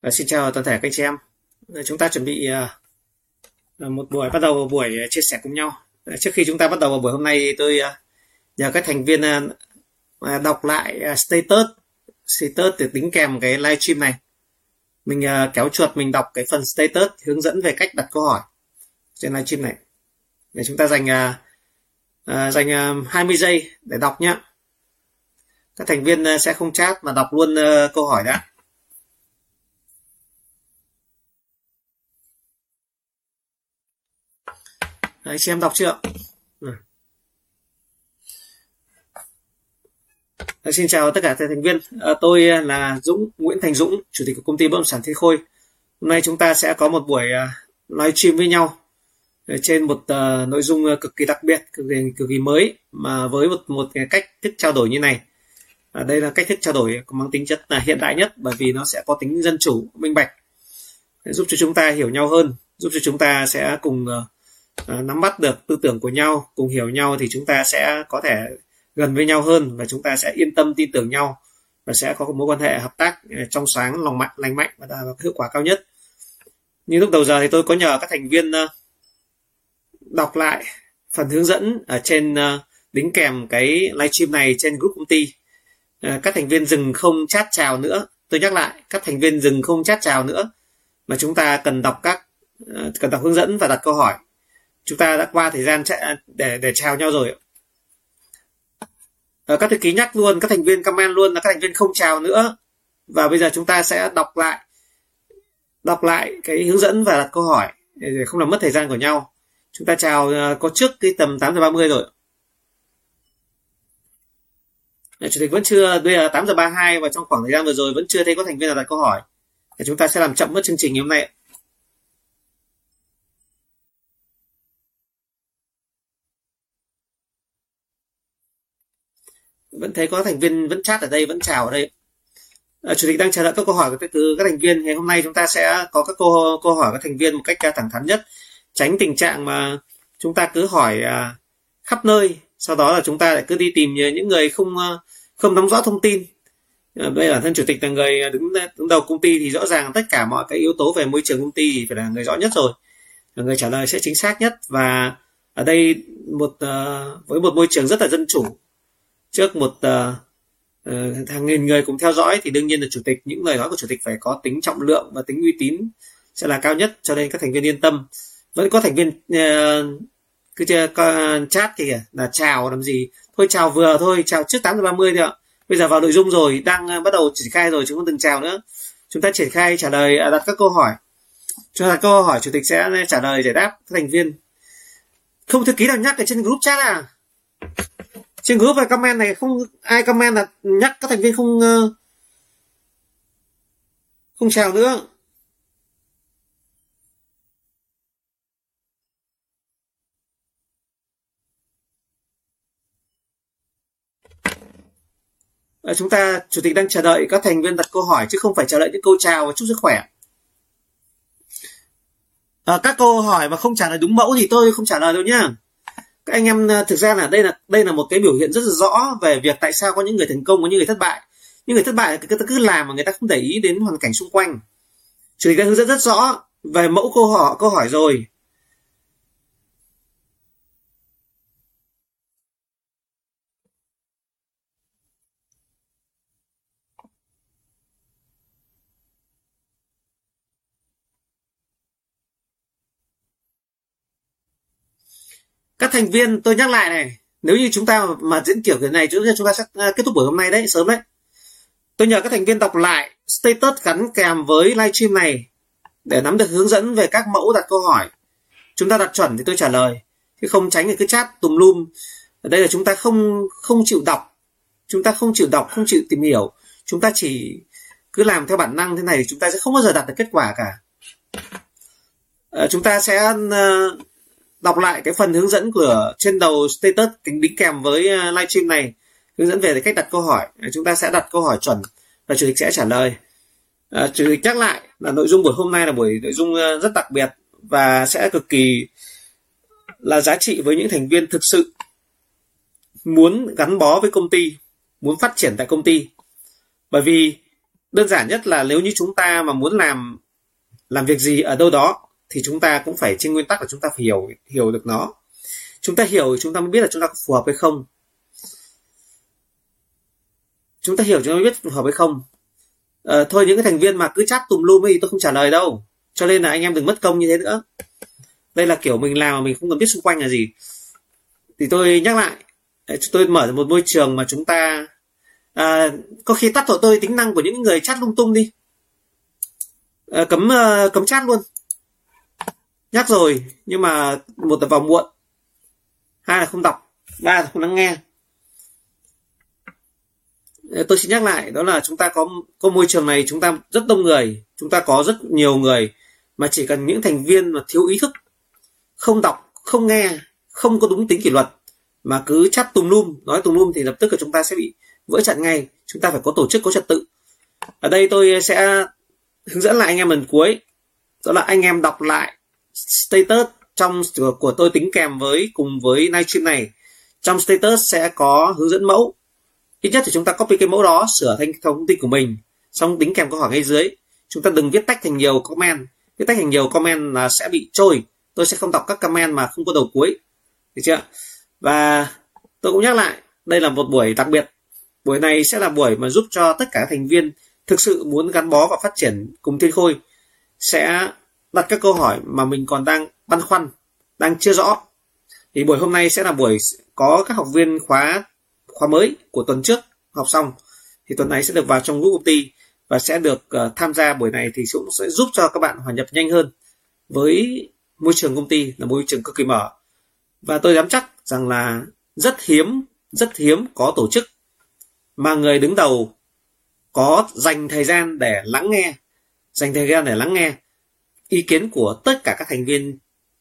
À, xin chào toàn thể các anh chị em. Ờ, chúng ta chuẩn bị uh, một buổi bắt đầu một buổi chia sẻ cùng nhau. Trước khi chúng ta bắt đầu vào buổi hôm nay, tôi uh, nhờ các thành viên uh, đọc lại status status để tính kèm cái live stream này. Mình kéo chuột mình đọc cái phần status hướng dẫn về cách đặt câu hỏi trên live stream này. Để chúng ta dành dành 20 giây để đọc nhé. Các thành viên sẽ không chat mà đọc luôn câu hỏi đã. Đấy, xem đọc chưa? Đấy, xin chào tất cả các thành viên. À, tôi là Dũng Nguyễn Thành Dũng, chủ tịch của công ty bất động sản Thiên Khôi. Hôm nay chúng ta sẽ có một buổi uh, live stream với nhau ờ, trên một uh, nội dung cực kỳ đặc biệt, cực kỳ, cực kỳ mới mà với một một cái cách thức trao đổi như này. À, đây là cách thức trao đổi mang tính chất là hiện đại nhất bởi vì nó sẽ có tính dân chủ, minh bạch, giúp cho chúng ta hiểu nhau hơn, giúp cho chúng ta sẽ cùng uh, À, nắm bắt được tư tưởng của nhau, cùng hiểu nhau thì chúng ta sẽ có thể gần với nhau hơn và chúng ta sẽ yên tâm tin tưởng nhau và sẽ có mối quan hệ hợp tác à, trong sáng, lòng mạnh lành mạnh và đạt hiệu quả cao nhất. Như lúc đầu giờ thì tôi có nhờ các thành viên à, đọc lại phần hướng dẫn ở trên đính kèm cái livestream này trên group công ty. Các thành viên dừng không chat chào nữa. Tôi nhắc lại, các thành viên dừng không chat chào nữa mà chúng ta cần đọc các cần đọc hướng dẫn và đặt câu hỏi chúng ta đã qua thời gian chạy để để chào nhau rồi à, các thư ký nhắc luôn các thành viên comment luôn là các thành viên không chào nữa và bây giờ chúng ta sẽ đọc lại đọc lại cái hướng dẫn và đặt câu hỏi để không làm mất thời gian của nhau chúng ta chào ờ, có trước cái tầm 8 giờ 30 rồi Chủ tịch vẫn chưa, bây giờ 8 giờ 32 và trong khoảng thời gian vừa rồi vẫn chưa thấy có thành viên nào đặt câu hỏi. Thì chúng ta sẽ làm chậm mất chương trình hôm nay. Vẫn thấy có thành viên vẫn chat ở đây vẫn chào ở đây. À, chủ tịch đang chờ đợi các câu hỏi từ các thành viên. Ngày hôm nay chúng ta sẽ có các câu câu hỏi các thành viên một cách à, thẳng thắn nhất. Tránh tình trạng mà chúng ta cứ hỏi à, khắp nơi sau đó là chúng ta lại cứ đi tìm những người không à, không nắm rõ thông tin. À, đây bản thân chủ tịch là người à, đứng đứng đầu công ty thì rõ ràng tất cả mọi cái yếu tố về môi trường công ty thì phải là người rõ nhất rồi. Người trả lời sẽ chính xác nhất. Và ở đây một uh, với một môi trường rất là dân chủ trước một uh, hàng nghìn người cùng theo dõi thì đương nhiên là chủ tịch những lời nói của chủ tịch phải có tính trọng lượng và tính uy tín sẽ là cao nhất cho nên các thành viên yên tâm. Vẫn có thành viên uh, cứ uh, chat kìa à, là chào làm gì? Thôi chào vừa thôi chào trước 8 giờ 30 thôi ạ. Bây giờ vào nội dung rồi đang bắt đầu triển khai rồi chúng không từng chào nữa. Chúng ta triển khai trả lời à, đặt các câu hỏi. Cho đặt câu hỏi chủ tịch sẽ trả lời giải đáp các thành viên. Không thư ký nào nhắc ở trên group chat à? Trên group và comment này không ai comment là nhắc các thành viên không ờ, không chào nữa. À, chúng ta chủ tịch đang chờ đợi các thành viên đặt câu hỏi chứ không phải chờ đợi những câu chào và chúc sức khỏe. À, các câu hỏi mà không trả lời đúng mẫu thì tôi không trả lời đâu nhá các anh em ờ, thực ra là đây là đây là một cái biểu hiện rất là rõ về việc tại sao có những người thành công, có những người thất bại. Những người thất bại người ta cứ làm mà người ta không để ý đến hoàn cảnh xung quanh. Chủ tịch đã hướng dẫn rất rõ về mẫu câu hỏi câu hỏi rồi. Các thành viên tôi nhắc lại này nếu như chúng ta mà diễn kiểu thế này chúng ta chúng ta sẽ à, kết thúc buổi hôm nay đấy sớm đấy. Tôi nhờ các thành viên đọc lại status gắn kèm với livestream này để nắm được hướng dẫn về các mẫu đặt câu hỏi. Chúng ta đặt chuẩn thì tôi trả lời chứ không tránh thì cứ chat tùm lum. Ở đây là chúng ta không không chịu đọc. Chúng ta không chịu đọc không chịu tìm hiểu. Chúng ta chỉ cứ làm theo bản năng thế này thì chúng ta sẽ không bao giờ đạt được kết quả cả. À, chúng ta sẽ uh, đọc lại cái phần hướng dẫn của trên đầu status tính đính kèm với ờ, livestream này hướng dẫn về cách đặt câu hỏi. Chúng ta sẽ đặt câu hỏi chuẩn và chủ tịch sẽ trả lời. À, chủ tịch nhắc lại là nội dung buổi hôm nay là buổi nội dung ờ, rất đặc biệt và sẽ cực kỳ là giá trị với những thành viên thực sự muốn gắn bó với công ty muốn phát triển tại công ty. Bởi vì đơn giản nhất là nếu như chúng ta mà muốn làm làm việc gì ở đâu đó thì chúng ta cũng phải trên nguyên tắc là chúng ta phải hiểu hiểu được nó. Chúng ta hiểu thì chúng ta mới biết là chúng ta có phù hợp hay không. Chúng ta hiểu chúng ta mới biết phù hợp hay không. À, thôi những cái thành viên mà cứ chat tùm lum thì tôi không trả lời đâu. Cho nên là anh em đừng mất công như thế nữa. Đây là kiểu mình làm mà mình không cần biết xung quanh là gì. Thì tôi nhắc lại tôi mở một môi trường mà chúng ta à, có khi tắt hộ tôi tính năng của những người chat lung tung đi. À, cấm uh, cấm chat luôn nhắc rồi, nhưng mà một là vào muộn. Hai là không đọc, ba là không lắng nghe. Ờ, tôi xin nhắc lại, đó là chúng ta có có môi trường này, chúng ta rất đông người, chúng ta có rất nhiều người, mà chỉ cần những thành viên mà thiếu ý thức, không đọc, không nghe, không có đúng tính kỷ luật, mà cứ chắp tùm lum, nói tùm lum thì lập tức là chúng ta sẽ bị vỡ trận ngay. Chúng ta phải có tổ chức, có trật tự. Ở đây tôi sẽ hướng dẫn lại anh em lần cuối, đó là anh em đọc lại status trong ờ, của tôi tính kèm với, cùng với livestream này. Trong status sẽ có hướng dẫn mẫu. Ít nhất thì chúng ta copy cái mẫu đó, sửa thành thông tin của mình. Xong tính kèm câu hỏi ngay dưới. Chúng ta đừng viết tách thành nhiều comment. Viết tách thành nhiều comment là sẽ bị trôi. Tôi sẽ không đọc các comment mà không có đầu cuối. Được chưa? Và tôi cũng nhắc lại, đây là một buổi đặc biệt. Buổi này sẽ là buổi mà giúp cho tất cả thành viên thực sự muốn gắn bó và phát triển cùng thiên khôi. Sẽ đặt các câu hỏi mà mình còn đang băn khoăn đang chưa rõ. Thì buổi hôm nay sẽ là buổi có các học viên khóa khóa mới của tuần trước học xong. Thì tuần này sẽ được vào trong group công ty và sẽ được uh, tham gia buổi này thì cũng sẽ giúp cho các bạn hòa nhập nhanh hơn với môi trường công ty là môi trường cực kỳ mở. Và tôi dám chắc rằng là rất hiếm rất hiếm có tổ chức mà người đứng đầu có dành thời gian để lắng nghe dành thời gian để lắng nghe ý kiến của tất cả các thành viên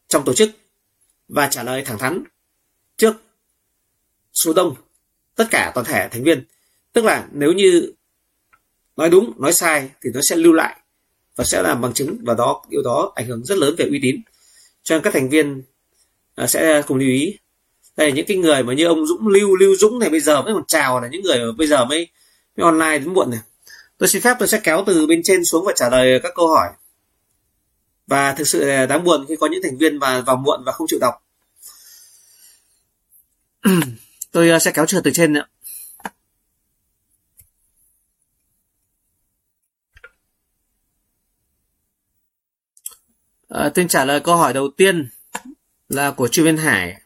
trong tổ chức và trả lời thẳng thắn trước số đông tất cả toàn thể thành viên. Tức là nếu như nói đúng nói sai thì nó sẽ lưu lại và sẽ làm bằng chứng và đó điều đó ảnh hưởng rất lớn về uy tín. Cho nên các thành viên à, sẽ cùng lưu ý. Đây là những cái người mà như ông Dũng Lưu Lưu Dũng này bây giờ mới còn chào là những người bây giờ mới, mới online đến muộn này. Tôi xin phép tôi sẽ kéo từ bên trên xuống và trả lời các câu hỏi và thực sự là đáng buồn khi có những thành viên mà vào muộn và không chịu đọc tôi ờ, sẽ kéo trở từ trên nữa À, tôi trả lời câu hỏi đầu tiên là của chu viên Hải.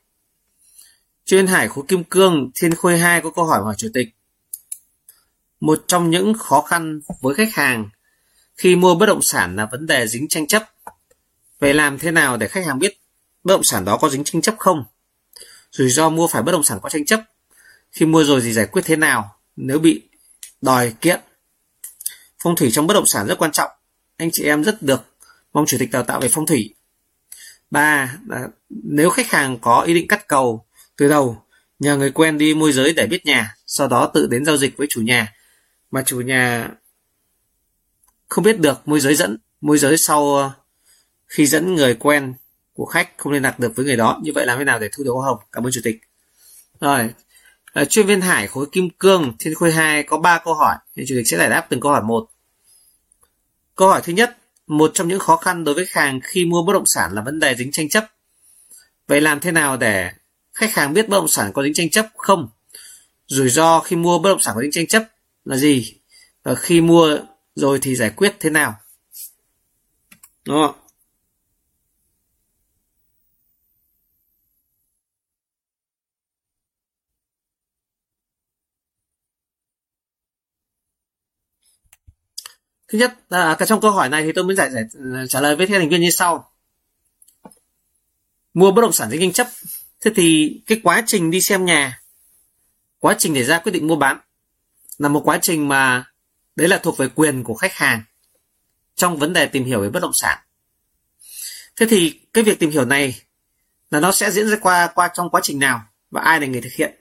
Chu Viên Hải khối Kim Cương, Thiên Khôi 2 có câu hỏi hỏi chủ tịch. Một trong những khó khăn với khách hàng khi mua bất động sản là vấn đề dính tranh chấp. Vậy làm thế nào để khách hàng biết bất động sản đó có dính tranh chấp không? Rủi ro mua phải bất động sản có tranh chấp. Khi mua rồi thì giải quyết thế nào nếu bị đòi kiện? Phong thủy trong bất động sản rất quan trọng. Anh chị em rất được mong chủ tịch đào tạo về phong thủy. Ba, nếu khách hàng có ý định cắt cầu từ đầu, nhờ người quen đi môi giới để biết nhà, sau đó tự đến giao dịch với chủ nhà, mà chủ nhà không biết được môi giới dẫn, môi giới sau ờ, khi dẫn người quen của khách không liên lạc được với người đó, như vậy làm thế nào để thu được hoa hồng? Cảm ơn chủ tịch. Rồi, à, chuyên viên Hải khối kim cương thiên khối 2 có 3 câu hỏi, thì chủ tịch sẽ giải đáp từng câu hỏi một. Câu hỏi thứ nhất, một trong những khó khăn đối với khách hàng khi mua bất động sản là vấn đề dính tranh chấp. Vậy làm thế nào để khách hàng biết bất động sản có dính tranh chấp không? Rủi ro khi mua bất động sản có dính tranh chấp là gì? Và khi mua rồi thì giải quyết thế nào? Đúng không? thứ nhất là trong câu hỏi này thì tôi muốn giải, giải trả lời với các thành viên như sau mua bất động sản dưới tranh chấp thế thì cái quá trình đi xem nhà quá trình để ra quyết định mua bán là một quá trình mà đấy là thuộc về quyền của khách hàng trong vấn đề tìm hiểu về bất động sản. Thế thì cái việc tìm hiểu này là nó sẽ diễn ra qua qua trong quá trình nào và ai là người thực hiện?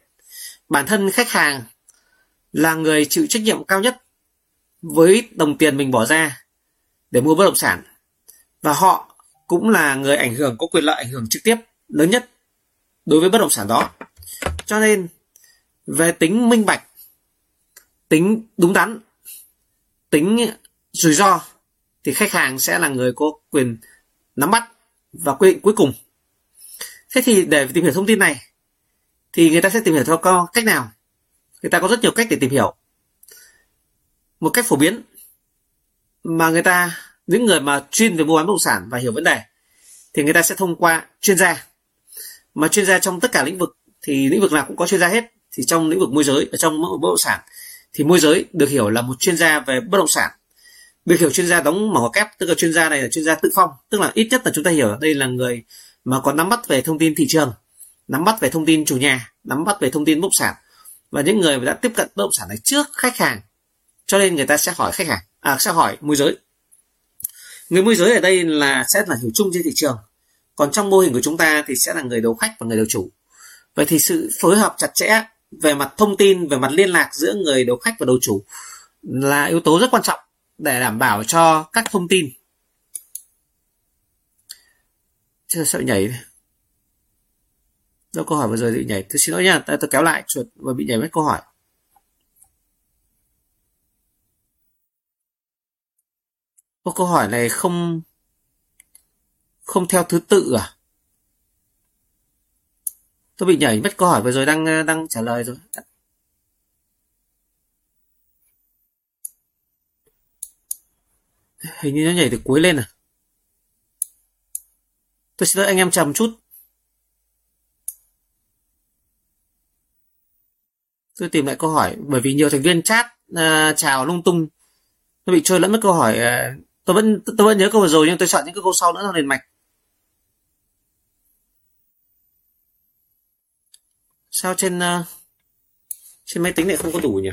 Bản thân khách hàng là người chịu trách nhiệm cao nhất với đồng tiền mình bỏ ra để mua bất động sản. Và họ cũng là người ảnh hưởng, có quyền lợi ảnh hưởng trực tiếp lớn nhất đối với bất động sản đó. Cho nên, về tính minh bạch, tính đúng đắn tính rủi ro, thì khách hàng sẽ là người có quyền nắm bắt và quyết định cuối cùng. Thế thì để tìm hiểu thông tin này, thì người ta sẽ tìm hiểu theo cách nào? Người ta có rất nhiều cách để tìm hiểu. Một cách phổ biến mà người ta, những người mà chuyên về mua bán bất động sản và hiểu vấn đề, thì người ta sẽ thông qua chuyên gia. Mà chuyên gia trong tất cả lĩnh vực, thì lĩnh vực nào cũng có chuyên gia hết, thì trong lĩnh vực môi giới, ở trong bất động sản thì môi giới được hiểu là một chuyên gia về bất động sản. Được hiểu chuyên gia đóng mở kép, tức là chuyên gia này là chuyên gia tự phong, tức là ít nhất là chúng ta hiểu đây là người mà có nắm bắt về thông tin thị trường, nắm bắt về thông tin chủ nhà, nắm bắt về thông tin bất động sản. Và những người đã tiếp cận bất động sản này trước khách hàng, cho nên người ta sẽ hỏi khách hàng à sẽ hỏi môi giới. Người môi giới ở đây là sẽ là hiểu chung trên thị trường, còn trong mô hình của chúng ta thì sẽ là người đầu khách và người đầu chủ. Vậy thì sự phối hợp chặt chẽ về mặt thông tin về mặt liên lạc giữa người đầu khách và đầu chủ là yếu tố rất quan trọng để đảm bảo cho các thông tin. Chưa sợ nhảy. Đâu câu hỏi vừa rồi bị nhảy. Tôi xin lỗi nha tôi, tôi kéo lại chuột và bị nhảy mất câu hỏi. Ô, câu hỏi này không không theo thứ tự à? Tôi bị nhảy mất câu hỏi vừa rồi đang ờ, đang trả lời rồi. Hình như nó nhảy từ cuối lên à? Tôi xin lỗi anh em chờ một chút. Tôi tìm lại câu hỏi bởi vì nhiều thành viên chat uh, chào lung tung Tôi bị trôi lẫn mất câu hỏi uh, tôi vẫn tôi vẫn nhớ câu vừa rồi nhưng tôi chọn những cái câu sau nữa nó liền mạch sao trên uh, trên máy tính lại không có đủ nhỉ?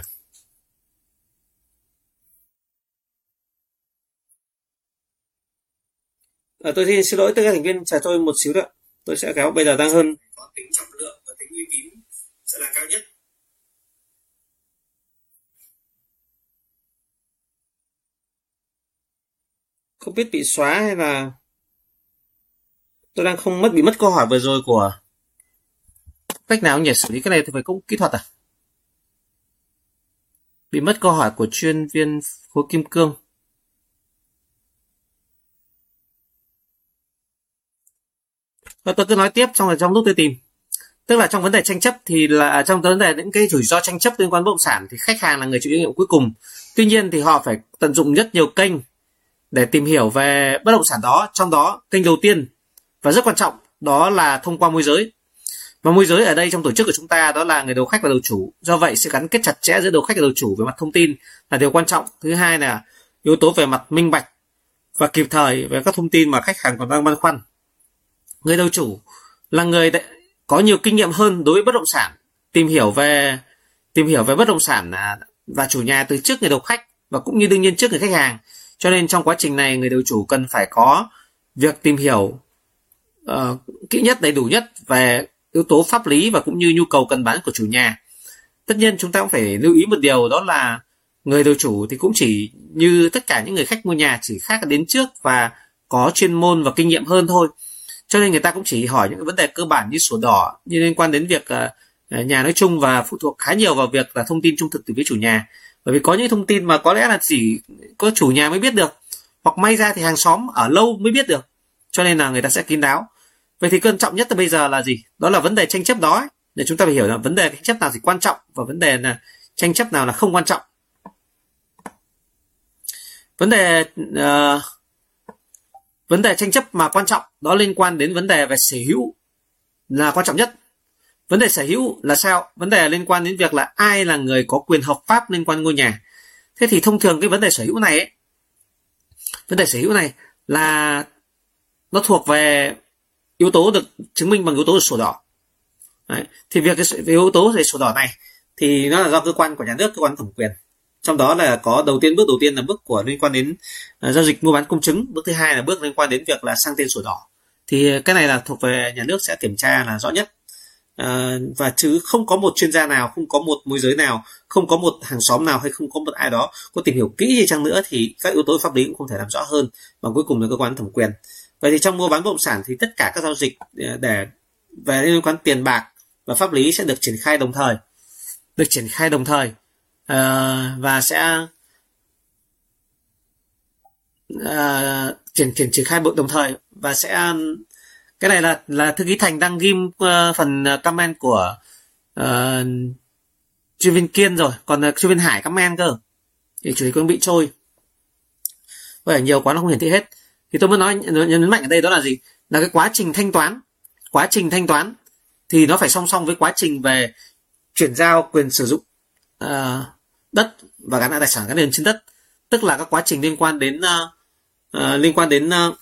À, tôi xin, xin lỗi tất cả thành viên chờ tôi một xíu nữa tôi sẽ kéo bây giờ đang hơn. Có tính trọng lượng và tính uy tín sẽ là cao nhất. Không biết bị xóa hay là tôi đang không mất bị mất câu hỏi vừa rồi của cách nào nhỉ xử lý cái này thì phải công kỹ thuật à? Bị mất câu hỏi của chuyên viên khối kim cương. Và tôi cứ nói tiếp, trong trong lúc tôi tìm. Tức là trong vấn đề tranh chấp thì là à, trong vấn đề những cái rủi ro tranh chấp liên quan bất động sản thì khách hàng là người chịu trách nhiệm cuối cùng. Tuy nhiên thì họ phải tận dụng rất nhiều kênh để tìm hiểu về bất động sản đó. Trong đó, kênh đầu tiên và rất quan trọng đó là thông qua môi giới và môi giới ở đây trong tổ chức của chúng ta đó là người đầu khách và đầu chủ. Do vậy sự gắn kết chặt chẽ giữa đầu khách và đầu chủ về mặt thông tin là điều quan trọng. Thứ hai là yếu tố về mặt minh bạch và kịp thời về các thông tin mà khách hàng còn đang băn khoăn. Người đầu chủ là người có nhiều kinh nghiệm hơn đối với bất động sản tìm hiểu về tìm hiểu về bất động sản à, và chủ nhà từ trước người đầu khách và cũng như đương nhiên trước người khách hàng. Cho nên trong quá trình này người đầu chủ cần phải có việc tìm hiểu uh, kỹ nhất đầy đủ nhất về yếu tố pháp lý và cũng như nhu cầu cần bán của chủ nhà. Tất nhiên chúng ta cũng phải lưu ý một điều, đó là người đầu chủ thì cũng chỉ như tất cả những người khách mua nhà chỉ khác đến trước và có chuyên môn và kinh nghiệm hơn thôi. Cho nên người ta cũng chỉ hỏi những vấn đề cơ bản như sổ đỏ, như liên quan đến việc ờ, ờ, nhà nói chung và phụ thuộc khá nhiều vào việc là thông tin trung thực từ phía chủ nhà. Bởi vì có những thông tin mà có lẽ là chỉ có chủ nhà mới biết được, hoặc may ra thì hàng xóm ở lâu mới biết được. Cho nên là người ta sẽ kín đáo vậy thì quan trọng nhất từ bây giờ là gì? Đó là vấn đề tranh chấp đó ấy. để chúng ta phải hiểu là vấn đề tranh chấp nào thì quan trọng và vấn đề là tranh chấp nào là không quan trọng. Vấn đề uh, vấn đề tranh chấp mà quan trọng đó liên quan đến vấn đề về sở hữu là quan trọng nhất. Vấn đề sở hữu là sao? Vấn đề liên quan đến việc là ai là người có quyền hợp pháp liên quan ngôi nhà. Thế thì thông thường cái vấn đề sở hữu này ấy, vấn đề sở hữu này là nó thuộc về yếu tố được chứng minh bằng yếu tố của sổ đỏ. Đấy. thì việc cái yếu tố về sổ đỏ này thì nó là do cơ quan của nhà nước cơ quan thẩm quyền. Trong đó là có đầu tiên bước đầu tiên là bước của liên quan đến uh, giao dịch mua bán công chứng. Bước thứ hai là bước liên quan đến việc là sang tên sổ đỏ. Thì cái này là thuộc về nhà nước sẽ kiểm tra là rõ nhất. À, và chứ không có một chuyên gia nào không có một môi giới nào không có một hàng xóm nào hay không có một ai đó có tìm hiểu kỹ gì chăng nữa thì các yếu tố pháp lý cũng không thể làm rõ hơn. Và cuối cùng là cơ quan thẩm quyền vậy thì trong mua bán bất động sản thì tất cả các giao dịch ờ, để về liên quan tiền bạc và pháp lý sẽ được triển khai đồng thời. Được triển khai đồng thời ờ, và sẽ uh, triển triển triển khai bộ đồng thời và sẽ cái này là là thư ký thành đang ghim uh, phần comment của uh, chuyên viên kiên rồi. Còn uh, chuyên viên hải comment cơ. Thì chủ tịch quân bị trôi. Bởi nhiều quá nó không hiển thị hết thì tôi muốn nói nhấn mạnh ở đây đó là gì? Là cái quá trình thanh toán. Quá trình thanh toán thì nó phải song song với quá trình về chuyển giao quyền sử dụng uh, đất và gắn lại tài sản gắn liền trên đất. Tức là các quá trình liên quan đến uh, uh, liên quan đến uh,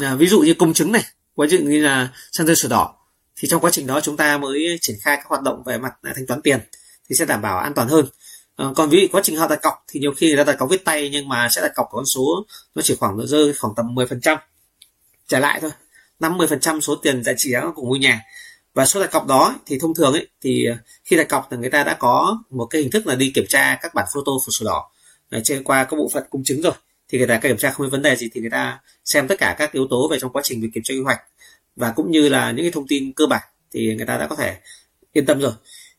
uh, ví dụ như công chứng này quá trình như là sang tên sổ đỏ. Thì trong quá trình đó chúng ta mới triển khai các hoạt động về mặt à, thanh toán tiền thì sẽ đảm bảo an toàn hơn. uh, Ờ, còn ví dụ quá trình họ đặt cọc thì nhiều khi người ta đặt cọc viết tay nhưng mà sẽ đặt cọc con số nó chỉ khoảng rơi khoảng tầm 10% trả lại thôi. 50% số tiền giá trị của ngôi nhà. Và số đặt cọc đó thì thông thường ấy, thì ờ, khi đặt cọc thì người ta đã có một cái hình thức là đi kiểm tra các bản photo của sổ đỏ. Ở trên qua các bộ phận công chứng rồi. Thì người ta kiểm tra không có vấn đề gì thì người ta xem tất cả các yếu tố về trong quá trình việc kiểm tra quy hoạch. Và cũng như là những cái thông tin cơ bản thì người ta đã có thể yên tâm rồi.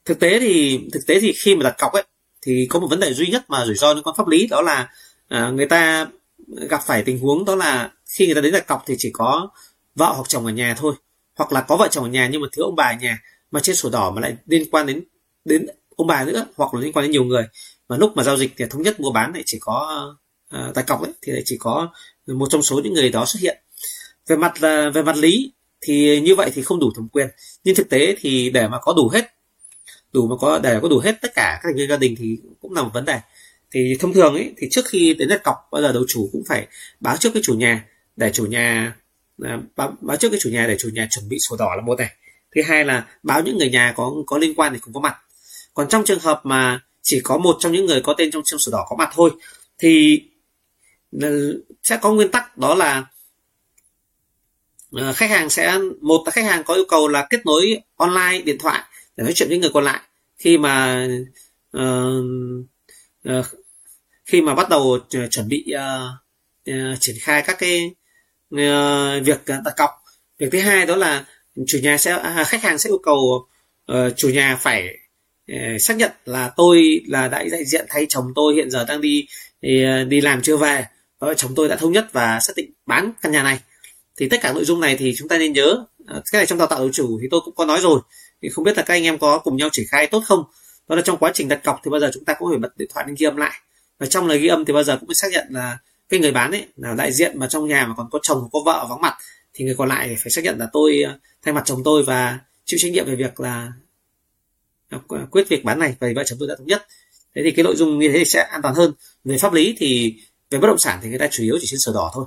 Thực tế thì, thực tế thì khi mà đặt cọc ấy thì có một vấn đề duy nhất mà rủi ro liên quan pháp lý đó là à, người ta gặp phải tình huống đó là khi người ta đến đặt cọc thì chỉ có vợ hoặc chồng ở nhà thôi hoặc là có vợ chồng ở nhà nhưng mà thiếu ông bà ở nhà mà trên sổ đỏ mà lại liên quan đến đến ông bà nữa hoặc là liên quan đến nhiều người. Mà lúc mà giao dịch thì thống nhất mua bán lại chỉ có à, uh, tài cọc ấy thì lại chỉ có một trong số những người đó xuất hiện. Về mặt uh, về mặt lý thì như vậy thì không đủ thẩm quyền. Nhưng thực tế thì để mà có đủ hết đủ mà có để có đủ hết tất cả các thành viên gia đình thì cũng là một vấn đề. Thì thông thường ấy thì trước khi đến đặt cọc bao giờ đầu chủ cũng phải báo trước cái chủ nhà để chủ nhà à, báo, báo trước cái chủ nhà để chủ nhà chuẩn bị sổ đỏ là một này. Thứ hai là báo những người nhà có có liên quan thì cũng có mặt. Còn trong trường hợp mà chỉ có một trong những người có tên trong trong sổ đỏ có mặt thôi thì sẽ có nguyên tắc đó là à, khách hàng sẽ một là khách hàng có yêu cầu là kết nối online điện thoại để nói chuyện với người còn lại. Khi mà uh, uh, khi mà bắt đầu chuẩn bị uh, uh, triển khai các cái uh, việc đặt cọc việc thứ hai đó là chủ nhà sẽ à, khách hàng sẽ yêu cầu uh, chủ nhà phải uh, xác nhận là tôi là đại đại diện thay chồng tôi hiện giờ đang đi đi, đi làm chưa về. Vợ chồng tôi đã thống nhất và xác định bán căn nhà này. Thì tất cả nội dung này thì chúng ta nên nhớ cái này trong đào tạo đầu chủ thì tôi cũng có nói rồi thì không biết là các anh em có cùng nhau triển khai tốt không? Đó là trong quá trình đặt cọc thì bao giờ chúng ta cũng phải bật điện thoại lên ghi âm lại. Và trong lời ghi âm thì bao giờ cũng phải xác nhận là cái người bán ấy là đại diện mà trong nhà mà còn có chồng, có vợ vắng mặt. Thì người còn lại phải xác nhận là tôi ờ, thay mặt chồng tôi và chịu trách nhiệm về việc là ờ, quyết việc bán này và vợ chồng tôi đã thống nhất. Thế thì cái nội dung như thế sẽ an toàn hơn. Về pháp lý thì về bất động sản thì người ta chủ yếu chỉ trên sổ đỏ thôi.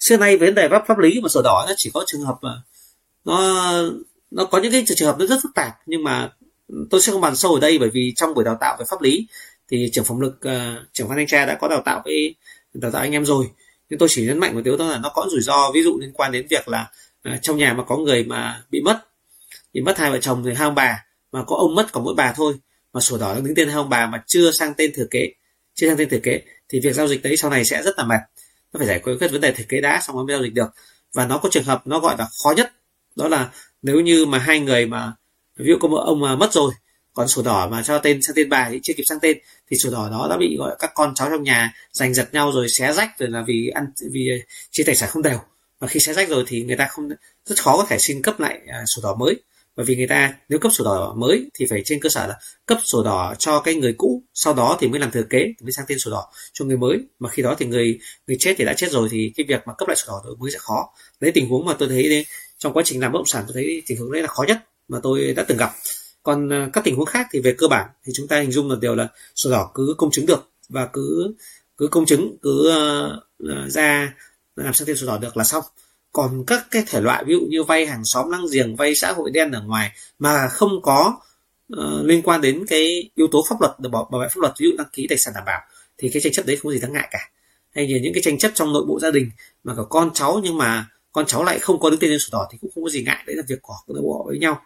Xưa nay vấn đề pháp pháp lý mà sổ đỏ nó chỉ có trường hợp nó nó có những cái trường hợp nó rất phức tạp nhưng mà tôi sẽ không bàn sâu ở đây bởi vì trong buổi đào tạo về pháp lý thì trưởng phòng lực uh, trưởng Phan thanh tra đã có đào tạo với đào tạo anh em rồi. Nhưng tôi chỉ nhấn mạnh một điều đó là nó có rủi ro ví dụ liên quan đến việc là uh, trong nhà mà có người mà bị mất bị mất hai vợ chồng thì hai ông bà mà có ông mất còn mỗi bà thôi mà sổ đỏ đang đứng tên hai ông bà mà chưa sang tên thừa kế chưa sang tên thừa kế thì việc giao dịch đấy sau này sẽ rất là mệt. Nó phải giải quyết vấn đề thừa kế đã xong mới giao dịch được. Và nó có trường hợp nó gọi là khó nhất đó là nếu như mà hai người mà ví dụ có một ông mà mất rồi còn sổ đỏ mà cho tên sang tên bà thì chưa kịp sang tên thì sổ đỏ đó đã bị gọi các con cháu trong nhà giành giật nhau rồi xé rách rồi là vì ăn vì ờ, chia tài sản không đều. Và khi xé rách rồi thì người ta không rất khó có thể xin cấp lại à, sổ đỏ mới. Bởi vì người ta nếu cấp sổ đỏ mới thì phải trên cơ sở là cấp sổ đỏ cho cái người cũ sau đó thì mới làm thừa kế mới sang tên sổ đỏ cho người mới. Mà khi đó thì người người chết thì đã chết rồi thì cái việc mà cấp lại sổ đỏ mới sẽ khó. Đấy tình huống mà tôi thấy đấy, trong quá trình làm bất động sản tôi thấy tình huống đấy là khó nhất mà tôi đã từng gặp. Còn à, các tình huống khác thì về cơ bản thì chúng ta hình dung là đều là sổ đỏ cứ công chứng được và cứ cứ công chứng cứ uh, ra làm sang tên sổ đỏ được là xong. Còn các cái thể loại ví dụ như vay hàng xóm lăng giềng vay xã hội đen ở ngoài mà không có uh, liên quan đến cái yếu tố pháp luật được bảo, bảo vệ pháp luật ví dụ đăng ký tài sản đảm bảo thì cái tranh chấp đấy không có gì đáng ngại cả. Hay như những cái tranh chấp trong nội bộ gia đình mà có con cháu nhưng mà con cháu lại không có đứng tên trên sổ đỏ thì cũng không có gì ngại đấy là việc của nội bộ với nhau.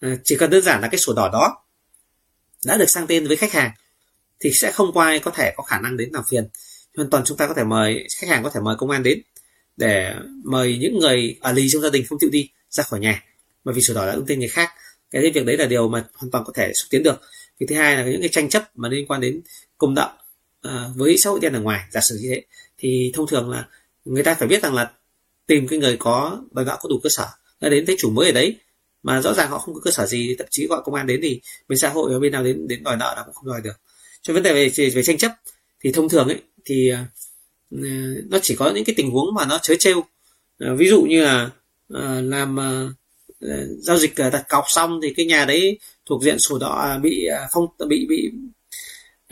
À, chỉ cần đơn giản là cái sổ đỏ đó đã được sang tên với khách hàng thì sẽ không có ai có thể có khả năng đến làm phiền. Hoàn toàn chúng ta có thể mời khách hàng có thể mời công an đến để mời những người ở lì trong gia đình không chịu đi ra khỏi nhà bởi vì sổ đỏ đã đứng tên người khác. Cái việc đấy là điều mà hoàn toàn có thể xúc tiến được. Cái thứ hai là những cái tranh chấp mà liên quan đến công nợ à, với xã hội đen ở ngoài giả sử như thế thì thông thường là người ta phải biết rằng là tìm cái người có bài nợ có đủ cơ sở. Đã đến thấy chủ mới ở đấy mà rõ ràng họ không có cơ sở gì thậm chí gọi công an đến thì bên xã hội ở bên nào đến đến đòi nợ là cũng không đòi được. Cho vấn đề về, về về tranh chấp thì thông thường ấy thì uh, nó chỉ có những cái tình huống mà nó chớ trêu. Uh, ví dụ như là uh, làm uh, giao dịch đặt cọc xong thì cái nhà đấy thuộc diện sổ đỏ à, bị à, phong bị bị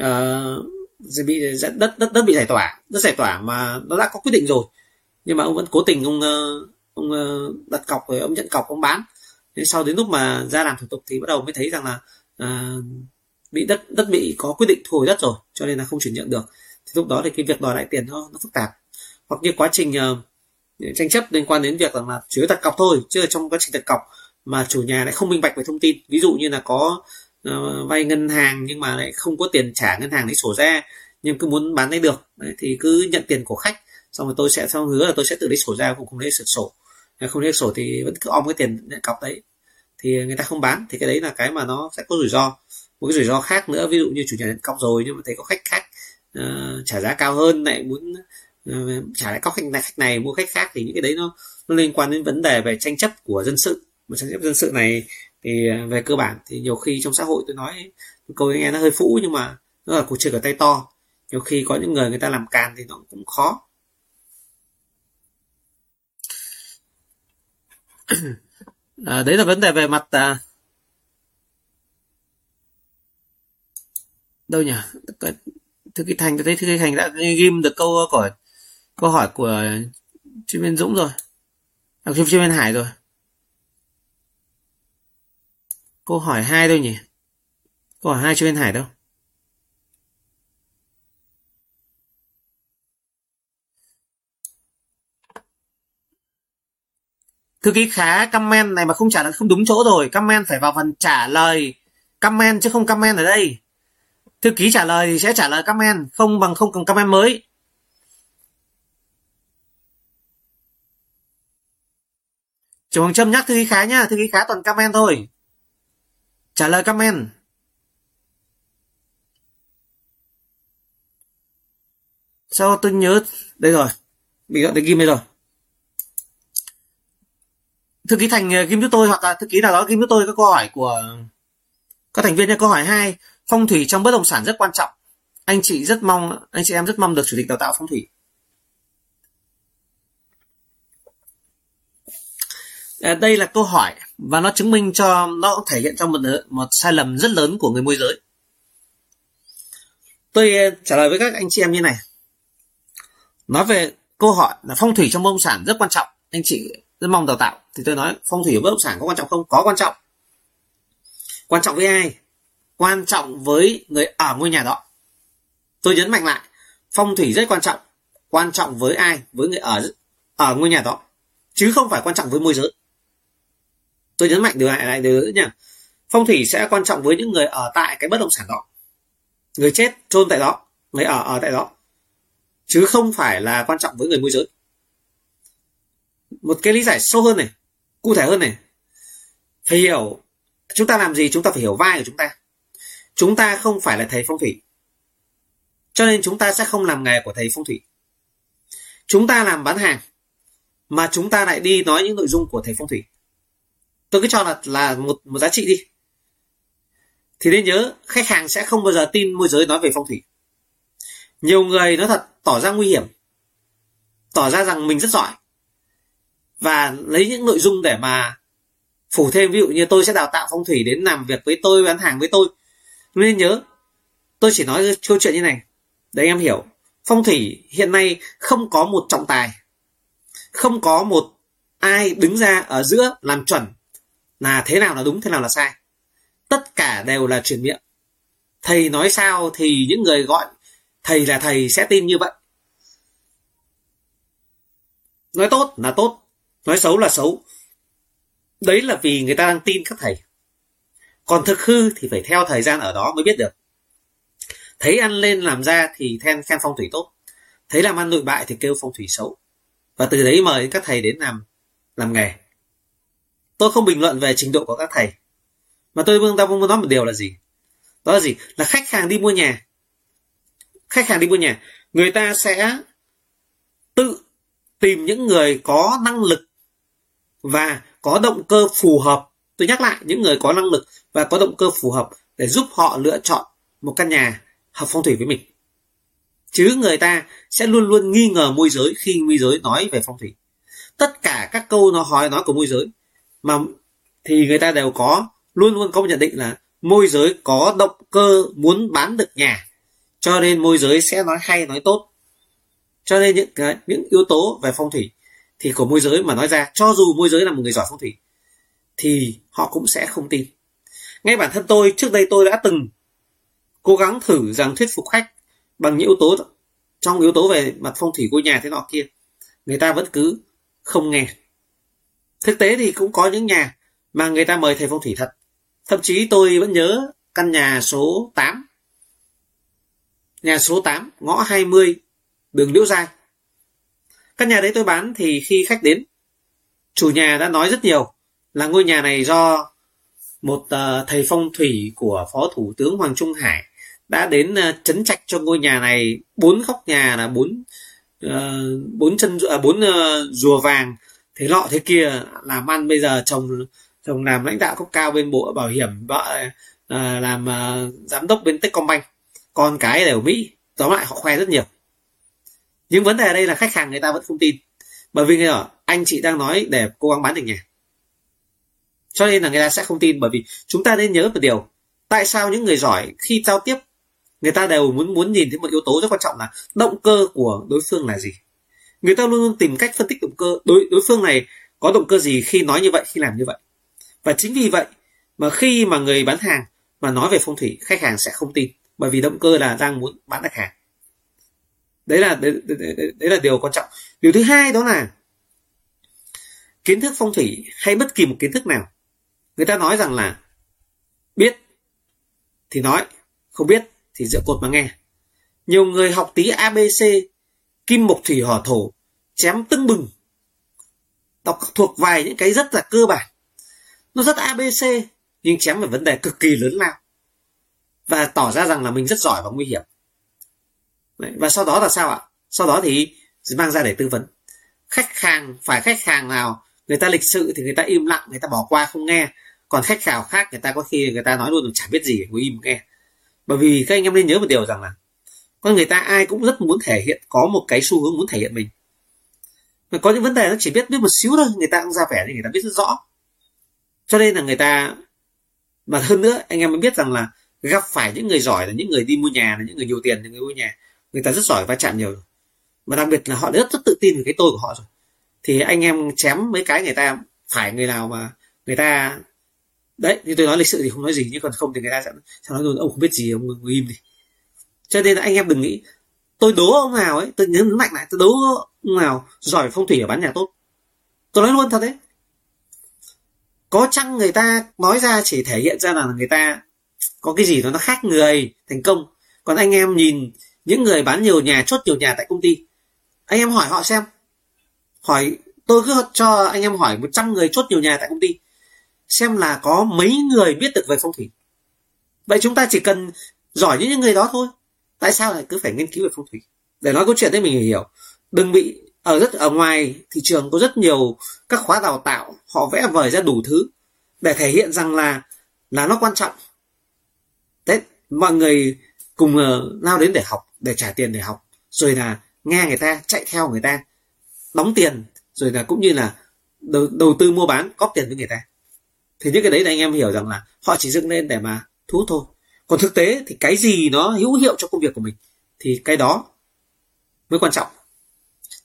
uh, bị đất đất đất bị giải tỏa. Đất giải tỏa mà nó đã có quyết định rồi nhưng mà ông vẫn cố tình ông ờ, ông ờ, đặt cọc rồi ông nhận cọc ông bán. Thế sau đến lúc mà ra làm thủ tục thì bắt đầu mới thấy rằng là à, bị đất đất bị có quyết định thu hồi đất rồi cho nên là không chuyển nhượng được. Thì lúc đó thì cái việc đòi lại tiền nó, nó phức tạp. Hoặc như quá trình uh, tranh chấp liên quan đến việc rằng là chủ yếu đặt cọc thôi chứ ở trong quá trình đặt cọc mà chủ nhà lại không minh bạch về thông tin. Ví dụ như là có uh, vay ngân hàng nhưng mà lại không có tiền trả ngân hàng lấy sổ ra nhưng cứ muốn bán lấy được Đấy, thì cứ nhận tiền của khách xong rồi tôi sẽ xong hứa là tôi sẽ tự lấy sổ ra cũng không lấy sổ sổ. Không lấy sổ thì vẫn cứ om cái tiền nhận cọc đấy. Thì người ta không bán thì cái đấy là cái mà nó sẽ có rủi ro. Một cái rủi ro khác nữa ví dụ như chủ nhà nhận cọc rồi nhưng mà thấy có khách khác uh, trả giá cao hơn lại muốn uh, trả lại cọc khách này khách này mua khách khác thì những cái đấy nó nó liên quan đến vấn đề về tranh chấp của dân sự. Mà tranh chấp dân sự này thì uh, về cơ bản thì nhiều khi trong xã hội tôi nói câu nghe nó hơi phũ nhưng mà nó là cuộc chơi ở tay to. Nhiều khi có những người người ta làm càn thì nó cũng khó. À, đấy là vấn đề về mặt à, đâu nhỉ? Thư ký thành tôi thấy thư ký thành đã ghim được câu của câu hỏi của chuyên viên dũng rồi. À, chuyên viên hải rồi. Câu hỏi hai đâu nhỉ? Câu hỏi hai chuyên viên hải đâu? Thư ký khá comment này mà không trả lời, không đúng chỗ rồi. Comment phải vào phần trả lời. Comment chứ không comment ở đây. Thư ký trả lời thì sẽ trả lời comment, không bằng không cần comment mới. Chủ Hoàng Trâm nhắc thư ký khá nhá, thư ký khá toàn comment thôi. Trả lời comment. Sao tôi nhớ? Đây rồi. Bị gọi để ghim đây rồi thư ký thành ờ, Kim giúp tôi hoặc là thư ký nào đó Kim giúp tôi các câu hỏi của các thành viên nha câu hỏi hai phong thủy trong bất động sản rất quan trọng. Anh chị rất mong anh chị em rất mong được chủ tịch đào tạo phong thủy. À, đây là câu hỏi và nó chứng minh cho nó thể hiện trong một một sai lầm rất lớn của người môi giới. Tôi ờ, trả lời với các anh chị em như này. Nói về câu hỏi là phong thủy trong bất động sản rất quan trọng. Anh chị rất mong đào tạo. Thì tôi nói, phong thủy ở bất động sản có quan trọng không? Có quan trọng. Quan trọng với ai? Quan trọng với người ở ngôi nhà đó. Tôi nhấn mạnh lại, phong thủy rất quan trọng. Quan trọng với ai? Với người ở ở ngôi nhà đó. Chứ không phải quan trọng với môi giới. Tôi nhấn mạnh điều này, lại điều nữa nha phong thủy sẽ quan trọng với những người ở tại cái bất động sản đó. Người chết chôn tại đó, người ở ở tại đó. Chứ không phải là quan trọng với người môi giới một cái lý giải sâu hơn này, cụ thể hơn này. Phải hiểu, chúng ta làm gì chúng ta phải hiểu vai của chúng ta. Chúng ta không phải là thầy phong thủy. Cho nên chúng ta sẽ không làm nghề của thầy phong thủy. Chúng ta làm bán hàng, mà chúng ta lại đi nói những nội dung của thầy phong thủy. Tôi cứ cho là là một một giá trị đi. Thì nên nhớ, khách hàng sẽ không bao giờ tin môi giới nói về phong thủy. Nhiều người nói thật, tỏ ra nguy hiểm, tỏ ra rằng mình rất giỏi và lấy những nội dung để mà phủ thêm. Ví dụ như tôi sẽ đào tạo phong thủy đến làm việc với tôi, bán hàng với tôi. Nên nhớ, tôi chỉ nói câu chuyện như này. Để em hiểu, phong thủy hiện nay không có một trọng tài. Không có một ai đứng ra ở giữa làm chuẩn là thế nào là đúng, thế nào là sai. Tất cả đều là truyền miệng. Thầy nói sao thì những người gọi thầy là thầy sẽ tin như vậy. Nói tốt là tốt nói xấu là xấu. Đấy là vì người ta đang tin các thầy. Còn thực hư thì phải theo thời gian ở đó mới biết được. Thấy ăn lên làm ra thì khen khen phong thủy tốt. Thấy làm ăn nội bại thì kêu phong thủy xấu. Và từ đấy mời các thầy đến làm làm nghề. Tôi không bình luận về trình độ của các thầy. Mà tôi vương ta muốn nói một điều là gì? Đó là gì? Là khách hàng đi mua nhà. Khách hàng đi mua nhà, người ta sẽ tự tìm những người có năng lực và có động cơ phù hợp. Tôi nhắc lại, những người có năng lực và có động cơ phù hợp để giúp họ lựa chọn một căn nhà hợp phong thủy với mình. Chứ người ta sẽ luôn luôn nghi ngờ môi giới khi môi giới nói về phong thủy. Tất cả các câu nó hỏi nói của môi giới mà thì người ta đều có, luôn luôn có một nhận định là môi giới có động cơ muốn bán được nhà. Cho nên môi giới sẽ nói hay, nói tốt. Cho nên những cái, những yếu tố về phong thủy thì của môi giới mà nói ra, cho dù môi giới là một người giỏi phong thủy, thì họ cũng sẽ không tin. Ngay bản thân tôi, trước đây tôi đã từng cố gắng thử rằng thuyết phục khách bằng những yếu tố trong yếu tố về mặt phong thủy của nhà thế nọ kia. Người ta vẫn cứ không nghe. Thực tế thì cũng có những nhà mà người ta mời thầy phong thủy thật. Thậm chí tôi vẫn nhớ căn nhà số 8 nhà số 8 ngõ 20 đường Liễu Giai căn nhà đấy tôi bán thì khi khách đến chủ nhà đã nói rất nhiều là ngôi nhà này do một uh, thầy phong thủy của phó thủ tướng Hoàng Trung Hải đã đến ờ, uh, chấn trạch cho ngôi nhà này. Bốn góc nhà là bốn uh, bốn chân à, bốn uh, rùa vàng thế lọ thế kia làm ăn bây giờ chồng chồng làm lãnh đạo cấp cao bên bộ bảo hiểm vợ uh, làm uh, giám đốc bên Techcombank. Con cái đều Mỹ tóm lại họ khoe rất nhiều nhưng vấn đề ở đây là khách hàng người ta vẫn không tin. Bởi vì người ở anh chị đang nói để cố gắng bán được nhà cho nên là người ta sẽ không tin, bởi vì chúng ta nên nhớ một điều. Tại sao những người giỏi khi giao tiếp, người ta đều muốn muốn nhìn thấy một yếu tố rất quan trọng là động cơ của đối phương là gì? Người ta luôn luôn tìm cách phân tích động cơ, đối đối phương này có động cơ gì khi nói như vậy, khi làm như vậy. Và chính vì vậy mà khi mà người bán hàng mà nói về phong thủy, khách hàng sẽ không tin. Bởi vì động cơ là đang muốn bán được hàng đấy là đấy, đấy, đấy, đấy là điều quan trọng. Điều thứ hai đó là kiến thức phong thủy hay bất kỳ một kiến thức nào người ta nói rằng là biết thì nói không biết thì dựa cột mà nghe. Nhiều người học tí abc kim mộc thủy hỏa thổ chém tưng bừng đọc thuộc vài những cái rất là cơ bản. Nó rất abc nhưng chém về vấn đề cực kỳ lớn lao và tỏ ra rằng là mình rất giỏi và nguy hiểm. Đấy, và sau đó là sao ạ? Sau đó thì mang ra để tư vấn. Khách hàng phải khách hàng nào người ta lịch sự thì người ta im lặng người ta bỏ qua không nghe. Còn khách hàng khác người ta có khi người ta nói luôn chả biết gì ngồi im nghe. Bởi vì các anh em nên nhớ một điều rằng là con người ta ai cũng rất muốn thể hiện có một cái xu hướng muốn thể hiện mình. Mà có những vấn đề nó chỉ biết biết một xíu thôi người ta cũng ra vẻ thì người ta biết rất rõ. Cho nên là người ta mà hơn nữa anh em mới biết rằng là gặp phải những người giỏi là những người đi mua nhà là những người nhiều tiền những người mua nhà người ta rất giỏi va chạm nhiều rồi mà đặc biệt là họ rất rất tự tin về cái tôi của họ rồi. Thì anh em chém mấy cái người ta phải người nào mà người ta đấy như tôi nói lịch sự thì không nói gì nhưng còn không thì người ta sẽ, sẽ nói luôn ông không biết gì ông ngồi im đi. Cho nên là anh em đừng nghĩ tôi đố ông nào ấy tôi nhấn mạnh lại tôi đố ông nào giỏi phong thủy ở bán nhà tốt. Tôi nói luôn thật đấy. Có chăng người ta nói ra chỉ thể hiện ra là người ta có cái gì đó nó khác người thành công. Còn anh em nhìn những người bán nhiều nhà chốt nhiều nhà tại công ty. Anh em hỏi họ xem. Hỏi tôi cứ cho anh em hỏi 100 người chốt nhiều nhà tại công ty xem là có mấy người biết được về phong thủy. Vậy chúng ta chỉ cần giỏi những người đó thôi. Tại sao lại cứ phải nghiên cứu về phong thủy? Để nói câu chuyện đấy mình hiểu. Đừng bị ở rất ở ngoài thị trường có rất nhiều các khóa đào tạo họ vẽ vời ra đủ thứ để thể hiện rằng là là nó quan trọng. Thế mọi người cùng uh, lao đến để học để trả tiền để học rồi là nghe người ta chạy theo người ta đóng tiền rồi là cũng như là đầu, đầu tư mua bán góp tiền với người ta. Thì những cái đấy là anh em hiểu rằng là họ chỉ dựng lên để mà thu hút thôi. Còn thực tế thì cái gì nó hữu hiệu cho công việc của mình thì cái đó mới quan trọng.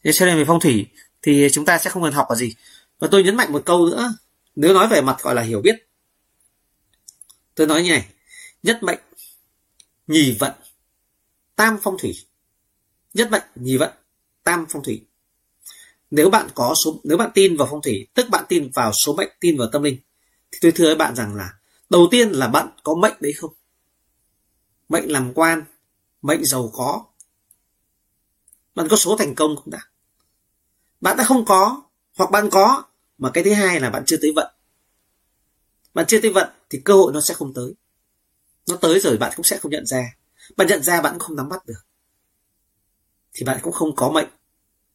Thế cho nên về phong thủy thì chúng ta sẽ không cần học là gì. Và tôi nhấn mạnh một câu nữa. Nếu nói về mặt gọi là hiểu biết tôi nói như này. Nhất mệnh nhì vận tam phong thủy. Nhất mệnh, nhì vận, tam phong thủy. Nếu bạn có số, nếu bạn tin vào phong thủy, tức bạn tin vào số mệnh, tin vào tâm linh, thì tôi thưa với bạn rằng là đầu tiên là bạn có mệnh đấy không? Mệnh làm quan, mệnh giàu có. Bạn có số thành công không đã? Bạn đã không có, hoặc bạn có, mà cái thứ hai là bạn chưa tới vận. Bạn chưa tới vận thì cơ hội nó sẽ không tới. Nó tới rồi bạn cũng sẽ không nhận ra bạn nhận ra bạn cũng không nắm bắt được. Thì bạn cũng không có mệnh,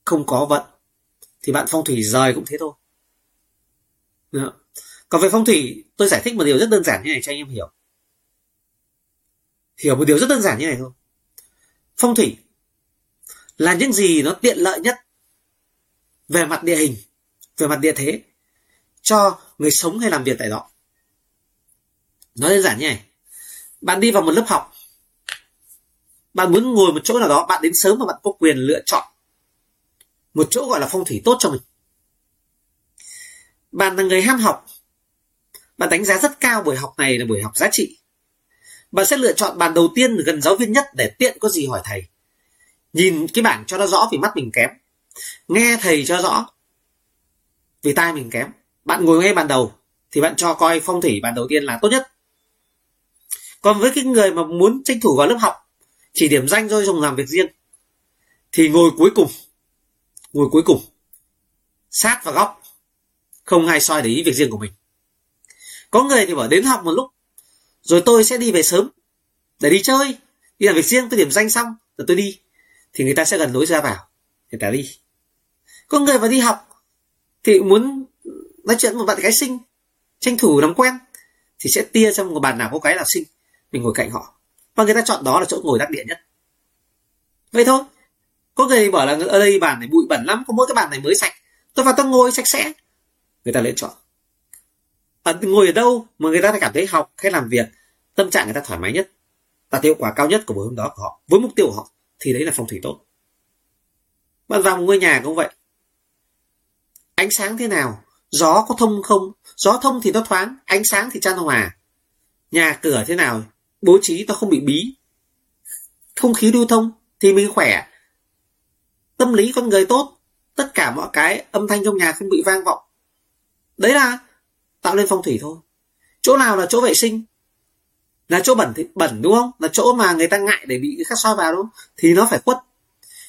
không có vận. Thì bạn phong thủy rời cũng thế thôi. Được. còn về phong thủy, tôi giải thích một điều rất đơn giản như này cho anh em hiểu. Hiểu một điều rất đơn giản như này thôi. Phong thủy là những gì nó tiện lợi nhất về mặt địa hình, về mặt địa thế cho người sống hay làm việc tại đó. Nói đơn giản như này. Bạn đi vào một lớp học bạn muốn ngồi một chỗ nào đó, bạn đến sớm và bạn có quyền lựa chọn một chỗ gọi là phong thủy tốt cho mình. Bạn là người ham học. Bạn đánh giá rất cao buổi học này là buổi học giá trị. Bạn sẽ lựa chọn bàn đầu tiên gần giáo viên nhất để tiện có gì hỏi thầy. Nhìn cái bảng cho nó rõ vì mắt mình kém. Nghe thầy cho rõ vì tai mình kém. Bạn ngồi ngay bàn đầu thì bạn cho coi phong thủy bàn đầu tiên là tốt nhất. Còn với cái người mà muốn tranh thủ vào lớp học chỉ điểm danh thôi dùng làm việc riêng. Thì ngồi cuối cùng, ngồi cuối cùng, sát vào góc, không ai soi để ý việc riêng của mình. Có người thì bảo đến học một lúc, rồi tôi sẽ đi về sớm để đi chơi. Đi làm việc riêng, tôi điểm danh xong, rồi tôi đi. Thì người ta sẽ gần lối ra vào, người ta đi. Có người vào đi học thì muốn nói chuyện một bạn gái sinh tranh thủ làm quen, thì sẽ tia trong một bàn nào có cái nào sinh mình ngồi cạnh họ và người ta chọn đó là chỗ ngồi đắc địa nhất. Vậy thôi. Có người bảo là ở đây bàn này bụi bẩn lắm có mỗi cái bàn này mới sạch. Tôi vào tôi ngồi sạch sẽ. Người ta lựa chọn. À, ngồi ở đâu mà người ta cảm thấy học hay làm việc tâm trạng người ta thoải mái nhất đạt hiệu quả cao nhất của buổi hôm đó của họ với mục tiêu của họ thì đấy là phong thủy tốt. Bạn vào một ngôi nhà cũng vậy. Ánh sáng thế nào? Gió có thông không? Gió thông thì nó thoáng ánh sáng thì chan hòa. Nhà cửa thế nào? Bố trí ta không bị bí. Không khí lưu thông thì mình khỏe. Tâm lý con người tốt. Tất cả mọi cái âm thanh trong nhà không bị vang vọng. Đấy là tạo lên phong thủy thôi. Chỗ nào là chỗ vệ sinh? Là chỗ bẩn thì bẩn, đúng không? Là chỗ mà người ta ngại để bị khách soi vào, đúng không? Thì nó phải quất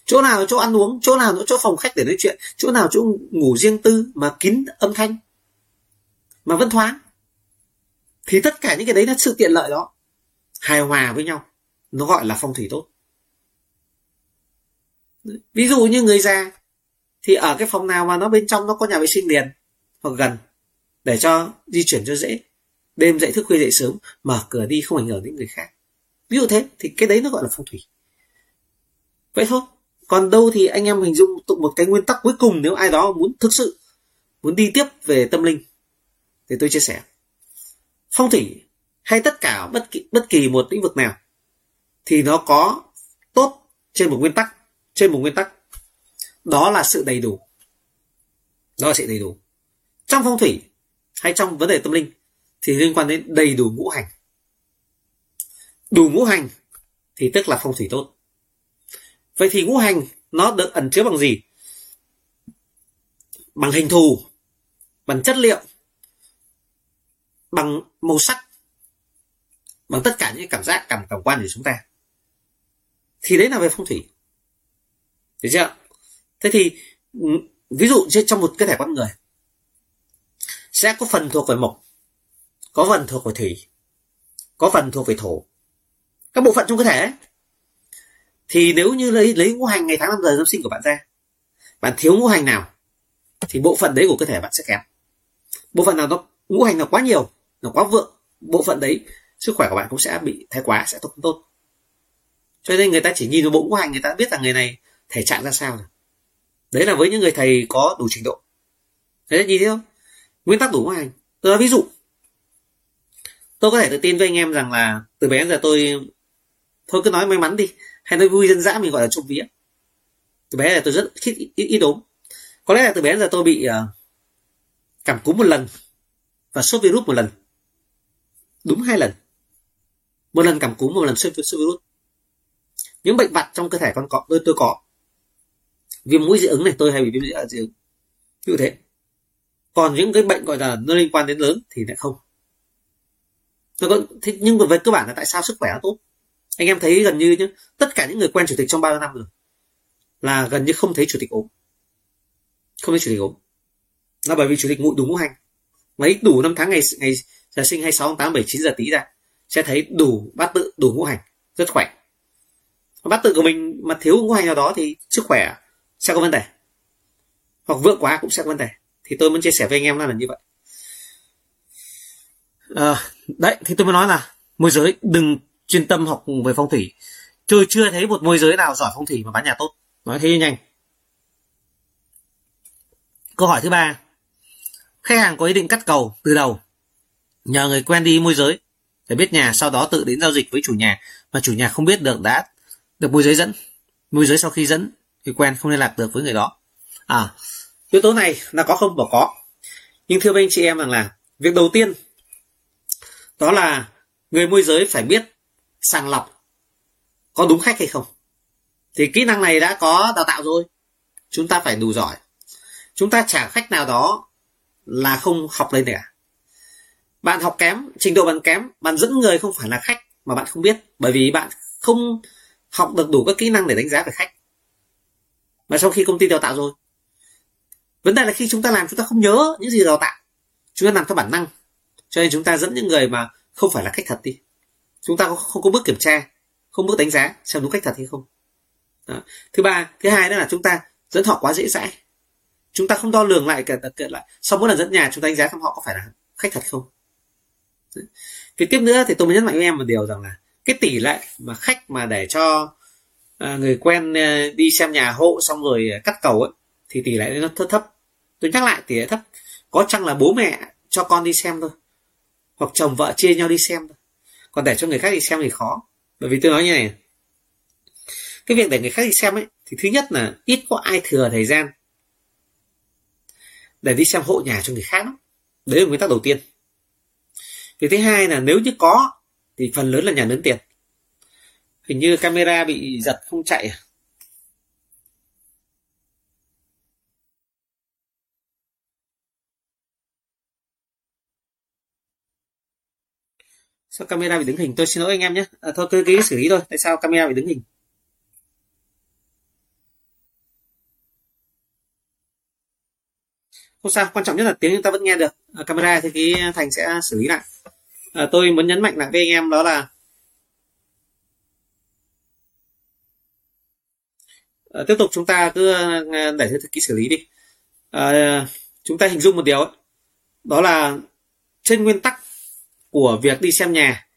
chỗ nào là chỗ ăn uống? Chỗ nào là chỗ phòng khách để nói chuyện? Chỗ nào chỗ ngủ riêng tư mà kín âm thanh? Mà vẫn thoáng? Thì tất cả những cái đấy là sự tiện lợi đó hài hòa với nhau, nó gọi là phong thủy tốt. Ví dụ như người già thì ở cái phòng nào mà nó bên trong nó có nhà vệ sinh liền hoặc gần để cho di chuyển cho dễ. Đêm dậy thức khuya dậy sớm, mở cửa đi không ảnh hưởng đến người khác. Ví dụ thế thì cái đấy nó gọi là phong thủy. Vậy thôi, còn đâu thì anh em hình dung tụng một cái nguyên tắc cuối cùng nếu ai đó muốn thực sự, muốn đi tiếp về tâm linh thì tôi chia sẻ. Phong thủy hay tất cả bất kỳ, bất kỳ một lĩnh vực nào thì nó có tốt trên một nguyên tắc trên một nguyên tắc. Đó là sự đầy đủ. Đó là sự đầy đủ. Trong phong thủy hay trong vấn đề tâm linh thì liên quan đến đầy đủ ngũ hành. Đủ ngũ hành thì tức là phong thủy tốt. Vậy thì ngũ hành nó được ẩn chứa bằng gì? Bằng hình thù bằng chất liệu bằng màu sắc bằng tất cả những cảm giác, cảm cảm quan của chúng ta. Thì đấy là về phong thủy. Được chưa? Thế thì ừ, ví dụ như trong một cơ thể con người, sẽ có phần thuộc về mộc, có phần thuộc về thủy, có phần thuộc về thổ. Các bộ phận trong cơ thể ấy. thì nếu như lấy lấy ngũ hành ngày tháng năm giờ năm sinh của bạn ra, bạn thiếu ngũ hành nào, thì bộ phận đấy của cơ thể bạn sẽ kém. Bộ phận nào nó, ngũ hành là quá nhiều, nó quá vượng, bộ phận đấy sức khỏe của bạn cũng sẽ bị thái quá sẽ không tốt. Cho nên người ta chỉ nhìn vào bụng của hành người ta biết là người này thể trạng ra sao rồi. Đấy là với những người thầy có đủ trình độ. Thế nhìn thấy không? Nguyên tắc đủ ngũ hành. Tôi nói ví dụ tôi có thể tự tin với anh em rằng là từ bé đến giờ tôi thôi cứ nói may mắn đi hay nói vui dân dã mình gọi là trộm vía. Từ bé là tôi rất ít ít, ít ốm có lẽ là từ bé đến giờ tôi bị uh, cảm cúm một lần và sốt virus một lần. Đúng hai lần một lần cảm cúm một lần sốt virus. Những bệnh vặt trong cơ thể con có tôi tôi có. Viêm mũi dị ứng này tôi hay bị viêm dị ứng. Như thế. Còn những cái bệnh gọi là nó liên quan đến lớn thì lại không. Nó có, thế nhưng mà về cơ bản là tại sao sức khỏe nó tốt? Anh em thấy gần như nhá tất cả những người quen chủ tịch trong bao nhiêu năm rồi là gần như không thấy chủ tịch ốm. Không thấy chủ tịch ốm. Là bởi vì chủ tịch ngụy đủ ngũ hành. Mấy đủ năm tháng ngày ngày giờ sinh 26 tháng 8 7 9 giờ tí ra sẽ thấy đủ bát tự đủ ngũ hành rất khỏe. Bát tự của mình mà thiếu ngũ hành nào đó thì sức khỏe sẽ có vấn đề. Hoặc vượng quá cũng sẽ có vấn đề. Thì tôi muốn chia sẻ với anh em là như vậy. À, đấy thì tôi mới nói là môi giới đừng chuyên tâm học về phong thủy. Tôi chưa thấy một môi giới nào giỏi phong thủy mà bán nhà tốt. Nói thế nhanh. Câu hỏi thứ ba. Khách hàng có ý định cắt cầu từ đầu. Nhờ người quen đi môi giới để biết nhà sau đó tự đến giao dịch với chủ nhà, mà chủ nhà không biết được đã được môi giới dẫn. Môi giới sau khi dẫn thì quen, không liên lạc được với người đó. À yếu tố này là có không bỏ có. Nhưng thưa anh chị em rằng là việc đầu tiên đó là người môi giới phải biết sàng lọc có đúng khách hay không. Thì kỹ năng này đã có đào tạo rồi, chúng ta phải đủ giỏi. Chúng ta trả khách nào đó là không học lên cả bạn học kém, trình độ bạn kém, bạn dẫn người không phải là khách mà bạn không biết. Bởi vì bạn không học được đủ các kỹ năng để đánh giá về khách. Mà sau khi công ty đào tạo rồi, vấn đề là khi chúng ta làm, chúng ta không nhớ những gì đào tạo. Chúng ta làm theo bản năng. Cho nên chúng ta dẫn những người mà không phải là khách thật đi. Chúng ta không có bước kiểm tra, không bước đánh giá xem đúng khách thật hay không. Đó. thứ ba, thứ hai đó là chúng ta dẫn họ quá dễ dãi. Chúng ta không đo lường lại cả cả lại sau mỗi lần dẫn nhà, chúng ta đánh giá xem họ có phải là khách thật không cái tiếp nữa thì tôi muốn nhấn mạnh với em một điều rằng là cái tỷ lệ mà khách mà để cho à, người quen à, đi xem nhà hộ xong rồi à, cắt cầu ấy thì tỷ lệ nó thấp thấp. Tôi nhắc lại tỷ lệ thấp. Có chăng là bố mẹ cho con đi xem thôi hoặc chồng vợ chia nhau đi xem thôi. Còn để cho người khác đi xem thì khó. Bởi vì tôi nói như này cái việc để người khác đi xem ấy thì thứ nhất là ít có ai thừa thời gian để đi xem hộ nhà cho người khác đấy là nguyên tắc đầu tiên việc thứ hai là nếu như có thì phần lớn là nhà lớn tiền. Hình như camera bị giật không chạy à? Sao camera bị đứng hình? Tôi xin lỗi anh em nhé. À, thôi cứ cứ xử lý thôi. Tại sao camera bị đứng hình? Không sao quan trọng nhất là tiếng chúng ta vẫn nghe được. À, camera thì cái thành sẽ xử lý lại. À, tôi muốn nhấn mạnh lại với anh em đó là à, tiếp tục chúng ta cứ à, để thư kỹ xử lý đi. À, chúng ta hình dung một điều ấy, đó là trên nguyên tắc của việc đi xem nhà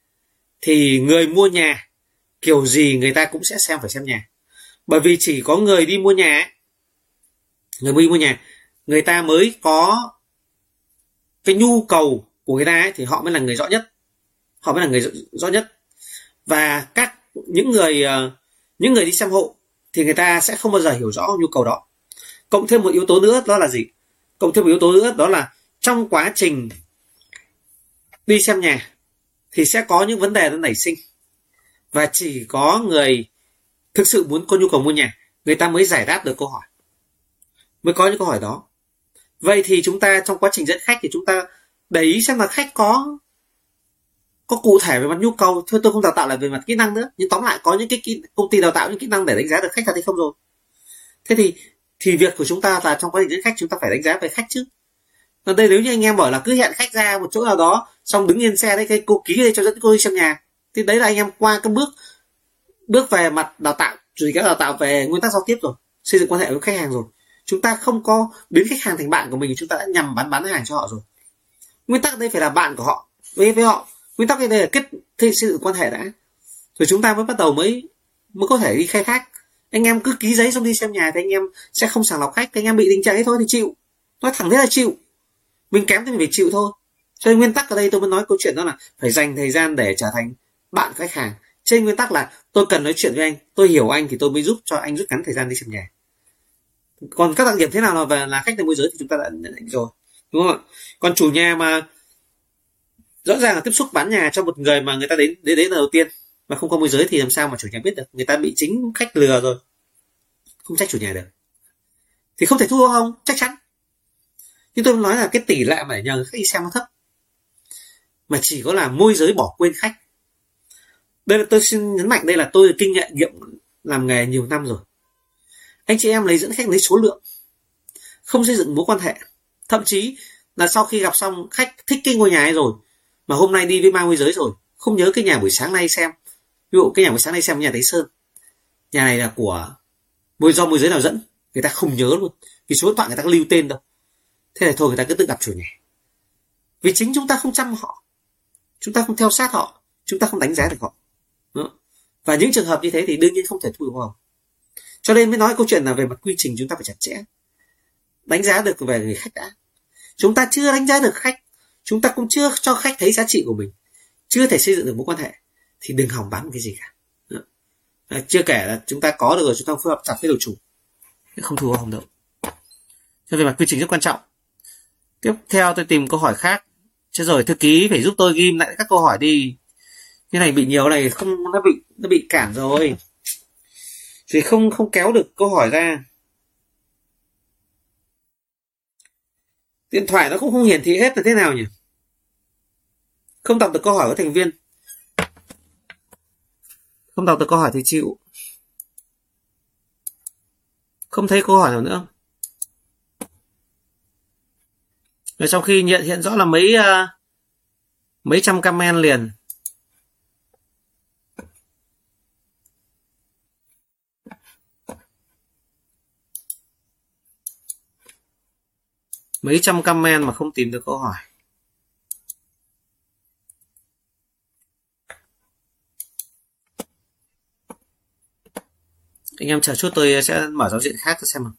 thì người mua nhà kiểu gì người ta cũng sẽ xem phải xem nhà. Bởi vì chỉ có người đi mua nhà người đi mua nhà người ta mới có cái nhu cầu của người ta ấy, thì họ mới là người rõ nhất. Họ mới là người rõ nhất. Và các những người ờ, những người đi xem hộ thì người ta sẽ không bao giờ hiểu rõ nhu cầu đó. Cộng thêm một yếu tố nữa đó là gì? Cộng thêm một yếu tố nữa đó là trong quá trình đi xem nhà thì sẽ có những vấn đề nó nảy sinh. Và chỉ có người thực sự muốn có nhu cầu mua nhà người ta mới giải đáp được câu hỏi. Mới có những câu hỏi đó vậy thì chúng ta trong quá trình dẫn khách thì chúng ta để ý xem là khách có có cụ thể về mặt nhu cầu. Thôi tôi không đào tạo lại về mặt kỹ năng nữa nhưng tóm lại có những cái kỹ, công ty đào tạo những kỹ năng để đánh giá được khách thật hay không rồi. Thế thì thì việc của chúng ta là trong quá trình dẫn khách chúng ta phải đánh giá về khách chứ. Còn đây nếu như anh em bảo là cứ hẹn khách ra một chỗ nào đó xong đứng yên xe đấy cái cô ký đây cho dẫn cô đi xem nhà thì đấy là anh em qua các bước bước về mặt đào tạo rồi các đào tạo về nguyên tắc giao tiếp rồi xây dựng quan hệ với khách hàng rồi chúng ta không có biến khách hàng thành bạn của mình, chúng ta đã nhằm bán bán hàng cho họ rồi. Nguyên tắc đây phải là bạn của họ, với với họ. Nguyên tắc đây là kết xây dựng quan hệ đã. Rồi chúng ta mới bắt đầu mới mới có thể đi khai thác. Anh em cứ ký giấy xong đi xem nhà thì anh em sẽ không sàng lọc khách. Anh em bị tình trạng ấy thôi thì chịu. Nói thẳng thế là chịu. Mình kém thì mình phải chịu thôi. Cho nên nguyên tắc ở đây tôi muốn nói câu chuyện đó là phải dành thời gian để trở thành bạn khách hàng. Trên nguyên tắc là tôi cần nói chuyện với anh, tôi hiểu anh thì tôi mới giúp cho anh rút ngắn thời gian đi xem nhà còn các đặc điểm thế nào là về là khách từ môi giới thì chúng ta đã nhận định rồi, đúng không ạ? Còn chủ nhà mà rõ ràng là tiếp xúc bán nhà cho một người mà người ta đến đến đến là đầu tiên mà không có môi giới thì làm sao mà chủ nhà biết được? Người ta bị chính khách lừa rồi. Không trách chủ nhà được. Thì không thể thua không chắc chắn. Nhưng tôi nói là cái tỷ lệ mà nhờ khách đi xem nó thấp. Mà chỉ có là môi giới bỏ quên khách. Đây là tôi xin nhấn mạnh, đây là tôi kinh nghiệm làm nghề nhiều năm rồi anh chị em lấy dẫn khách lấy số lượng, không xây dựng mối quan hệ. Thậm chí là sau khi gặp xong, khách thích cái ngôi nhà ấy rồi, mà hôm nay đi với ma môi giới rồi, không nhớ cái nhà buổi sáng nay xem. Ví dụ cái nhà buổi sáng nay xem nhà thấy sơn. Nhà này là của môi, do môi giới nào dẫn, người ta không nhớ luôn. Vì số điện thoại người ta có lưu tên đâu. Thế này thôi, người ta cứ tự gặp chủ nhà. Vì chính chúng ta không chăm họ. Chúng ta không theo sát họ. Chúng ta không đánh giá được họ. Đó. và những trường hợp như thế thì đương nhiên không thể thu được hoa hồng cho nên mới nói câu chuyện là về mặt quy trình chúng ta phải chặt chẽ. Đánh giá được về người khách đã. Chúng ta chưa đánh giá được khách. Chúng ta cũng chưa cho khách thấy giá trị của mình. Chưa thể xây dựng được mối quan hệ. Thì đừng hỏng bán cái gì cả. À, chưa kể là chúng ta có được rồi chúng ta phối hợp chặt với đầu chủ. Không thua không được. Cho về mặt quy trình rất quan trọng. Tiếp theo tôi tìm câu hỏi khác. Chứ rồi thư ký phải giúp tôi ghim lại các câu hỏi đi. Như này bị nhiều này không nó bị nó bị cản rồi thì không không kéo được câu hỏi ra. Điện thoại nó cũng không hiển thị hết là thế nào nhỉ? Không đọc được câu hỏi của thành viên. Không đọc được câu hỏi thì chịu. Không thấy câu hỏi nào nữa. Rồi trong khi nhận hiện rõ là mấy uh, mấy trăm comment liền. Mấy trăm comment mà không tìm được câu hỏi anh em chờ chút tôi sẽ mở giao diện khác cho xem nào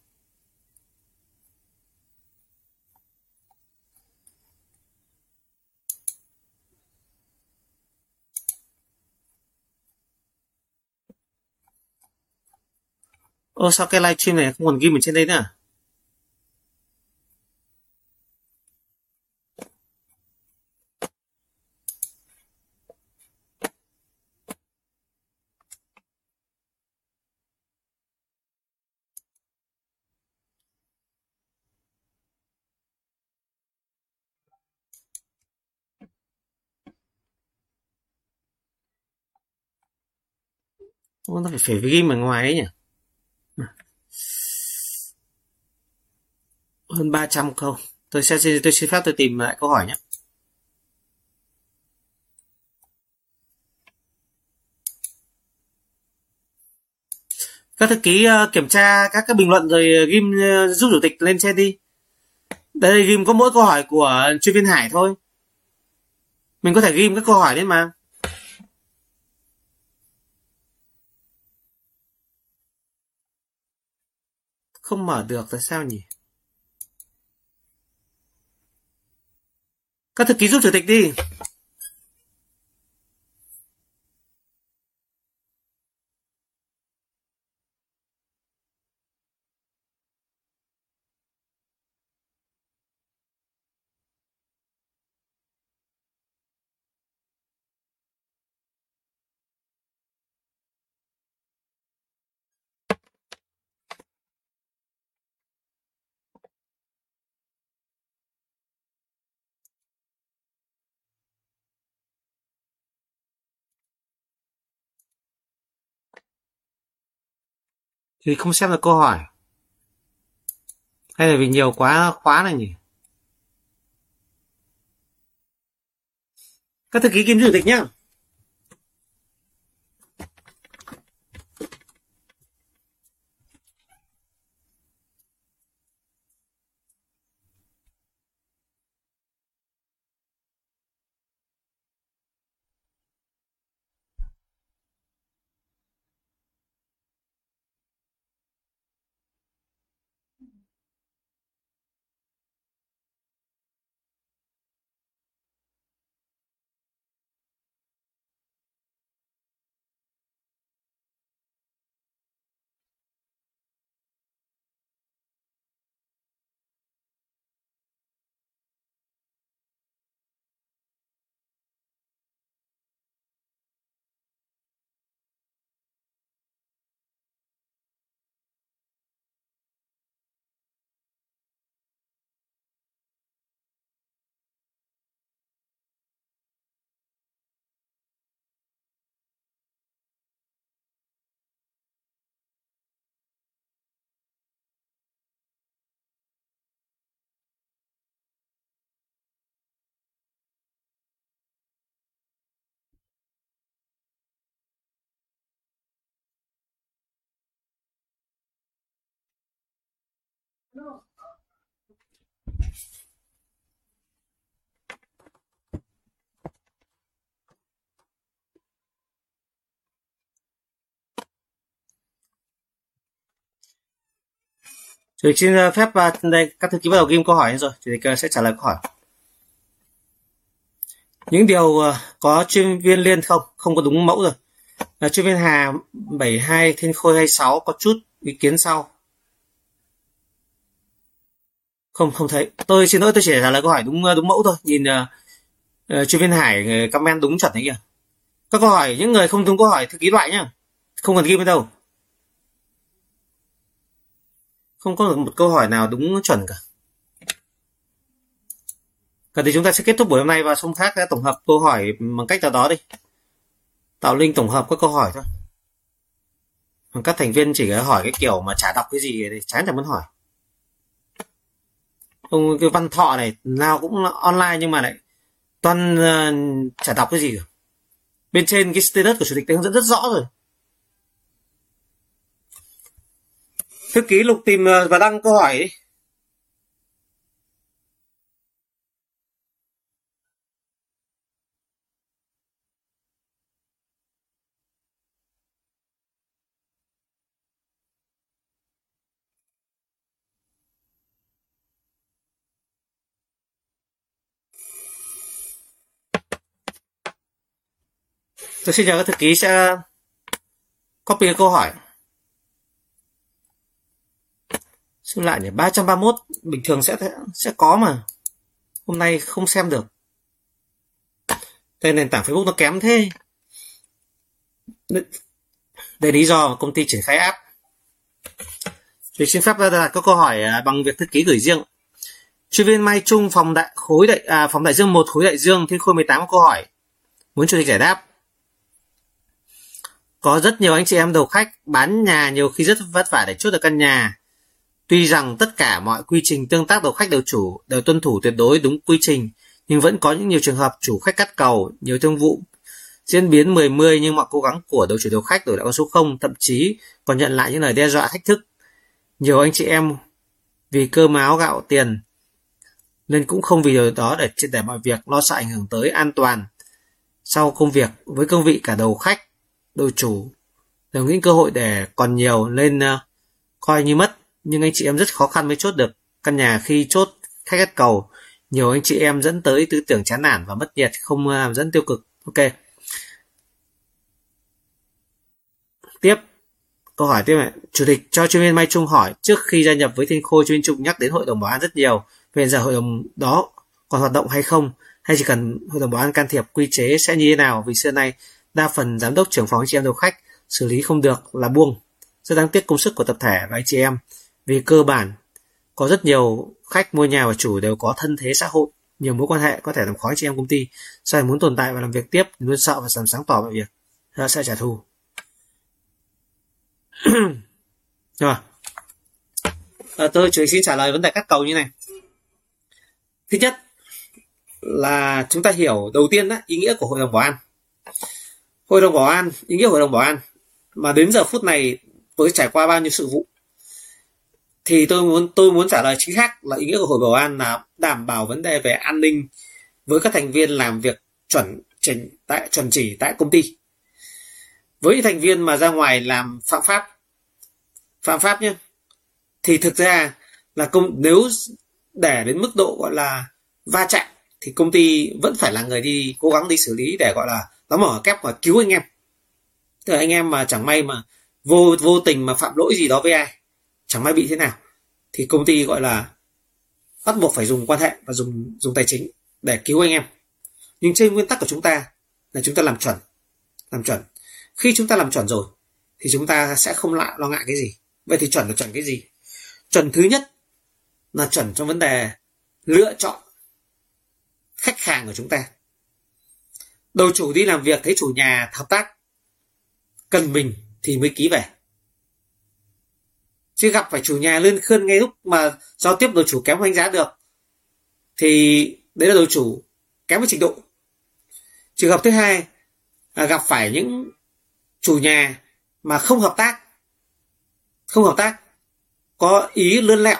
Ô, sao cái livestream này không còn ghi mình trên đây nữa à? Nó phải phải ghi ở ngoài ấy nhỉ? Hơn 300 câu. Tôi sẽ tôi xin phép tôi tìm lại câu hỏi nhé. Các thư ký uh, kiểm tra các cái bình luận rồi ờ, ghim uh, giúp chủ tịch lên trên đi. Đây ghim có mỗi câu hỏi của chuyên viên Hải thôi. Mình có thể ghim các câu hỏi lên mà. Không mở được tại sao nhỉ? Các thư ký giúp chủ tịch đi. Thì không xem được câu hỏi. Hay là vì nhiều quá, khóa này nhỉ? Các thư ký kiêm chủ tịch nhá. Chủ tịch xin ờ, phép ờ, đây các thư ký bắt đầu ghim câu hỏi rồi, chủ tịch ờ, sẽ trả lời câu hỏi. Những điều có chuyên viên liên không? Không có đúng mẫu rồi. Chuyên viên Hà 72 Thiên Khôi 26 có chút ý kiến sau. Không không thấy. Tôi xin lỗi tôi chỉ trả lời câu hỏi đúng đúng mẫu thôi. Nhìn uh, uh, chuyên viên Hải ờ, comment đúng chuẩn đấy kìa. Các câu hỏi những người không đúng câu hỏi thư ký loại nhá. Không cần ghi bên đâu. Không có được một câu hỏi nào đúng chuẩn cả. Cần thì chúng ta sẽ kết thúc buổi hôm nay và xong khác sẽ tổng hợp câu hỏi bằng cách nào đó đi. Tạo link tổng hợp các câu hỏi thôi. Các thành viên chỉ hỏi cái kiểu mà chả đọc cái gì thì chán chẳng muốn hỏi. Ông cái văn thọ này nào cũng online nhưng mà lại toàn uh, chả đọc cái gì cả. Bên trên cái status của chủ tịch hướng dẫn rất rõ rồi. Thư ký lục tìm ờ, và đăng câu hỏi ấy. Tôi xin chào các thư ký sẽ copy câu hỏi. Xin lại nhỉ, 331 bình thường sẽ sẽ có mà. Hôm nay không xem được. Tên nền tảng Facebook nó kém thế. Đây lý do công ty triển khai app. Thì xin phép đặt các câu hỏi à, bằng việc thư ký gửi riêng. Chuyên viên Mai Trung phòng đại khối đại à, phòng đại dương 1 khối đại dương thiên khôi 18 có câu hỏi. Muốn chủ tịch giải đáp. Có rất nhiều anh chị em đầu khách bán nhà nhiều khi rất vất vả để chốt được căn nhà. Tuy rằng tất cả mọi quy trình tương tác đầu khách đầu chủ đều tuân thủ tuyệt đối đúng quy trình, nhưng vẫn có những nhiều trường hợp chủ khách cắt cầu, nhiều thương vụ diễn biến 10-10 nhưng mọi cố gắng của đầu chủ đầu khách đổi lại con số 0, thậm chí còn nhận lại những lời đe dọa thách thức. Nhiều anh chị em vì cơ máu gạo tiền nên cũng không vì điều đó để triệt để mọi việc lo sợ ảnh hưởng tới an toàn sau công việc với cương vị cả đầu khách đội chủ. Đều nghĩ cơ hội để còn nhiều nên uh, ờ, coi như mất nhưng anh chị em rất khó khăn mới chốt được. Căn nhà khi chốt khách cắt cầu nhiều anh chị em dẫn tới tư tưởng chán nản và mất nhiệt không uh, dẫn tiêu cực. Ok. Tiếp. Câu hỏi tiếp này. Chủ tịch cho chuyên viên mai trung hỏi trước khi gia nhập với thiên khôi chuyên trung nhắc đến hội đồng bảo an rất nhiều. Về giờ hội đồng đó còn hoạt động hay không? Hay chỉ cần hội đồng bảo an can thiệp quy chế sẽ như thế nào? Vì xưa nay đa phần giám đốc trưởng phòng chị em đầu khách xử lý không được là buông. Rất đáng tiếc công sức của tập thể và anh chị em vì cơ bản có rất nhiều khách mua nhà và chủ đều có thân thế xã hội nhiều mối quan hệ có thể làm khó anh chị em công ty. Sau muốn tồn tại và làm việc tiếp luôn sợ và dần sáng tỏ mọi việc họ sẽ trả thù. Rồi à, tôi chỉ xin trả lời vấn đề cắt cầu như này. Thứ nhất là chúng ta hiểu đầu tiên đó, ý nghĩa của hội đồng bảo an hội đồng bảo an, ý nghĩa hội đồng bảo an, mà đến giờ phút này với trải qua bao nhiêu sự vụ, thì tôi muốn tôi muốn trả lời chính xác là ý nghĩa của hội bảo an là đảm bảo vấn đề về an ninh với các thành viên làm việc chuẩn chỉnh tại, chuẩn chỉ tại công ty. Với những thành viên mà ra ngoài làm phạm pháp phạm pháp nhé, thì thực ra là công, nếu để đến mức độ gọi là va chạm thì công ty vẫn phải là người đi cố gắng đi xử lý để gọi là nó mở kép và cứu anh em. Tức là anh em mà chẳng may mà vô vô tình mà phạm lỗi gì đó với ai, chẳng may bị thế nào, thì công ty gọi là bắt buộc phải dùng quan hệ và dùng dùng tài chính để cứu anh em. Nhưng trên nguyên tắc của chúng ta là chúng ta làm chuẩn làm chuẩn. Khi chúng ta làm chuẩn rồi, thì chúng ta sẽ không lại lo ngại cái gì. Vậy thì chuẩn là chuẩn cái gì? Chuẩn thứ nhất là chuẩn trong vấn đề lựa chọn khách hàng của chúng ta đầu chủ đi làm việc thấy chủ nhà hợp tác cần mình thì mới ký về. Chứ gặp phải chủ nhà lên khơn ngay lúc mà giao tiếp đầu chủ kém đánh giá được, thì đấy là đầu chủ kém với trình độ. Trường hợp thứ hai là gặp phải những chủ nhà mà không hợp tác, không hợp tác, có ý lươn lẹo,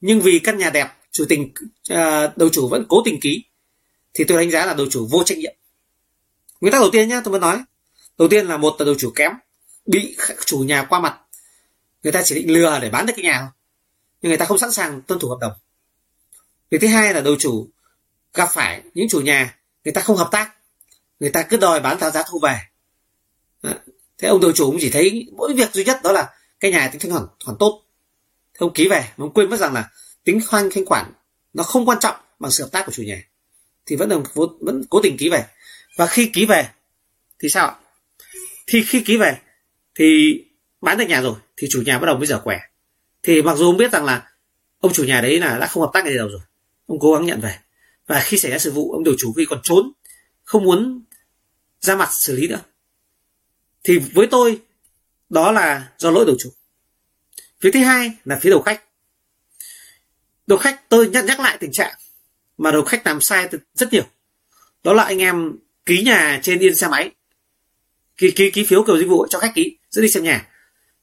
nhưng vì căn nhà đẹp, chủ tình à, đầu chủ vẫn cố tình ký, thì tôi đánh giá là đầu chủ vô trách nhiệm nguyên tắc đầu tiên nhá, tôi mới nói. Đầu tiên là một là đầu chủ kém bị chủ nhà qua mặt. Người ta chỉ định lừa để bán được cái nhà thôi. Nhưng người ta không sẵn sàng tuân thủ hợp đồng. Việc thứ hai là đầu chủ gặp phải những chủ nhà, người ta không hợp tác. Người ta cứ đòi bán theo giá thu về. Thế ông đầu chủ cũng chỉ thấy mỗi việc duy nhất đó là cái nhà tính thanh khoản khoản tốt. Thế ông ký về, mà ông quên mất rằng là tính khoanh thanh khoản nó không quan trọng bằng sự hợp tác của chủ nhà. Thì vẫn là vẫn cố tình ký về và khi ký về, thì sao ạ? Thì khi ký về, thì bán được nhà rồi, thì chủ nhà bắt đầu mới dở quẻ thì mặc dù ông biết rằng là ông chủ nhà đấy là đã không hợp tác ngay đầu rồi, ông cố gắng nhận về. Và khi xảy ra sự vụ, ông điều chủ khi còn trốn, không muốn ra mặt xử lý nữa. Thì với tôi, đó là do lỗi đầu chủ. Phía thứ hai là phía đầu khách. Đầu khách, tôi nhắc nhắc lại tình trạng mà đầu khách làm sai rất nhiều. Đó là anh em ký nhà trên yên xe máy. Ký ký ký phiếu cầu dịch vụ cho khách ký dẫn đi xem nhà.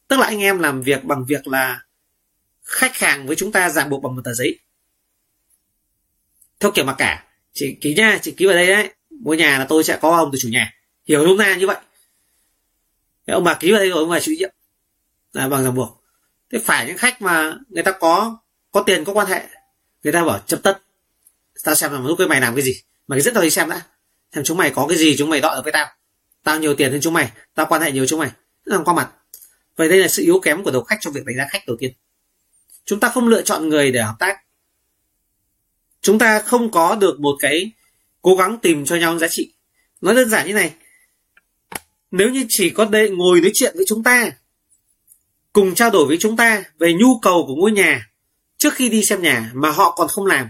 Tức là anh em làm việc bằng việc là khách hàng với chúng ta ràng buộc bằng một tờ giấy. Theo kiểu mặc cả, chị ký nha, chị ký vào đây đấy, mua nhà là tôi sẽ có ông từ chủ nhà. Hiểu nôm na như vậy. Thế ông bà ký vào đây rồi ông bà chịu nhiệm. Là bằng ràng buộc thế phải những khách mà người ta có có tiền, có quan hệ, người ta bảo chấp tất. Tao xem là lúc cái mày làm cái gì, mày rất tao đi xem đã xem chúng mày có cái gì chúng mày đợi được với tao. Tao nhiều tiền hơn chúng mày, tao quan hệ nhiều chúng mày. Làm qua mặt. Vậy đây là sự yếu kém của đầu khách trong việc đánh giá khách đầu tiên. Chúng ta không lựa chọn người để hợp tác. Chúng ta không có được một cái cố gắng tìm cho nhau giá trị. Nói đơn giản như này. Nếu như chỉ có đây, ngồi nói chuyện với chúng ta, cùng trao đổi với chúng ta về nhu cầu của ngôi nhà trước khi đi xem nhà mà họ còn không làm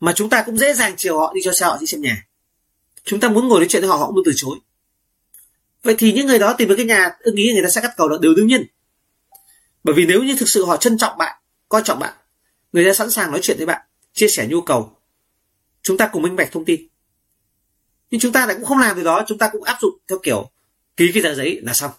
mà chúng ta cũng dễ dàng chiều họ đi cho xe họ đi xem nhà. Chúng ta muốn ngồi nói chuyện với họ họ cũng muốn từ chối. Vậy thì những người đó tìm được cái nhà, ưng ý người ta sẽ cắt cầu là điều đương nhiên. Bởi vì nếu như thực sự họ trân trọng bạn, coi trọng bạn, người ta sẵn sàng nói chuyện với bạn, chia sẻ nhu cầu, chúng ta cùng minh bạch thông tin. Nhưng chúng ta lại cũng không làm điều đó, chúng ta cũng áp dụng theo kiểu, ký cái tờ giấy là xong.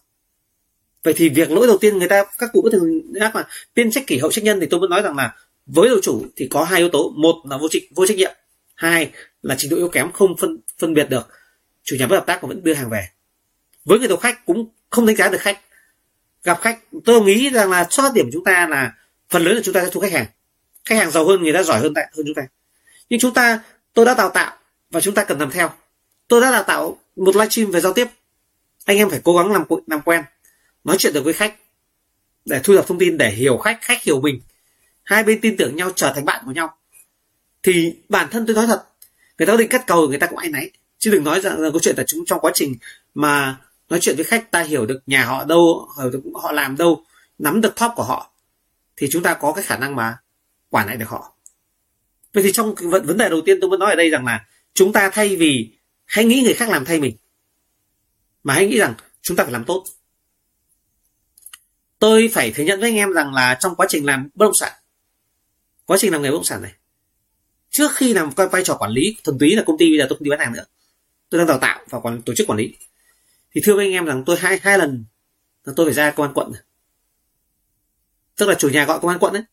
Vậy thì việc lỗi đầu tiên người ta, các cụ có thường nhắc là tiên trách kỷ hậu trách nhân thì tôi vẫn nói rằng là với đầu chủ thì có hai yếu tố. Một là vô trách vô trách nhiệm. Hai là trình độ yếu kém không phân phân biệt được. Chủ nhà bất hợp tác mà vẫn đưa hàng về. Với người đầu khách cũng không đánh giá được khách. Gặp khách, tôi nghĩ rằng là xuất điểm chúng ta là phần lớn là chúng ta sẽ thu khách hàng. Khách hàng giàu hơn, người ta giỏi hơn tại, hơn chúng ta. Nhưng chúng ta, tôi đã đào tạo và chúng ta cần làm theo. Tôi đã đào tạo một livestream về giao tiếp. Anh em phải cố gắng làm làm quen, nói chuyện được với khách để thu thập thông tin, để hiểu khách khách hiểu mình hai bên tin tưởng nhau trở thành bạn của nhau. Thì bản thân tôi nói thật, người ta có định cắt cầu, người ta cũng ai nấy chứ đừng nói rằng là câu chuyện là chúng trong quá trình mà nói chuyện với khách, ta hiểu được nhà họ đâu, hiểu được họ làm đâu, nắm được top của họ, thì chúng ta có cái khả năng mà quản lại được họ. Vậy thì trong vấn vấn đề đầu tiên tôi muốn nói ở đây rằng là chúng ta thay vì hãy nghĩ người khác làm thay mình, mà hãy nghĩ rằng chúng ta phải làm tốt. Tôi phải thừa nhận với anh em rằng là trong quá trình làm bất động sản quá trình làm nghề bất động sản này. Trước khi làm vai trò quản lý, thuần túy là công ty, bây giờ tôi không đi bán hàng nữa. Tôi đang đào tạo và còn tổ chức quản lý. Thì thưa với anh em rằng tôi hai hai lần là tôi phải ra công an quận tức là chủ nhà gọi công an quận đấy.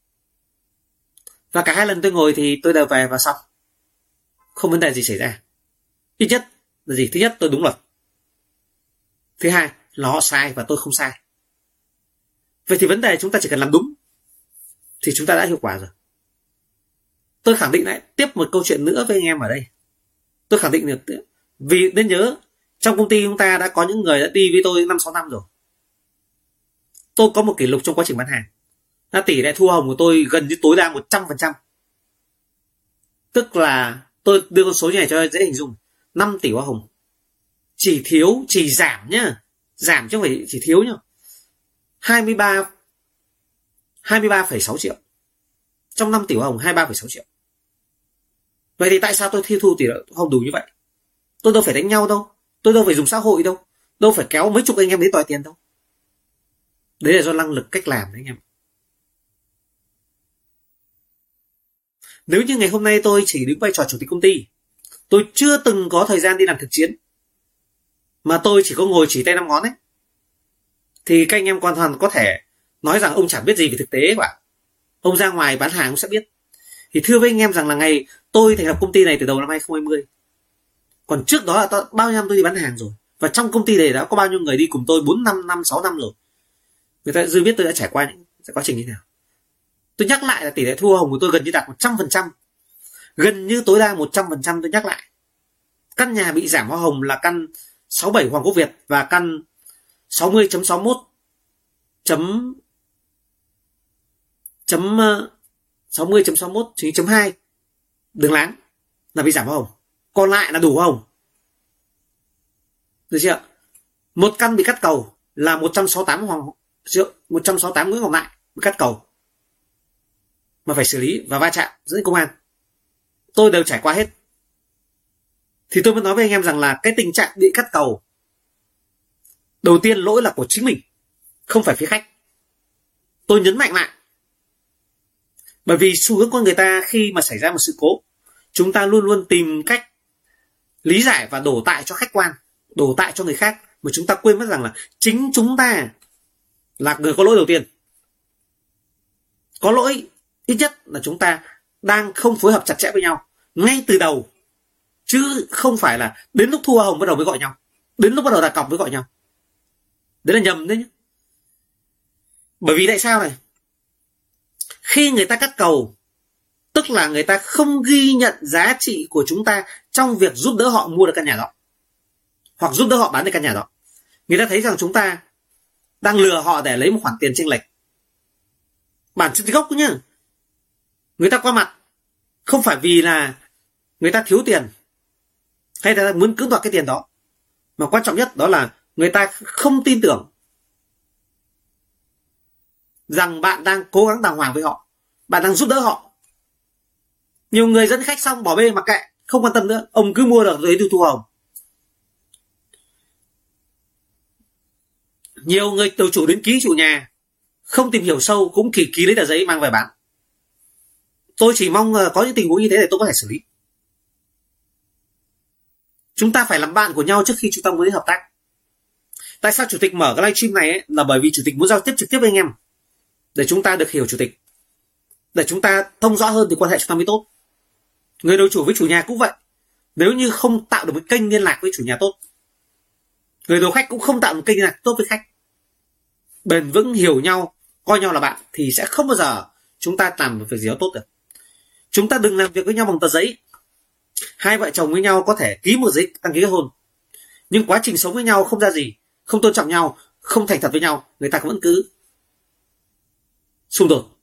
Và cả hai lần tôi ngồi thì tôi đều về và xong. Không vấn đề gì xảy ra. Ít nhất là gì? Thứ nhất, tôi đúng luật. Thứ hai là họ sai và tôi không sai. Vậy thì vấn đề chúng ta chỉ cần làm đúng thì chúng ta đã hiệu quả rồi tôi khẳng định lại tiếp một câu chuyện nữa với anh em ở đây. Tôi khẳng định được vì nên nhớ trong công ty chúng ta đã có những người đã đi với tôi năm sáu năm rồi. Tôi có một kỷ lục trong quá trình bán hàng. Là tỷ lệ thu hồng của tôi gần như tối đa một trăm phần trăm. Tức là tôi đưa con số như này cho dễ hình dung. 5 tỷ hoa hồng. Chỉ thiếu chỉ giảm nhá. Giảm chứ không phải chỉ thiếu nhá. 23 23,6 triệu. Trong 5 tỷ hoa hồng 23,6 triệu vậy thì tại sao tôi thi thu tỷ lệ không đủ như vậy? Tôi đâu phải đánh nhau đâu. Tôi đâu phải dùng xã hội đâu. Đâu phải kéo mấy chục anh em đến đòi tiền đâu. Đấy là do năng lực cách làm đấy anh em nếu như ngày hôm nay tôi chỉ đứng vai trò chủ tịch công ty, tôi chưa từng có thời gian đi làm thực chiến, mà tôi chỉ có ngồi chỉ tay năm ngón ấy, thì các anh em hoàn toàn có thể nói rằng ông chẳng biết gì về thực tế quả ông ra ngoài bán hàng ông sẽ biết thì thưa với anh em rằng là ngày tôi thành lập công ty này từ đầu năm 2020 còn trước đó là to, bao nhiêu năm tôi đi bán hàng rồi. Và trong công ty này đã có bao nhiêu người đi cùng tôi 4 năm năm 6 năm rồi. Người ta dư biết tôi đã trải qua những quá trình như thế nào. Tôi nhắc lại là tỷ lệ thu hồng của tôi gần như đạt 100% gần như tối đa 100% tôi nhắc lại. Căn nhà bị giảm hoa hồng là căn 67 Hoàng Quốc Việt và căn 60.61 chấm chấm ờ, 60.61 ờ, chấm 2 đường láng là bị giảm hoa hồng còn lại là đủ hoa hồng được chưa? Một căn bị cắt cầu là 168 hoàng triệu 168 Nguyễn Ngọc Lại bị cắt cầu. Mà phải xử lý và va chạm dẫn công an. Tôi đều trải qua hết. Thì tôi muốn nói với anh em rằng là cái tình trạng bị cắt cầu đầu tiên lỗi là của chính mình không phải phía khách. Tôi nhấn mạnh lại bởi vì xu hướng con người ta khi mà xảy ra một sự cố, chúng ta luôn luôn tìm cách lý giải và đổ tại cho khách quan, đổ tại cho người khác, mà chúng ta quên mất rằng là chính chúng ta là người có lỗi đầu tiên. Có lỗi ít nhất là chúng ta đang không phối hợp chặt chẽ với nhau ngay từ đầu, chứ không phải là đến lúc thua hồng bắt đầu mới gọi nhau, đến lúc bắt đầu đặt cọc mới gọi nhau. Đấy là nhầm đấy nhé bởi vì tại sao này? Khi người ta cắt cầu, tức là người ta không ghi nhận giá trị của chúng ta trong việc giúp đỡ họ mua được căn nhà đó, hoặc giúp đỡ họ bán được căn nhà đó, người ta thấy rằng chúng ta đang lừa họ để lấy một khoản tiền chênh lệch. Bản chất gốc nhá. Người ta qua mặt không phải vì là người ta thiếu tiền, hay là muốn cưỡng đoạt cái tiền đó, mà quan trọng nhất đó là người ta không tin tưởng rằng bạn đang cố gắng đàng hoàng với họ bạn đang giúp đỡ họ. Nhiều người dẫn khách xong bỏ bê mặc kệ không quan tâm nữa ông cứ mua được rồi tôi thu hồng. Nhiều người từ chủ đến ký chủ nhà không tìm hiểu sâu cũng kỳ ký lấy tờ giấy mang về bán. Tôi chỉ mong ờ, có những tình huống như thế để tôi có thể xử lý. Chúng ta phải làm bạn của nhau trước khi chúng ta mới hợp tác. Tại sao chủ tịch mở cái livestream này ấy, là bởi vì chủ tịch muốn giao tiếp trực tiếp với anh em để chúng ta được hiểu chủ tịch. Để chúng ta thông rõ hơn thì quan hệ chúng ta mới tốt. Người đầu chủ với chủ nhà cũng vậy. Nếu như không tạo được một kênh liên lạc với chủ nhà tốt, người đầu khách cũng không tạo một kênh liên lạc tốt với khách, bền vững, hiểu nhau, coi nhau là bạn, thì sẽ không bao giờ chúng ta làm một việc gì đó tốt được. Chúng ta đừng làm việc với nhau bằng tờ giấy. Hai vợ chồng với nhau có thể ký một giấy đăng ký kết hôn, nhưng quá trình sống với nhau không ra gì, không tôn trọng nhau, không thành thật với nhau, người ta vẫn cứ xung đột.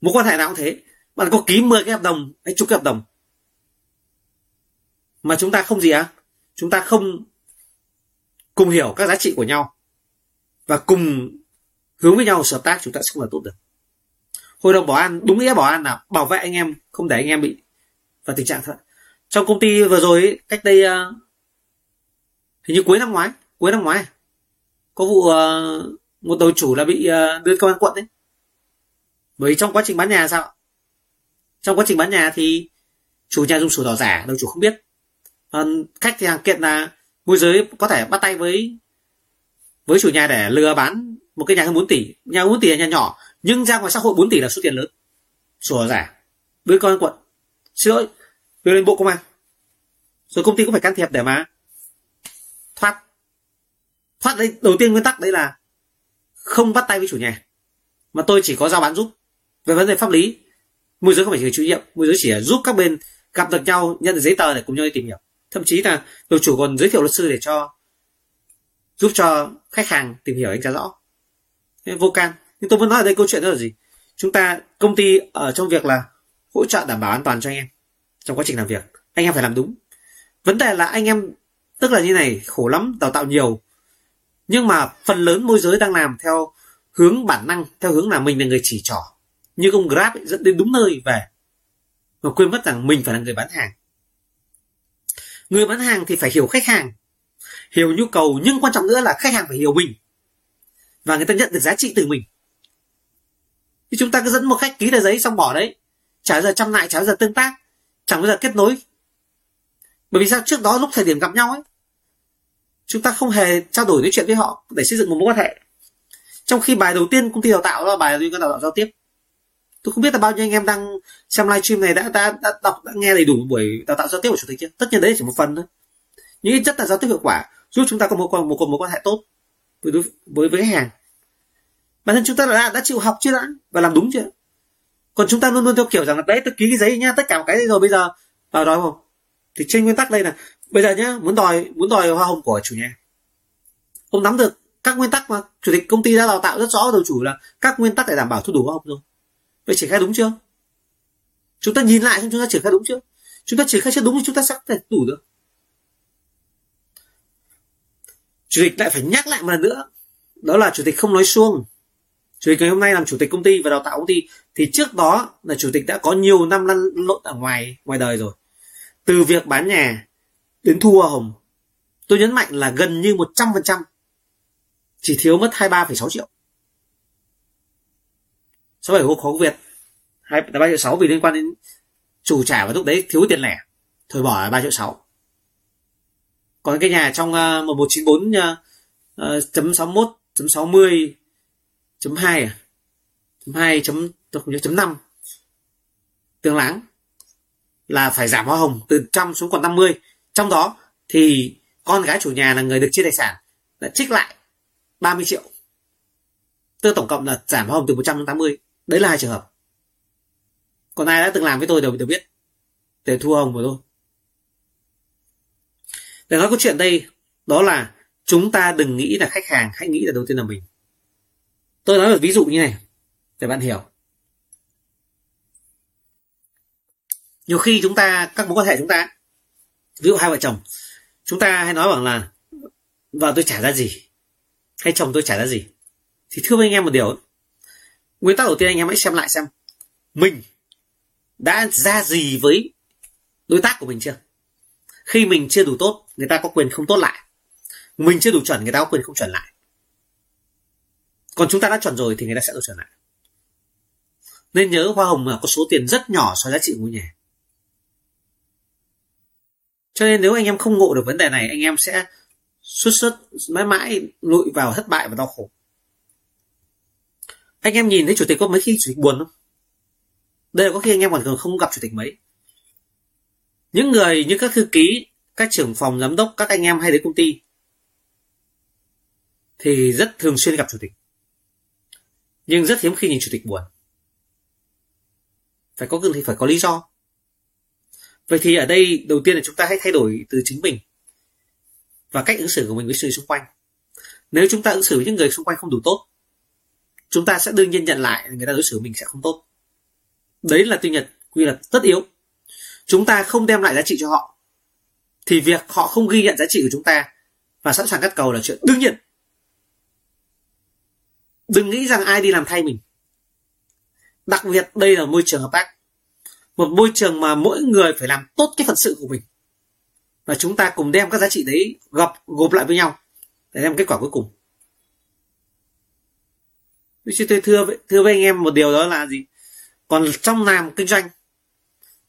Mối quan hệ nào cũng thế. Bạn có ký 10 cái hợp đồng hay chục cái hợp đồng. Mà chúng ta không gì á. À? chúng ta không cùng hiểu các giá trị của nhau. Và cùng hướng với nhau hợp tác chúng ta sẽ không là tốt được. Hội đồng bảo an đúng nghĩa bảo an là bảo vệ anh em không để anh em bị vào tình trạng thật trong công ty vừa rồi cách đây uh, hình như cuối năm ngoái cuối năm ngoái có vụ uh, một đầu chủ là bị uh, đưa công an quận đấy bởi trong quá trình bán nhà sao trong quá trình bán nhà thì chủ nhà dùng sổ đỏ giả, đầu chủ không biết. Còn khách thì hàng kiện là môi giới có thể bắt tay với với chủ nhà để lừa bán một cái nhà hơn 4 tỷ. Nhà 4 tỷ là nhà nhỏ, nhưng ra ngoài xã hội 4 tỷ là số tiền lớn. Sổ đỏ giả. Với con quận. Xin lỗi, đưa lên bộ công an. Rồi công ty cũng phải can thiệp để mà thoát. Thoát đấy, đầu tiên nguyên tắc đấy là không bắt tay với chủ nhà. Mà tôi chỉ có giao bán giúp về vấn đề pháp lý. Môi giới không phải chịu trách nhiệm, môi giới chỉ là giúp các bên gặp được nhau, nhận được giấy tờ để cùng nhau đi tìm hiểu. Thậm chí là đội chủ còn giới thiệu luật sư để cho, giúp cho khách hàng tìm hiểu đánh giá rõ. Vô can. Nhưng tôi muốn nói ở đây câu chuyện đó là gì? Chúng ta, công ty ở trong việc là hỗ trợ đảm bảo an toàn cho anh em trong quá trình làm việc. Anh em phải làm đúng. Vấn đề là anh em, tức là như này, khổ lắm, đào tạo nhiều. Nhưng mà phần lớn môi giới đang làm theo hướng bản năng, theo hướng là mình là người chỉ trỏ như ông grab ấy, dẫn đến đúng nơi về và quên mất rằng mình phải là người bán hàng. Người bán hàng thì phải hiểu khách hàng hiểu nhu cầu nhưng quan trọng nữa là khách hàng phải hiểu mình và người ta nhận được giá trị từ mình. Thì chúng ta cứ dẫn một khách ký tờ giấy xong bỏ đấy chả giờ chăm lại chả giờ tương tác chẳng bao giờ kết nối. Bởi vì sao? Trước đó lúc thời điểm gặp nhau ấy chúng ta không hề trao đổi nói chuyện với họ để xây dựng một mối quan hệ. Trong khi bài đầu tiên công ty đào tạo là bài đầu tiên đào tạo giao tiếp tôi không biết là bao nhiêu anh em đang xem livestream này đã đã, đã đọc đã nghe đầy đủ buổi đào tạo giao tiếp của chủ tịch chưa? Tất nhiên đấy chỉ một phần thôi. Nhưng chất là giao tiếp hiệu quả giúp chúng ta có một một, một mối quan hệ tốt với đối với với khách hàng. Bản thân chúng ta đã đã chịu học chưa đã? Và làm đúng chưa? Còn chúng ta luôn luôn theo kiểu rằng là đấy tôi ký cái giấy nhá tất cả một cái rồi bây giờ vào đó không? Thì trên nguyên tắc đây là bây giờ nhá muốn đòi muốn đòi hoa hồng của chủ nhà. Ông nắm được các nguyên tắc mà chủ tịch công ty đã đào tạo rất rõ đầu chủ là các nguyên tắc để đảm bảo thu đủ hoa hồng rồi vậy triển khai đúng chưa? Chúng ta nhìn lại xem chúng ta triển khai đúng chưa? Chúng ta triển khai chưa đúng thì chúng ta sẽ phải đủ được. Chủ tịch lại phải nhắc lại một lần nữa. Đó là chủ tịch không nói suông chủ tịch ngày hôm nay làm chủ tịch công ty và đào tạo công ty. Thì trước đó là chủ tịch đã có nhiều năm lăn lộn ở ngoài ngoài đời rồi. Từ việc bán nhà đến thu hoa hồng tôi nhấn mạnh là gần như 100% chỉ thiếu mất 23,6 triệu. 67 hô khó Việt hai ba triệu 6 vì liên quan đến chủ trả và lúc đấy thiếu tiền lẻ thôi bỏ là 3 triệu 6 còn cái nhà trong uh, 1194 uh, chấm 61 chấm 60 chấm 2 à? Chấm 2 chấm tôi không nhớ chấm 5 tương láng là phải giảm hoa hồng từ trăm xuống còn 50 trong đó thì con gái chủ nhà là người được chia tài sản đã trích lại 30 triệu. Tức tổng cộng là giảm hoa hồng từ 100 đến 80 đấy là hai trường hợp. Còn ai đã từng làm với tôi đều đều biết. Để thu hồng của tôi. Để nói câu chuyện đây, đó là chúng ta đừng nghĩ là khách hàng hãy nghĩ là đầu tiên là mình. Tôi nói một ví dụ như này, để bạn hiểu. Nhiều khi chúng ta, các mối quan hệ chúng ta, ví dụ hai vợ chồng, chúng ta hay nói bằng là, vợ tôi trả ra gì, hay chồng tôi trả ra gì. Thì thưa với anh em một điều nguyên tắc đầu tiên anh em hãy xem lại xem. Mình đã ra gì với đối tác của mình chưa? Khi mình chưa đủ tốt, người ta có quyền không tốt lại. Mình chưa đủ chuẩn, người ta có quyền không chuẩn lại. Còn chúng ta đã chuẩn rồi thì người ta sẽ được chuẩn lại. Nên nhớ hoa hồng là có số tiền rất nhỏ so với giá trị của ngôi nhà. Cho nên nếu anh em không ngộ được vấn đề này, anh em sẽ xuất xuất mãi mãi lụi vào thất bại và đau khổ anh em nhìn thấy chủ tịch có mấy khi chủ tịch buồn không? Đây là có khi anh em còn không gặp chủ tịch mấy. Những người như các thư ký, các trưởng phòng, giám đốc, các anh em hay đến công ty thì rất thường xuyên gặp chủ tịch. Nhưng rất hiếm khi nhìn chủ tịch buồn. Phải có thì phải có lý do. Vậy thì ở đây, đầu tiên là chúng ta hãy thay đổi từ chính mình và cách ứng xử của mình với sự xung quanh. Nếu chúng ta ứng xử với những người xung quanh không đủ tốt chúng ta sẽ đương nhiên nhận lại, người ta đối xử mình sẽ không tốt. Đấy là tuy nhật, quy luật tất yếu. Chúng ta không đem lại giá trị cho họ, thì việc họ không ghi nhận giá trị của chúng ta và sẵn sàng cắt cầu là chuyện đương nhiên. Đừng nghĩ rằng ai đi làm thay mình. Đặc biệt đây là môi trường hợp tác, một môi trường mà mỗi người phải làm tốt cái phận sự của mình. Và chúng ta cùng đem các giá trị đấy gặp gộp lại với nhau để đem kết quả cuối cùng chứ tôi thưa với, thưa với anh em một điều đó là gì? Còn trong làm kinh doanh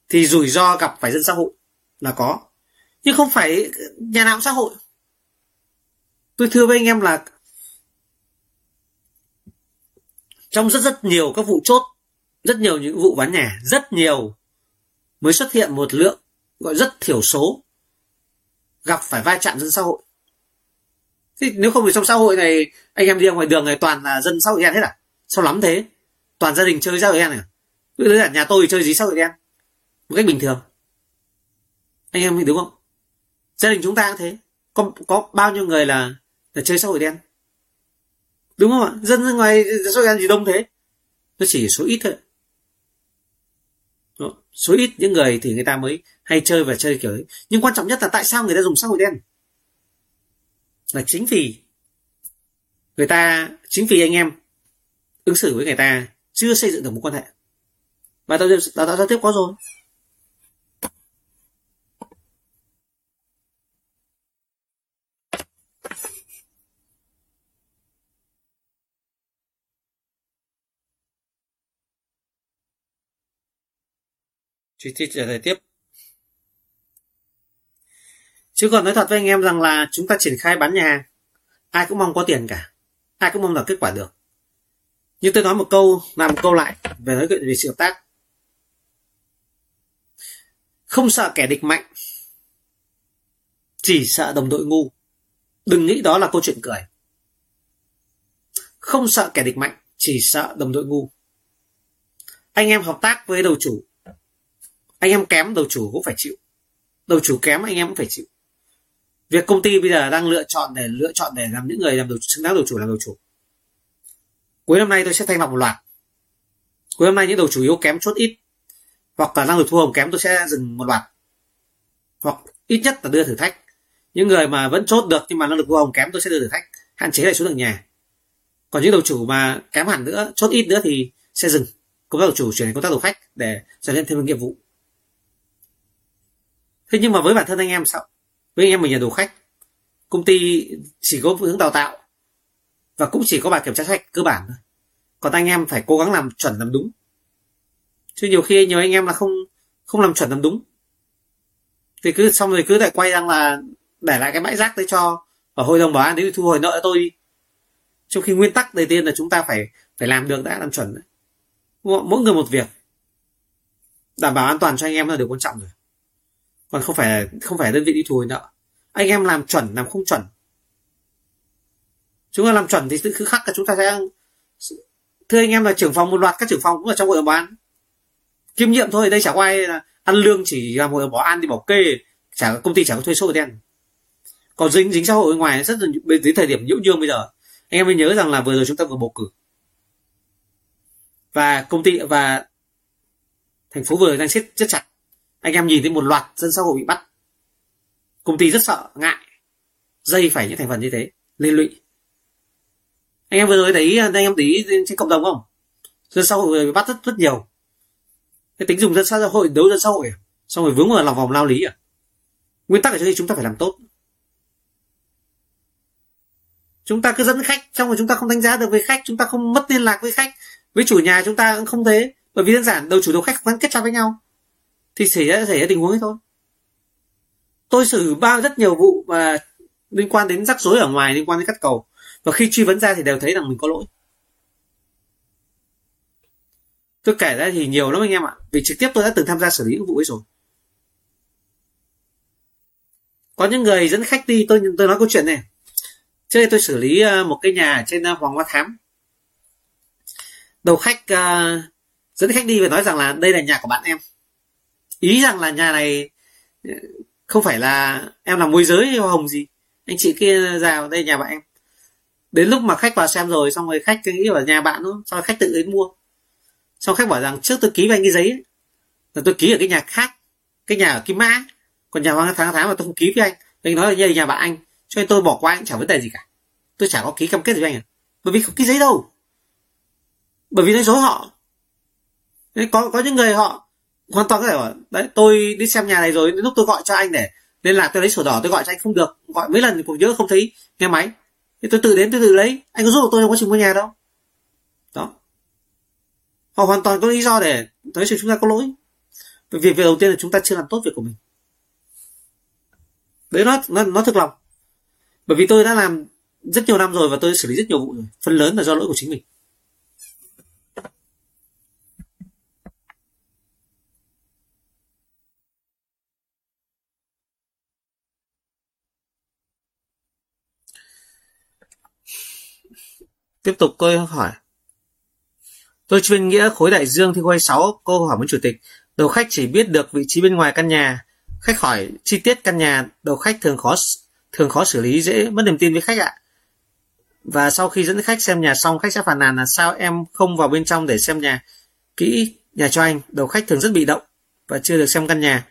thì rủi ro gặp phải dân xã hội là có. Nhưng không phải nhà nào cũng xã hội. Tôi thưa với anh em là trong rất rất nhiều các vụ chốt rất nhiều những vụ bán nhà rất nhiều mới xuất hiện một lượng gọi rất thiểu số gặp phải va chạm dân xã hội thế nếu không thì trong xã hội này, anh em đi ra ngoài đường này toàn là dân xã hội đen hết à? Sao lắm thế? Toàn gia đình chơi xã hội đen này à cứ là nhà tôi chơi gì xã hội đen? Một cách bình thường. Anh em đúng không? Gia đình chúng ta cũng thế. Có có bao nhiêu người là là chơi xã hội đen? Đúng không ạ? Dân ngoài xã hội đen gì đông thế. Nó chỉ số ít thôi. Đó. số ít những người thì người ta mới hay chơi và chơi kiểu ấy. Nhưng quan trọng nhất là tại sao người ta dùng xã hội đen? Là chính vì người ta, chính vì anh em ứng xử với người ta chưa xây dựng được một quan hệ và tao đào tạo giao tiếp có rồi chị chị trả lời tiếp. Chứ còn nói thật với anh em rằng là chúng ta triển khai bán nhà, ai cũng mong có tiền cả. Ai cũng mong là kết quả được. nhưng tôi nói một câu, làm một câu lại, về nói chuyện về sự hợp tác. Không sợ kẻ địch mạnh, chỉ sợ đồng đội ngu. Đừng nghĩ đó là câu chuyện cười. Không sợ kẻ địch mạnh, chỉ sợ đồng đội ngu. Anh em hợp tác với đầu chủ, anh em kém, đầu chủ cũng phải chịu. Đầu chủ kém, anh em cũng phải chịu việc công ty bây giờ đang lựa chọn để, lựa chọn để làm những người làm đầu, xứng đáng đầu chủ, làm đầu chủ. Cuối năm nay tôi sẽ thanh lọc một loạt. Cuối năm nay những đầu chủ yếu kém chốt ít, hoặc là năng lực thu hồng kém, tôi sẽ dừng một loạt. Hoặc ít nhất là đưa thử thách. Những người mà vẫn chốt được nhưng mà năng lực thu hồng kém, tôi sẽ đưa thử thách, hạn chế lại số lượng nhà. Còn những đầu chủ mà kém hẳn nữa, chốt ít nữa thì sẽ dừng. Công tác đầu chủ chuyển đến công tác đầu khách để trở nên thêm nghiệp vụ. Thế nhưng mà với bản thân anh em sao? Với anh em mình là đủ khách. Công ty chỉ có hướng đào tạo và cũng chỉ có bài kiểm tra sách cơ bản thôi. Còn anh em phải cố gắng làm chuẩn, làm đúng. Chứ nhiều khi nhiều anh em là không không làm chuẩn, làm đúng. Thì cứ xong rồi cứ lại quay rằng là để lại cái bãi rác đấy cho ở hội đồng bảo an để thu hồi nợ tôi đi. Trong khi nguyên tắc đầu tiên là chúng ta phải phải làm được đã, làm chuẩn mỗi người một việc. Đảm bảo an toàn cho anh em là điều quan trọng rồi còn không phải không phải đơn vị đi thu hồi nợ anh em làm chuẩn, làm không chuẩn. Chúng ta làm chuẩn thì cứ khắc là chúng ta sẽ thưa anh em là trưởng phòng một loạt, các trưởng phòng cũng ở trong hội đồng bảo an kiêm nhiệm thôi, đây chả có ai là ăn lương chỉ làm hội đồng bảo an đi bảo kê, chả công ty chả có thuê số đen. Còn dính dính xã hội bên ngoài rất là đến thời điểm nhiễu nhương bây giờ. Anh em mới nhớ rằng là vừa rồi chúng ta vừa bầu cử. Và công ty và thành phố vừa đang siết rất chặt anh em nhìn thấy một loạt dân xã hội bị bắt. Công ty rất sợ, ngại. Dây phải những thành phần như thế, liên lụy. Anh em vừa rồi thấy, anh em thấy trên cộng đồng không? Dân xã hội bị bắt rất rất nhiều. Cái tính dùng dân xã hội, đấu dân xã hội à? xong rồi vướng vào lòng vòng lao lý à? Nguyên tắc ở đây chúng ta phải làm tốt. Chúng ta cứ dẫn khách, xong rồi chúng ta không đánh giá được với khách, chúng ta không mất liên lạc với khách. Với chủ nhà chúng ta cũng không thế. Bởi vì đơn giản đầu chủ đầu khách không gắn kết chặt với nhau thì xảy ra xảy ra tình huống ấy thôi. Tôi xử bao rất nhiều vụ mà liên quan đến rắc rối ở ngoài liên quan đến cắt cầu. Và khi truy vấn ra thì đều thấy rằng mình có lỗi. Tôi kể ra thì nhiều lắm anh em ạ. Vì trực tiếp tôi đã từng tham gia xử lý những vụ ấy rồi. Có những người dẫn khách đi tôi tôi nói câu chuyện này. Trước đây tôi xử lý ờ, một cái nhà trên ờ, hoàng hoa thám. Đầu khách uh, dẫn khách đi và nói rằng là đây là nhà của bạn em ý rằng là nhà này ờ, không phải là em làm môi giới hoa hồng gì. Anh chị kia ra đây nhà bạn em. Đến lúc mà khách vào xem rồi xong rồi khách nghĩ ở nhà bạn thôi sau khách tự đến mua. Xong khách bảo rằng trước tôi ký với anh cái giấy ấy, là tôi ký ở cái nhà khác cái nhà ở kim mã còn nhà hoàng tháng tháng mà tôi không ký với anh. Anh nói là như nhà bạn anh cho nên tôi bỏ qua anh chẳng vấn đề gì cả. Tôi chả có ký cam kết với anh à bởi vì không ký giấy đâu. Bởi vì nói dối họ. Có có những người họ hoàn toàn có thể bảo đấy tôi đi xem nhà này rồi đến lúc tôi gọi cho anh để liên lạc tôi lấy sổ đỏ tôi gọi cho anh không được. Gọi mấy lần cũng nhớ không thấy nghe máy. Thì tôi tự đến tôi tự lấy. Anh có giúp được tôi trong quá trình mua nhà đâu. Đó. Họ hoàn toàn có lý do để nói chuyện chúng ta có lỗi. Việc việc đầu tiên là chúng ta chưa làm tốt việc của mình. Đấy nó nó, nó thực lòng. Bởi vì tôi đã làm rất nhiều năm rồi và tôi xử lý rất nhiều vụ rồi. Phần lớn là do lỗi của chính mình. Tiếp tục tôi hỏi. Tôi chuyên nghĩa khối đại dương thi quay 6 cô hỏi với chủ tịch. Đầu khách chỉ biết được vị trí bên ngoài căn nhà. Khách hỏi chi tiết căn nhà, đầu khách thường khó thường khó xử lý dễ mất niềm tin với khách ạ. Và sau khi dẫn khách xem nhà xong, khách sẽ phàn nàn là sao em không vào bên trong để xem nhà kỹ nhà cho anh. Đầu khách thường rất bị động và chưa được xem căn nhà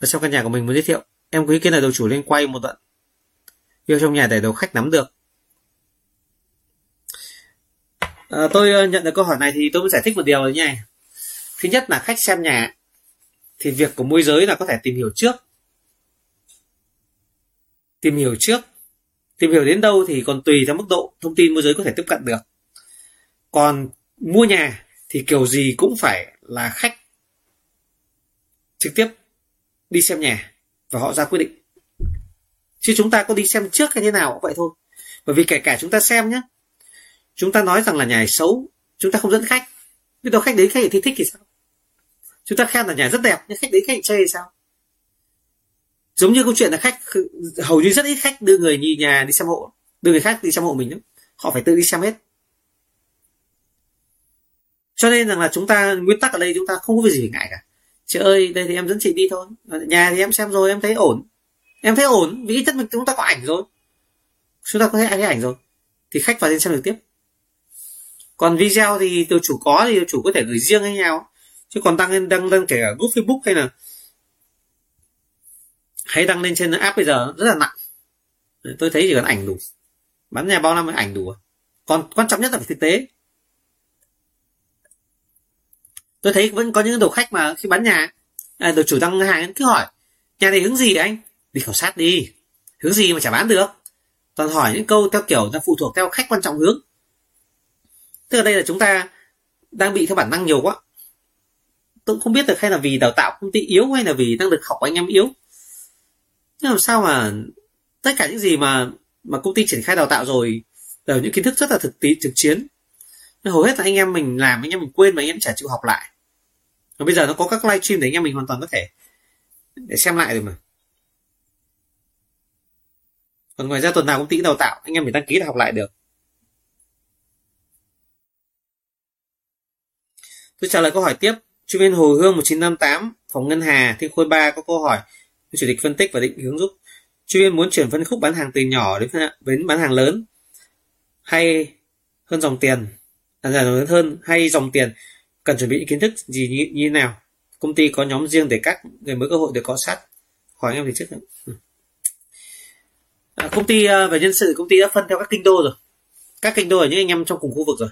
và xem căn nhà của mình muốn giới thiệu. Em có ý kiến là đầu chủ lên quay một đoạn video trong nhà để đầu khách nắm được À, tôi ờ, nhận được câu hỏi này thì tôi mới giải thích một điều rồi nha. Thứ nhất là khách xem nhà thì việc của môi giới là có thể tìm hiểu trước. Tìm hiểu trước. Tìm hiểu đến đâu thì còn tùy theo mức độ thông tin môi giới có thể tiếp cận được. Còn mua nhà thì kiểu gì cũng phải là khách trực tiếp đi xem nhà và họ ra quyết định. Chứ chúng ta có đi xem trước hay thế nào cũng vậy thôi. Bởi vì kể cả chúng ta xem nhé chúng ta nói rằng là nhà này xấu, chúng ta không dẫn khách. Biết đâu khách đến khách thì thích thì sao? Chúng ta khen là nhà rất đẹp, nhưng khách đến khách chê thì sao? Giống như câu chuyện là khách, hầu như rất ít khách đưa người như nhà đi xem hộ. Đưa người khác đi xem hộ mình lắm. Họ phải tự đi xem hết. Cho nên rằng là chúng ta, nguyên tắc ở đây chúng ta không có việc gì ngại cả. Chị ơi, đây thì em dẫn chị đi thôi. Nhà thì em xem rồi, em thấy ổn. Em thấy ổn vì ít nhất mình chúng ta có ảnh rồi. Chúng ta có thấy ảnh rồi. Thì khách vào đến xem được tiếp còn video thì tôi chủ có thì chủ có thể gửi riêng hay nhau. Chứ còn đăng lên đăng lên kể cả group facebook hay là hay đăng lên trên app bây giờ rất là nặng. Tôi thấy chỉ cần ảnh đủ. Bán nhà bao năm ảnh đủ. Còn quan trọng nhất là phải thực tế. Tôi thấy vẫn có những đầu khách mà khi bán nhà à, đầu chủ đăng hàng cứ hỏi nhà này hướng gì anh? Đi khảo sát đi. Hướng gì mà chả bán được? Toàn hỏi những câu theo kiểu là phụ thuộc theo khách quan trọng hướng tức là đây là chúng ta đang bị theo bản năng nhiều quá. Tôi cũng không biết được hay là vì đào tạo công ty yếu hay là vì năng lực học của anh em yếu. Nhưng làm sao mà tất cả những gì mà mà công ty triển khai đào tạo rồi đều những kiến thức rất là thực tế thực chiến. Nhưng hầu hết là anh em mình làm, anh em mình quên mà anh em chả chịu học lại. Và bây giờ nó có các live stream để anh em mình hoàn toàn có thể để xem lại rồi mà. Còn ngoài ra tuần nào công ty đào tạo, anh em mình đăng ký là học lại được. Tôi trả lời câu hỏi tiếp. Chuyên viên Hồ Hương 1958 phòng ngân hà thiên khôi 3 có câu hỏi. Chủ tịch phân tích và định hướng giúp. Chuyên viên muốn chuyển phân khúc bán hàng từ nhỏ đến đến bán hàng lớn hay hơn dòng tiền? Là lớn hơn hay dòng tiền? Cần chuẩn bị những kiến thức gì như, như thế nào? Công ty có nhóm riêng để các người mới cơ hội được có sát? Hỏi anh em thì trước ừ. à, công ty à, về nhân sự công ty đã phân theo các kinh đô rồi. Các kinh đô ở những anh em trong cùng khu vực rồi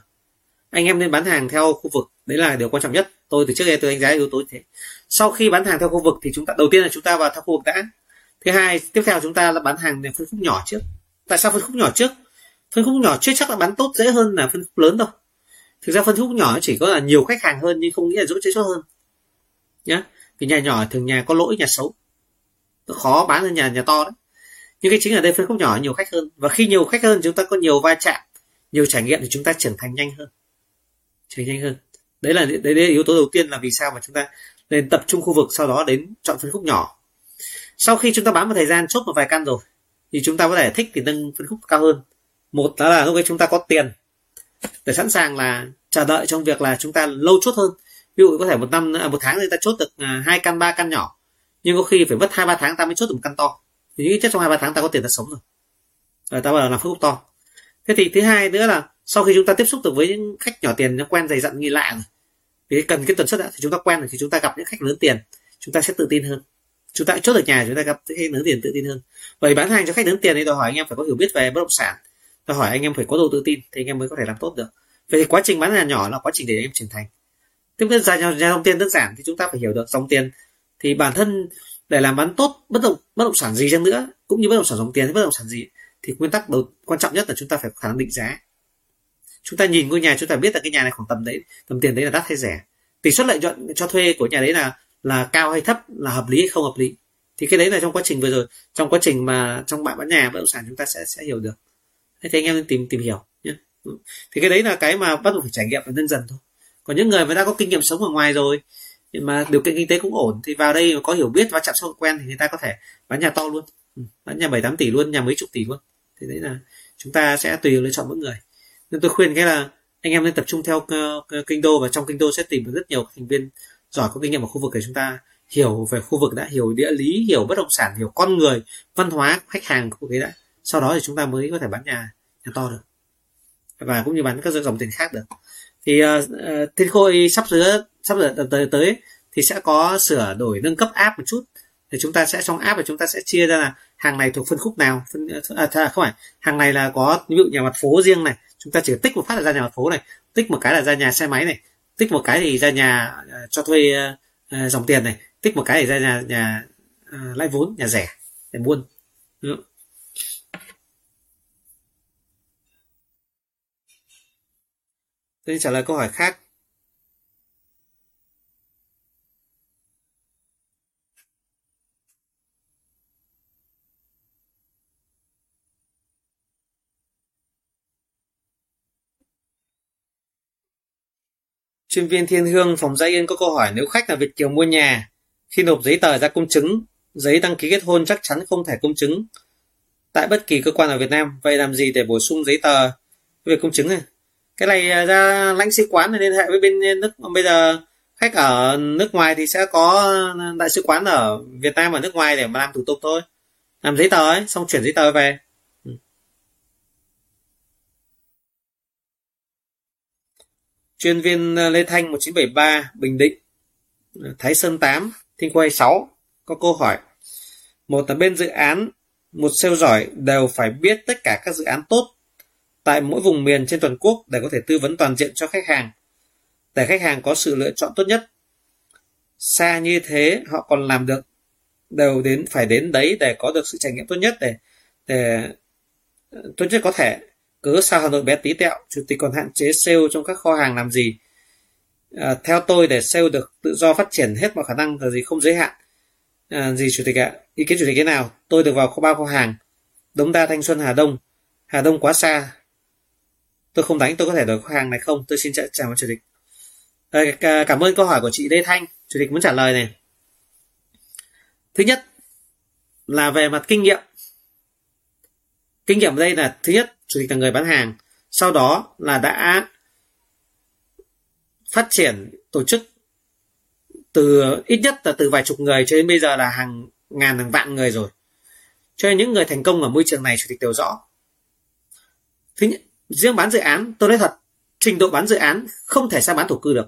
anh em nên bán hàng theo khu vực, đấy là điều quan trọng nhất. Tôi từ trước đây tôi đánh giá yếu tố như thế. Sau khi bán hàng theo khu vực thì chúng ta, đầu tiên là chúng ta vào theo khu vực đã. Thứ hai, tiếp theo chúng ta là bán hàng phân khúc nhỏ trước. Tại sao phân khúc nhỏ trước? Phân khúc nhỏ chưa chắc là bán tốt dễ hơn là phân khúc lớn đâu. Thực ra phân khúc nhỏ chỉ có là nhiều khách hàng hơn nhưng không nghĩa là dỗ chế tốt hơn. Nhá. Vì nhà nhỏ thường nhà có lỗi, nhà xấu. Nó khó bán hơn nhà nhà to đấy. Nhưng cái chính ở đây phân khúc nhỏ nhiều khách hơn. Và khi nhiều khách hơn, chúng ta có nhiều va chạm, nhiều trải nghiệm thì chúng ta trưởng thành nhanh hơn chạy nhanh hơn đấy là đấy, đấy là yếu tố đầu tiên là vì sao mà chúng ta nên tập trung khu vực sau đó đến chọn phân khúc nhỏ. Sau khi chúng ta bán một thời gian chốt một vài căn rồi thì chúng ta có thể thích thì nâng phân khúc cao hơn. Một đó là lúc ấy chúng ta có tiền để sẵn sàng là chờ đợi trong việc là chúng ta lâu chốt hơn. Ví dụ có thể một năm à, một tháng người ta chốt được à, hai căn ba căn nhỏ. Nhưng có khi phải mất hai ba tháng ta mới chốt được một căn to. Thì những chất trong hai ba tháng ta có tiền ta sống rồi. Rồi ta bắt đầu làm phân khúc to. Thế thì thứ hai nữa là sau khi chúng ta tiếp xúc được với những khách nhỏ tiền nó quen dày dặn nghi lạ rồi. Vì cần cái tần suất đã thì chúng ta quen rồi thì chúng ta gặp những khách lớn tiền chúng ta sẽ tự tin hơn. Chúng ta chốt được nhà chúng ta gặp khách lớn tiền tự tin hơn. Vậy bán hàng cho khách lớn tiền thì đòi hỏi anh em phải có hiểu biết về bất động sản. Đòi hỏi anh em phải có độ tự tin thì anh em mới có thể làm tốt được. Vậy thì quá trình bán nhà nhỏ là quá trình để anh em trưởng thành. Tiếp đến ra nhà, nhà dòng tiền đơn giản thì chúng ta phải hiểu được dòng tiền. Thì bản thân để làm bán tốt bất động bất động sản gì chăng nữa cũng như bất động sản dòng tiền hay bất động sản gì thì nguyên tắc đầu quan trọng nhất là chúng ta phải khả năng định giá chúng ta nhìn ngôi nhà, chúng ta biết là cái nhà này khoảng tầm đấy, tầm tiền đấy là đắt hay rẻ. Tỷ suất lợi nhuận cho thuê của nhà đấy là là cao hay thấp, là hợp lý hay không hợp lý. Thì cái đấy là trong quá trình vừa rồi. Trong quá trình mà trong bạn bán nhà, bất động sản chúng ta sẽ sẽ hiểu được. Thế thì anh em nên tìm tìm hiểu nhé. Thì cái đấy là cái mà bắt buộc phải trải nghiệm và nâng dần thôi. Còn những người mà đã có kinh nghiệm sống ở ngoài rồi, mà điều kiện kinh tế cũng ổn, thì vào đây mà có hiểu biết và chạm sâu quen thì người ta có thể bán nhà to luôn. Ừ, bán nhà bảy tám tỷ luôn, nhà mấy chục tỷ luôn. Thì đấy là chúng ta sẽ tùy lựa chọn mỗi người nên tôi khuyên cái là anh em nên tập trung theo ờ, ờ, kinh đô và trong kinh đô sẽ tìm được rất nhiều thành viên giỏi có kinh nghiệm ở khu vực để chúng ta hiểu về khu vực đã hiểu địa lý hiểu bất động sản hiểu con người văn hóa khách hàng của cái đã. Sau đó thì chúng ta mới có thể bán nhà nhà to được. Và cũng như bán các dòng tiền khác được. Thì uh, thiên khôi sắp sửa sắp sửa tới tới thì sẽ có sửa đổi nâng cấp app một chút. Thì chúng ta sẽ trong app và chúng ta sẽ chia ra là hàng này thuộc phân khúc nào? Phân à, không phải hàng này là có ví dụ nhà mặt phố riêng này chúng ta chỉ tích một phát là ra nhà mặt phố này tích một cái là ra nhà xe máy này tích một cái thì ra nhà uh, cho thuê uh, dòng tiền này tích một cái thì ra nhà nhà uh, lãi vốn nhà rẻ để buôn ừ. Tôi trả lời câu hỏi khác. Chuyên viên Thiên Hương phòng Gia Yên có câu hỏi nếu khách là Việt kiều mua nhà, khi nộp giấy tờ ra công chứng, giấy đăng ký kết hôn chắc chắn không thể công chứng. Tại bất kỳ cơ quan ở Việt Nam, vậy làm gì để bổ sung giấy tờ? Về công chứng này. Cái này à, ra lãnh sứ quán này liên hệ với bên nước, bây giờ khách ở nước ngoài thì sẽ có à, đại sứ quán ở Việt Nam, ở nước ngoài để mà làm thủ tục thôi. Làm giấy tờ ấy, xong chuyển giấy tờ về. Chuyên viên ờ, Lê Thanh 1973 Bình Định. Thái Sơn 8 Thinh Quay 6 có câu hỏi. Một là bên dự án, một sale giỏi đều phải biết tất cả các dự án tốt tại mỗi vùng miền trên toàn quốc để có thể tư vấn toàn diện cho khách hàng, để khách hàng có sự lựa chọn tốt nhất. Xa như thế, họ còn làm được, đều đến, phải đến đấy để có được sự trải nghiệm tốt nhất để để ờ, tốt nhất có thể cứ sao hà nội bé tí tẹo? Chủ tịch còn hạn chế sale trong các kho hàng làm gì? À, theo tôi để sale được tự do phát triển hết mọi khả năng là gì không giới hạn. À, gì chủ tịch ạ? Ý kiến chủ tịch thế nào? Tôi được vào kho bao kho hàng. Đống đa thanh xuân hà đông. Hà đông quá xa. Tôi không đánh tôi có thể đổi kho hàng này không? Tôi xin chào chủ tịch. À, à, cảm ơn câu hỏi của chị Lê Thanh. Chủ tịch muốn trả lời này. Thứ nhất là về mặt kinh nghiệm. Kinh nghiệm ở đây là thứ nhất chủ tịch là người bán hàng. Sau đó là đã phát triển tổ chức từ ít nhất là từ vài chục người cho đến bây giờ là hàng ngàn, hàng vạn người rồi. Cho nên những người thành công ở môi trường này, chủ tịch đều rõ. Thứ nhất, riêng bán dự án, tôi nói thật, trình độ bán dự án không thể sang bán thổ cư được.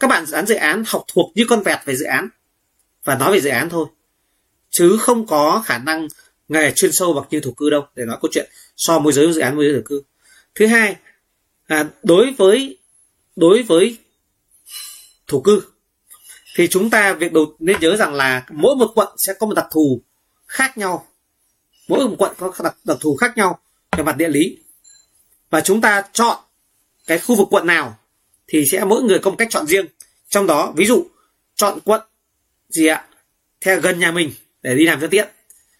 Các bạn bán dự án học thuộc như con vẹt về dự án và nói về dự án thôi, chứ không có khả năng nghề chuyên sâu bậc như thổ cư đâu để nói câu chuyện so môi giới dự án môi giới thổ cư. Thứ hai là đối với đối với thổ cư thì chúng ta việc đầu nên nhớ rằng là mỗi một quận sẽ có một đặc thù khác nhau. Mỗi một quận có đặc, đặc thù khác nhau về mặt địa lý. Và chúng ta chọn cái khu vực quận nào thì sẽ mỗi người có một cách chọn riêng. Trong đó ví dụ chọn quận gì ạ? Theo gần nhà mình để đi làm cho tiện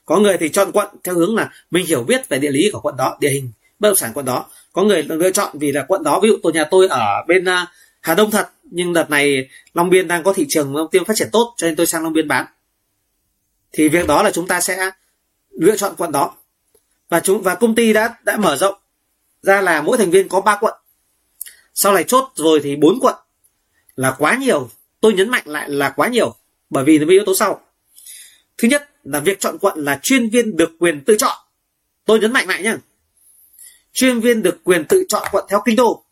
có người thì chọn quận theo hướng là mình hiểu biết về địa lý của quận đó, địa hình, bất động sản quận đó. Có người lựa chọn vì là quận đó, ví dụ tôi, nhà tôi ở bên à, Hà Đông thật, nhưng đợt này Long Biên đang có thị trường Long Biên phát triển tốt, cho nên tôi sang Long Biên bán. Thì việc đó là chúng ta sẽ lựa chọn quận đó. Và chúng, và công ty đã đã mở rộng ra là mỗi thành viên có 3 quận. Sau này chốt rồi thì bốn quận là quá nhiều. Tôi nhấn mạnh lại là quá nhiều, bởi vì nó yếu tố sau. Thứ nhất là việc chọn quận là chuyên viên được quyền tự chọn. Tôi nhấn mạnh lại nhé chuyên viên được quyền tự chọn quận theo kinh đô.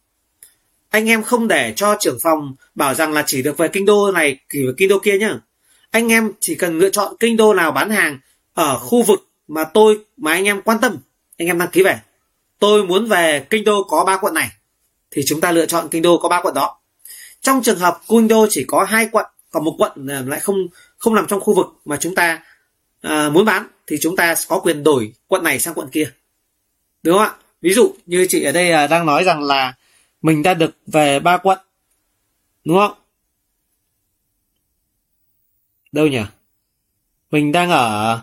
Anh em không để cho trưởng phòng bảo rằng là chỉ được về kinh đô này thì về kinh đô kia nhá. Anh em chỉ cần lựa chọn kinh đô nào bán hàng ở khu vực mà tôi, mà anh em quan tâm, anh em đăng ký về. Tôi muốn về kinh đô có ba quận này, thì chúng ta lựa chọn kinh đô có ba quận đó. Trong trường hợp kinh đô chỉ có hai quận, còn một quận à, lại không không nằm trong khu vực mà chúng ta à, muốn bán thì chúng ta có quyền đổi quận này sang quận kia. Đúng không ạ? Ví dụ như chị ở đây à, đang nói rằng là mình đã được về ba quận. Đúng không? Đâu nhỉ? Mình đang ở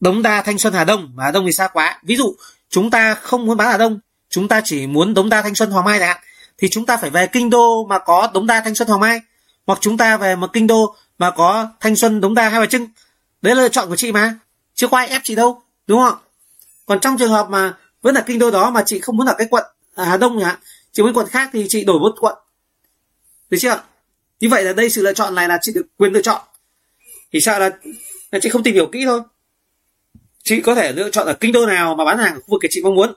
đống đa thanh xuân hà đông. Mà hà đông thì xa quá. Ví dụ chúng ta không muốn bán hà đông chúng ta chỉ muốn đống đa thanh xuân hoàng mai chẳng hạn thì chúng ta phải về kinh đô mà có đống đa thanh xuân hoàng mai. Hoặc chúng ta về một kinh đô mà có thanh xuân đống đa hai bà trưng đấy là lựa chọn của chị mà. Chưa có ai ép chị đâu đúng không còn trong trường hợp mà vẫn là kinh đô đó mà chị không muốn ở cái quận à, hà đông nhá, chị muốn quận khác thì chị đổi một quận. Được chưa như vậy là đây sự lựa chọn này là chị được quyền lựa chọn. Thì sao là, là chị không tìm hiểu kỹ thôi. Chị có thể lựa chọn ở kinh đô nào mà bán hàng ở khu vực chị mong muốn.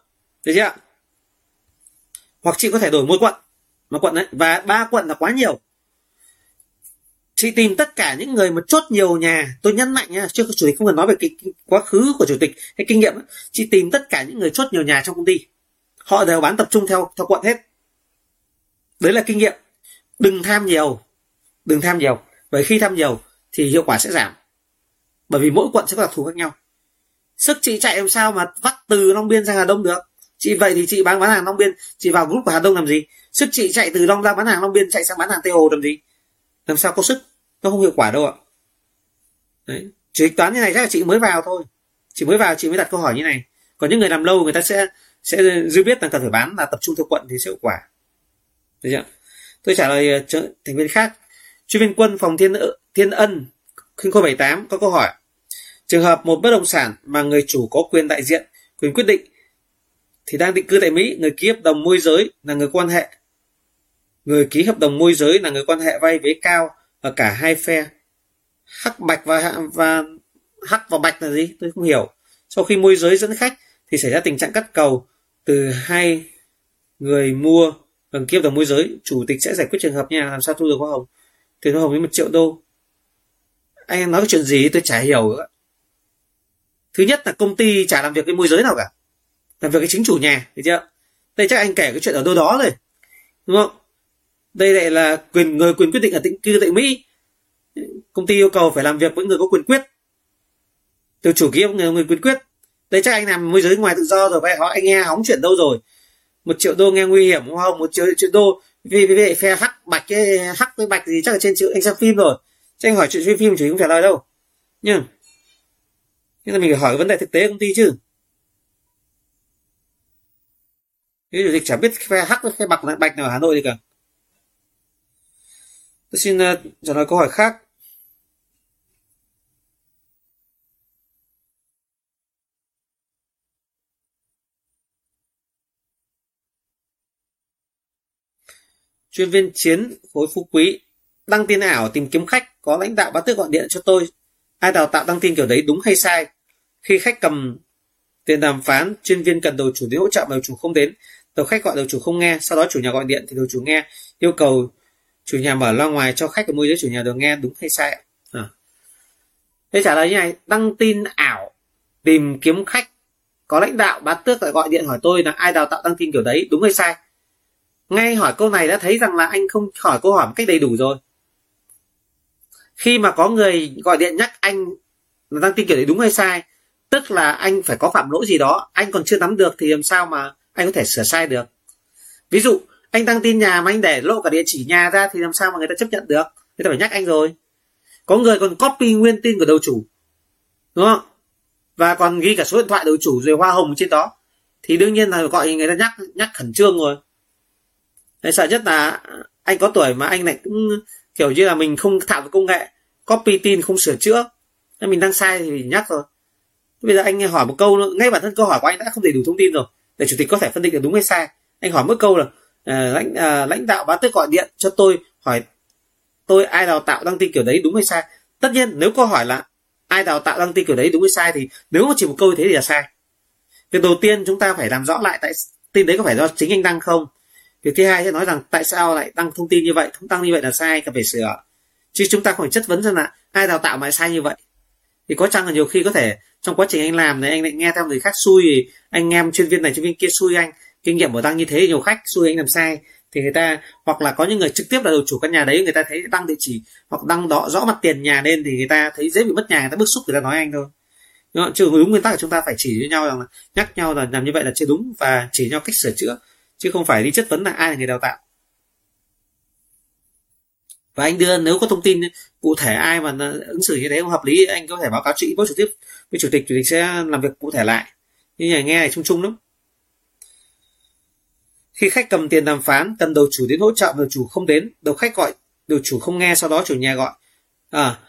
Được chưa hoặc chị có thể đổi một quận một quận đấy. Và ba quận là quá nhiều chị tìm tất cả những người mà chốt nhiều nhà. Tôi nhấn mạnh nha chứ chủ tịch không cần nói về cái, cái quá khứ của chủ tịch hay kinh nghiệm chị tìm tất cả những người chốt nhiều nhà trong công ty. Họ đều bán tập trung theo theo quận hết. Đấy là kinh nghiệm. Đừng tham nhiều. Đừng tham nhiều. Bởi khi tham nhiều thì hiệu quả sẽ giảm. Bởi vì mỗi quận sẽ có đặc thù khác nhau. Sức chị chạy làm sao mà vắt từ long biên sang hà đông được? Chị vậy thì chị bán bán hàng long biên chị vào group của hà đông làm gì? Sức chị chạy từ long ra bán hàng long biên chạy sang bán hàng tây hồ làm gì? Làm sao có sức? Nó không hiệu quả đâu ạ. Đấy. Chỉ toán như này chắc là chị mới vào thôi. Chị mới vào, chị mới đặt câu hỏi như này. Còn những người làm lâu người ta sẽ sẽ dư biết rằng cần phải bán là tập trung theo quận thì sẽ hiệu quả. Được chưa? Tôi trả lời ờ, thành viên khác. Chuyên viên quân phòng thiên thiên ân, khinh khôi 78 có câu hỏi. Trường hợp một bất động sản mà người chủ có quyền đại diện, quyền quyết định thì đang định cư tại Mỹ, người ký hợp đồng môi giới là người quan hệ. Người ký hợp đồng môi giới là người quan hệ vay với cao ở cả hai phe hắc bạch và và hắc và bạch là gì? Tôi không hiểu. Sau khi môi giới dẫn khách thì xảy ra tình trạng cắt cầu từ hai người mua bằng kiếp đồng môi giới. Chủ tịch sẽ giải quyết trường hợp nha, làm sao thu được hoa hồng? Tiền hoa hồng với một triệu đô. Anh em nói cái chuyện gì? Tôi chả hiểu nữa thứ nhất là công ty chả làm việc với môi giới nào cả. Làm việc với chính chủ nhà thấy chưa? Đây chắc anh kể cái chuyện ở đâu đó rồi. Đúng không? Đây lại là quyền, người quyền quyết định ở tỉnh cư tại mỹ. Công ty yêu cầu phải làm việc với người có quyền quyết. Từ chủ nghĩa người người quyền quyết. Đây chắc anh làm môi giới ngoài tự do rồi, vậy họ, anh nghe hóng chuyện đâu rồi? Một triệu đô nghe nguy hiểm, đúng không? Một triệu triệu đô. Vì vì phe hắc bạch cái hắc với bạch gì chắc là trên chữ anh xem phim rồi. Chứ anh hỏi chuyện phim phim chỉ không trả lời đâu. Nhưng nhưng là mình phải hỏi vấn đề thực tế công ty chứ. Cái chủ tịch chả biết phe hắc với phe bạch bạch nào ở hà nội gì cả tôi xin uh, trả lời câu hỏi khác. Chuyên viên chiến khối phú quý đăng tin ảo tìm kiếm khách có lãnh đạo bá tước gọi điện cho tôi. Ai đào tạo đăng tin kiểu đấy đúng hay sai? Khi khách cầm tiền đàm phán chuyên viên cần đầu chủ đến hỗ trợ mà đầu chủ không đến đầu khách gọi đầu chủ không nghe sau đó chủ nhà gọi điện thì đầu chủ nghe yêu cầu chủ nhà mở loa ngoài cho khách ở môi giới chủ nhà được nghe, đúng hay sai à. Thế trả lời như này, đăng tin ảo, tìm kiếm khách. Có lãnh đạo bán tước lại gọi điện hỏi tôi là ai đào tạo đăng tin kiểu đấy, đúng hay sai? Ngay hỏi câu này đã thấy rằng là anh không hỏi câu hỏi một cách đầy đủ rồi. Khi mà có người gọi điện nhắc anh là đăng tin kiểu đấy đúng hay sai, tức là anh phải có phạm lỗi gì đó, anh còn chưa nắm được thì làm sao mà anh có thể sửa sai được? Ví dụ anh đăng tin nhà mà anh để lộ cả địa chỉ nhà ra thì làm sao mà người ta chấp nhận được? Người ta phải nhắc anh rồi. Có người còn copy nguyên tin của đầu chủ đúng không? Và còn ghi cả số điện thoại đầu chủ rồi hoa hồng trên đó. Thì đương nhiên là gọi người ta nhắc nhắc khẩn trương rồi. Đấy, sợ nhất là anh có tuổi mà anh lại cũng kiểu như là mình không thạo về công nghệ copy tin không sửa chữa. Nên mình đang sai thì mình nhắc rồi bây giờ anh hỏi một câu ngay bản thân câu hỏi của anh đã không đầy đủ thông tin rồi. Để chủ tịch có thể phân định được đúng hay sai. Anh hỏi mỗi câu là Ờ, lãnh uh, lãnh đạo bá tức gọi điện cho tôi hỏi tôi ai đào tạo đăng tin kiểu đấy đúng hay sai? Tất nhiên nếu câu hỏi là ai đào tạo đăng tin kiểu đấy đúng hay sai? thì nếu mà chỉ một câu như thế thì là sai. Việc đầu tiên chúng ta phải làm rõ lại tại tin đấy có phải do chính anh đăng không? Việc thứ hai sẽ nói rằng tại sao lại đăng thông tin như vậy không tăng như vậy là sai cần phải sửa. Chứ chúng ta không phải chất vấn rằng là ai đào tạo mà sai như vậy. Thì có chăng là nhiều khi có thể trong quá trình anh làm này anh lại nghe theo người khác xui thì anh em chuyên viên này chuyên viên kia xui anh kinh nghiệm của tăng như thế, nhiều khách xui anh làm sai, thì người ta, hoặc là có những người trực tiếp là đầu chủ căn nhà đấy, người ta thấy đăng địa chỉ, hoặc đăng đó rõ mặt tiền nhà lên thì người ta thấy dễ bị mất nhà, người ta bức xúc, người ta nói anh thôi. Đúng không? chứ đúng nguyên tắc là chúng ta phải chỉ với nhau rằng là, nhắc nhau là làm như vậy là chưa đúng và chỉ nhau cách sửa chữa, chứ không phải đi chất vấn là ai là người đào tạo. Và anh đưa, nếu có thông tin cụ thể ai mà ứng xử như thế không hợp lý, anh có thể báo cáo chị inbox trực tiếp với chủ tịch chủ tịch sẽ làm việc cụ thể lại. Nhưng nhà nghe này, chung chung lắm khi khách cầm tiền đàm phán cần đầu chủ đến hỗ trợ đầu chủ không đến, đầu khách gọi, đầu chủ không nghe, sau đó chủ nhà gọi. À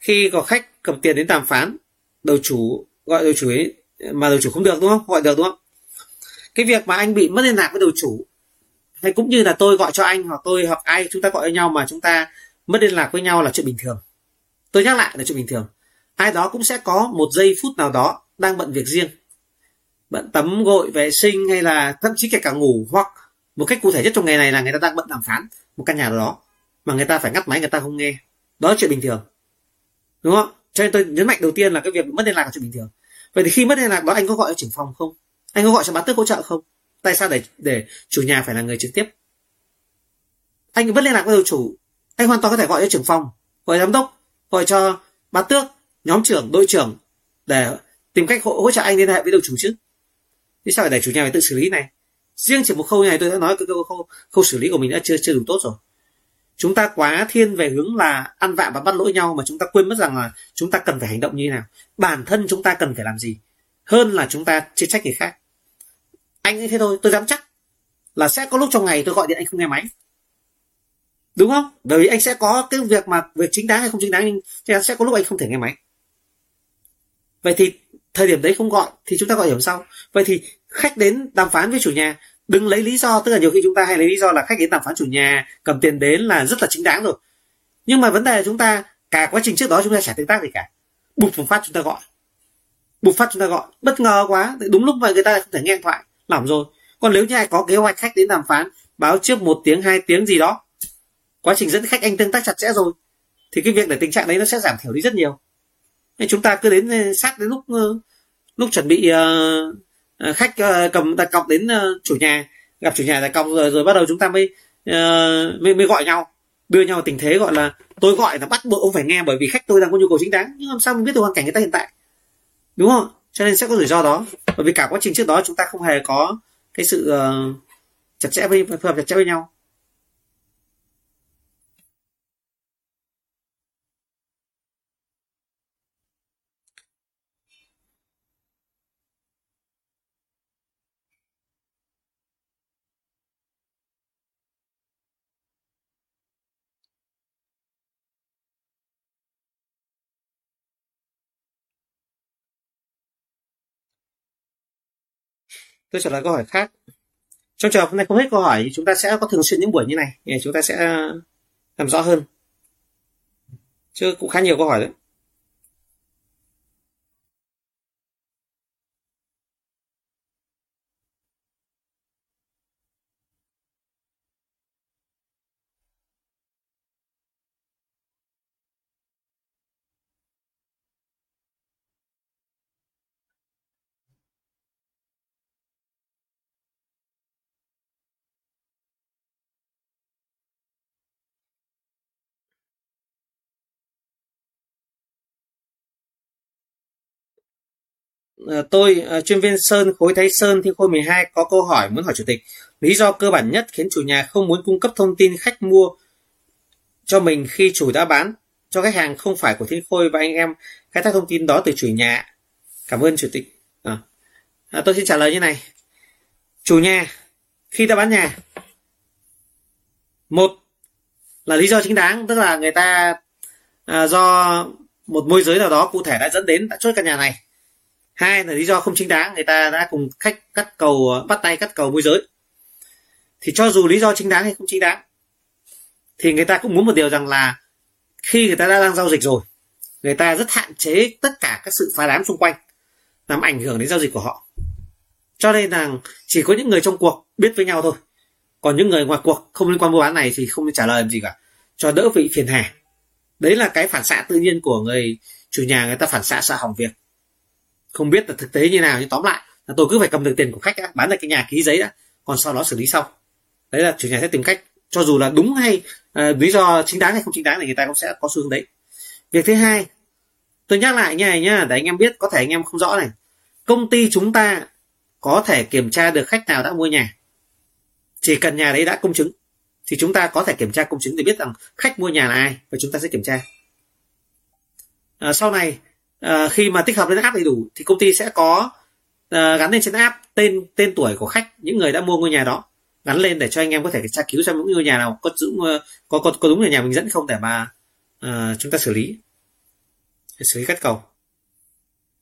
khi có khách cầm tiền đến đàm phán, đầu chủ gọi đầu chủ ấy, mà đầu chủ không được, đúng không? Gọi được, đúng không? Cái việc mà anh bị mất liên lạc với đầu chủ, hay cũng như là tôi gọi cho anh, hoặc tôi hoặc ai chúng ta gọi với nhau mà chúng ta mất liên lạc với nhau là chuyện bình thường. Tôi nhắc lại là chuyện bình thường. Ai đó cũng sẽ có một giây phút nào đó đang bận việc riêng bận tắm gội vệ sinh hay là thậm chí kể cả ngủ hoặc một cách cụ thể nhất trong ngày này là người ta đang bận đàm phán một căn nhà nào đó mà người ta phải ngắt máy người ta không nghe. Đó là chuyện bình thường. Đúng không? Cho nên tôi nhấn mạnh đầu tiên là cái việc mất liên lạc là chuyện bình thường. Vậy thì khi mất liên lạc đó anh có gọi cho trưởng phòng không? Anh có gọi cho bán tước hỗ trợ không? Tại sao để để chủ nhà phải là người trực tiếp? Anh vẫn liên lạc với đầu chủ. Anh hoàn toàn có thể gọi cho trưởng phòng gọi giám đốc gọi cho bán tước nhóm trưởng đội trưởng để tìm cách hỗ, hỗ trợ anh liên hệ với đầu chủ chứ thế sao phải để chủ nhà phải tự xử lý này? Riêng chỉ một khâu này tôi đã nói cái khâu, khâu, khâu xử lý của mình đã chưa chưa đủ tốt rồi. Chúng ta quá thiên về hướng là ăn vạ và bắt lỗi nhau mà chúng ta quên mất rằng là chúng ta cần phải hành động như thế nào. Bản thân chúng ta cần phải làm gì hơn là chúng ta chê trách người khác. Anh như thế thôi tôi dám chắc là sẽ có lúc trong ngày tôi gọi điện anh không nghe máy. Đúng không? Bởi vì anh sẽ có cái việc mà việc chính đáng hay không chính đáng nhưng sẽ có lúc anh không thể nghe máy. Vậy thì thời điểm đấy không gọi thì chúng ta gọi điểm sau. Vậy thì khách đến đàm phán với chủ nhà. Đừng lấy lý do tức là nhiều khi chúng ta hay lấy lý do là khách đến đàm phán chủ nhà cầm tiền đến là rất là chính đáng rồi. Nhưng mà vấn đề là chúng ta cả quá trình trước đó chúng ta chả tương tác gì cả. Bục một phát chúng ta gọi. Bục phát chúng ta gọi. Bất ngờ quá đúng lúc vậy người ta không thể nghe điện thoại. Lỏng rồi. Còn nếu như ai có kế hoạch khách đến đàm phán báo trước một tiếng hai tiếng gì đó quá trình dẫn khách anh tương tác chặt chẽ rồi thì cái việc để tình trạng đấy nó sẽ giảm thiểu đi rất nhiều. Nên chúng ta cứ đến sát đến lúc lúc chuẩn bị uh, Ờ, khách uh, cầm đặt cọc đến uh, chủ nhà. Gặp chủ nhà đặt cọc rồi rồi bắt đầu chúng ta mới uh, mới, mới gọi nhau. Đưa nhau tình thế gọi là tôi gọi là bắt buộc ông phải nghe bởi vì khách tôi đang có nhu cầu chính đáng. Nhưng làm sao mình biết được hoàn cảnh người ta hiện tại? Đúng không? Cho nên sẽ có rủi ro đó. Bởi vì cả quá trình trước đó chúng ta không hề có cái sự uh, chặt chẽ với phù hợp chặt chẽ với nhau. Tôi trả lời câu hỏi khác. Trong trường hợp hôm nay không hết câu hỏi thì chúng ta sẽ có thường xuyên những buổi như này, thì chúng ta sẽ ờ, làm rõ hơn. Chứ cũng khá nhiều câu hỏi đấy. Ờ, tôi ờ, chuyên viên Sơn khối Thái Sơn thi khối 12 có câu hỏi muốn hỏi chủ tịch. Lý do cơ bản nhất khiến chủ nhà không muốn cung cấp thông tin khách mua cho mình khi chủ đã bán cho khách hàng không phải của Thiên Khôi và anh em khai thác thông tin đó từ chủ nhà. Cảm ơn chủ tịch. À. À, tôi xin trả lời như này. Chủ nhà khi đã bán nhà một là lý do chính đáng tức là người ta à, do một môi giới nào đó cụ thể đã dẫn đến đã chốt căn nhà này hai là lý do không chính đáng, người ta đã cùng khách cắt cầu, bắt tay cắt cầu môi giới. Thì cho dù lý do chính đáng hay không chính đáng, thì người ta cũng muốn một điều rằng là khi người ta đã đang giao dịch rồi, người ta rất hạn chế tất cả các sự phá đám xung quanh, làm ảnh hưởng đến giao dịch của họ. Cho nên là chỉ có những người trong cuộc biết với nhau thôi. Còn những người ngoài cuộc không liên quan mua bán này thì không trả lời làm gì cả. Cho đỡ bị phiền hà. Đấy là cái phản xạ tự nhiên của người chủ nhà, người ta phản xạ sợ hỏng việc không biết là thực tế như nào nhưng tóm lại là tôi cứ phải cầm được tiền của khách đã, bán ra cái nhà ký giấy đã còn sau đó xử lý sau. Đấy là chủ nhà sẽ tìm cách cho dù là đúng hay uh, lý do chính đáng hay không chính đáng thì người ta cũng sẽ có xu hướng đấy. Việc thứ hai tôi nhắc lại như này nhá để anh em biết có thể anh em không rõ này. Công ty chúng ta có thể kiểm tra được khách nào đã mua nhà. Chỉ cần nhà đấy đã công chứng thì chúng ta có thể kiểm tra công chứng để biết rằng khách mua nhà là ai và chúng ta sẽ kiểm tra. À, sau này Ờ, khi mà tích hợp lên app đầy đủ thì công ty sẽ có uh, gắn lên trên app tên tên tuổi của khách những người đã mua ngôi nhà đó. Gắn lên để cho anh em có thể tra cứu xem những ngôi nhà nào có đúng ờ, có có, có đúng là nhà mình dẫn không để mà uh, chúng ta xử lý. Để xử lý cắt cầu.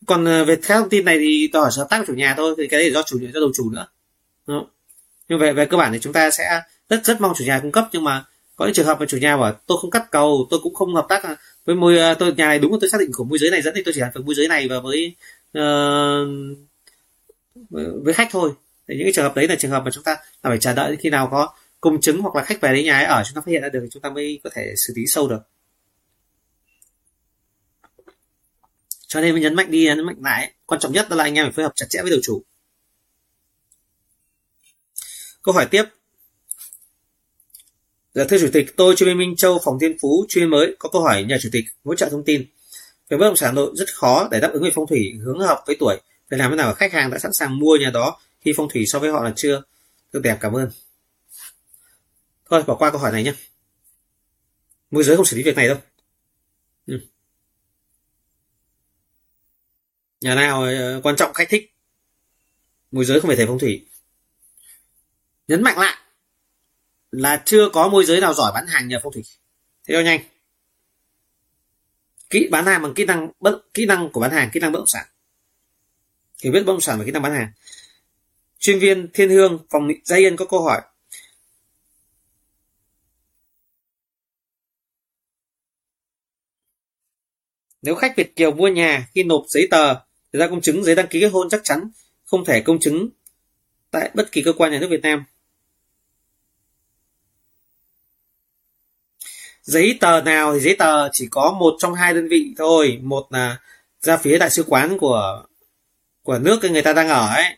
Còn về các thông tin này thì tôi hỏi hợp tác của chủ nhà thôi thì cái đấy do chủ do đầu chủ nữa. Đúng nhưng về về cơ bản thì chúng ta sẽ rất rất mong chủ nhà cung cấp nhưng mà có những trường hợp mà chủ nhà bảo tôi không cắt cầu tôi cũng không hợp tác với môi ờ, tôi nhà này đúng là tôi xác định của môi giới này dẫn thì tôi chỉ làm việc môi giới này và với uh, với khách thôi. Thì những cái trường hợp đấy là trường hợp mà chúng ta là phải chờ đợi khi nào có công chứng hoặc là khách về đến nhà ấy ở chúng ta phát hiện ra được thì chúng ta mới có thể xử lý sâu được. Cho nên mình nhấn mạnh đi nhấn mạnh lại. Quan trọng nhất đó là anh em phải phối hợp chặt chẽ với đầu chủ. Câu hỏi tiếp. Dạ thưa Chủ tịch, tôi Trương Minh Châu, phòng Thiên Phú, chuyên mới có câu hỏi nhà Chủ tịch hỗ trợ thông tin. Về bất động sản nội rất khó để đáp ứng về phong thủy hướng hợp với tuổi. Phải làm thế nào khách hàng đã sẵn sàng mua nhà đó khi phong thủy so với họ là chưa? Tôi đẹp cảm ơn. Thôi bỏ qua câu hỏi này nhé. Môi giới không xử lý việc này đâu. Ừ. Nhà nào ờ, quan trọng khách thích. Môi giới không phải thầy phong thủy. Nhấn mạnh lại là chưa có môi giới nào giỏi bán hàng nhờ phong thủy. Thế cho nhanh. Kỹ bán hàng bằng kỹ năng bất, kỹ năng của bán hàng, kỹ năng bất động sản. Hiểu biết bất động sản và kỹ năng bán hàng. Chuyên viên thiên hương, phòng gia yên có câu hỏi. Nếu khách Việt kiều mua nhà khi nộp giấy tờ ra công chứng, giấy đăng ký kết hôn chắc chắn không thể công chứng tại bất kỳ cơ quan nhà nước Việt Nam. Giấy tờ nào thì giấy tờ, chỉ có một trong hai đơn vị thôi. Một là ra phía đại sứ quán của của nước người ta đang ở ấy.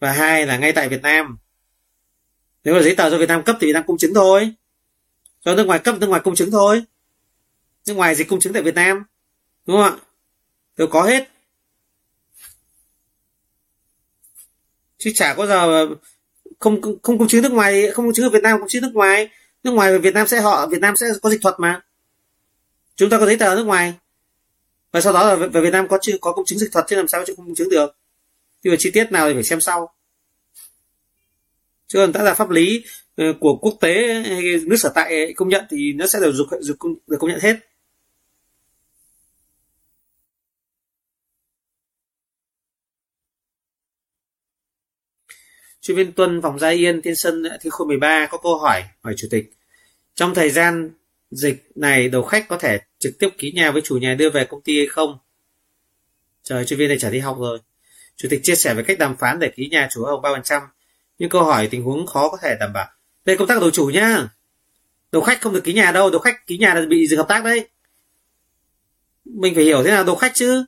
Và hai là ngay tại Việt Nam. Nếu là giấy tờ do Việt Nam cấp thì Việt Nam công chứng thôi. Do nước ngoài cấp, nước ngoài công chứng thôi. Nước ngoài gì công chứng tại Việt Nam. Đúng không ạ? Đều có hết. Chứ chả có giờ không không công chứng nước ngoài, không công chứng ở Việt Nam công chứng nước ngoài nước ngoài Việt Nam sẽ họ Việt Nam sẽ có dịch thuật mà. Chúng ta có giấy tờ nước ngoài. Và sau đó là về Việt Nam có chưa có công chứng dịch thuật chứ làm sao chứ không công chứng được. Nhưng mà chi tiết nào thì phải xem sau. Chứ còn đã là pháp lý ờ, của quốc tế hay nước sở tại công nhận thì nó sẽ đều được, được, được công nhận hết. Chuyên viên Tuân vòng Gia Yên Tiên Sơn Thiên Khôi 13 có câu hỏi hỏi chủ tịch. Trong thời gian dịch này đầu khách có thể trực tiếp ký nhà với chủ nhà đưa về công ty hay không? Trời, chuyên viên này trả đi học rồi. Chủ tịch chia sẻ về cách đàm phán để ký nhà chủ hồng 3%. Nhưng câu hỏi tình huống khó có thể đảm bảo. Đây công tác đầu chủ nhá. Đầu khách không được ký nhà đâu, đầu khách ký nhà là bị dừng hợp tác đấy. Mình phải hiểu thế nào đầu khách chứ.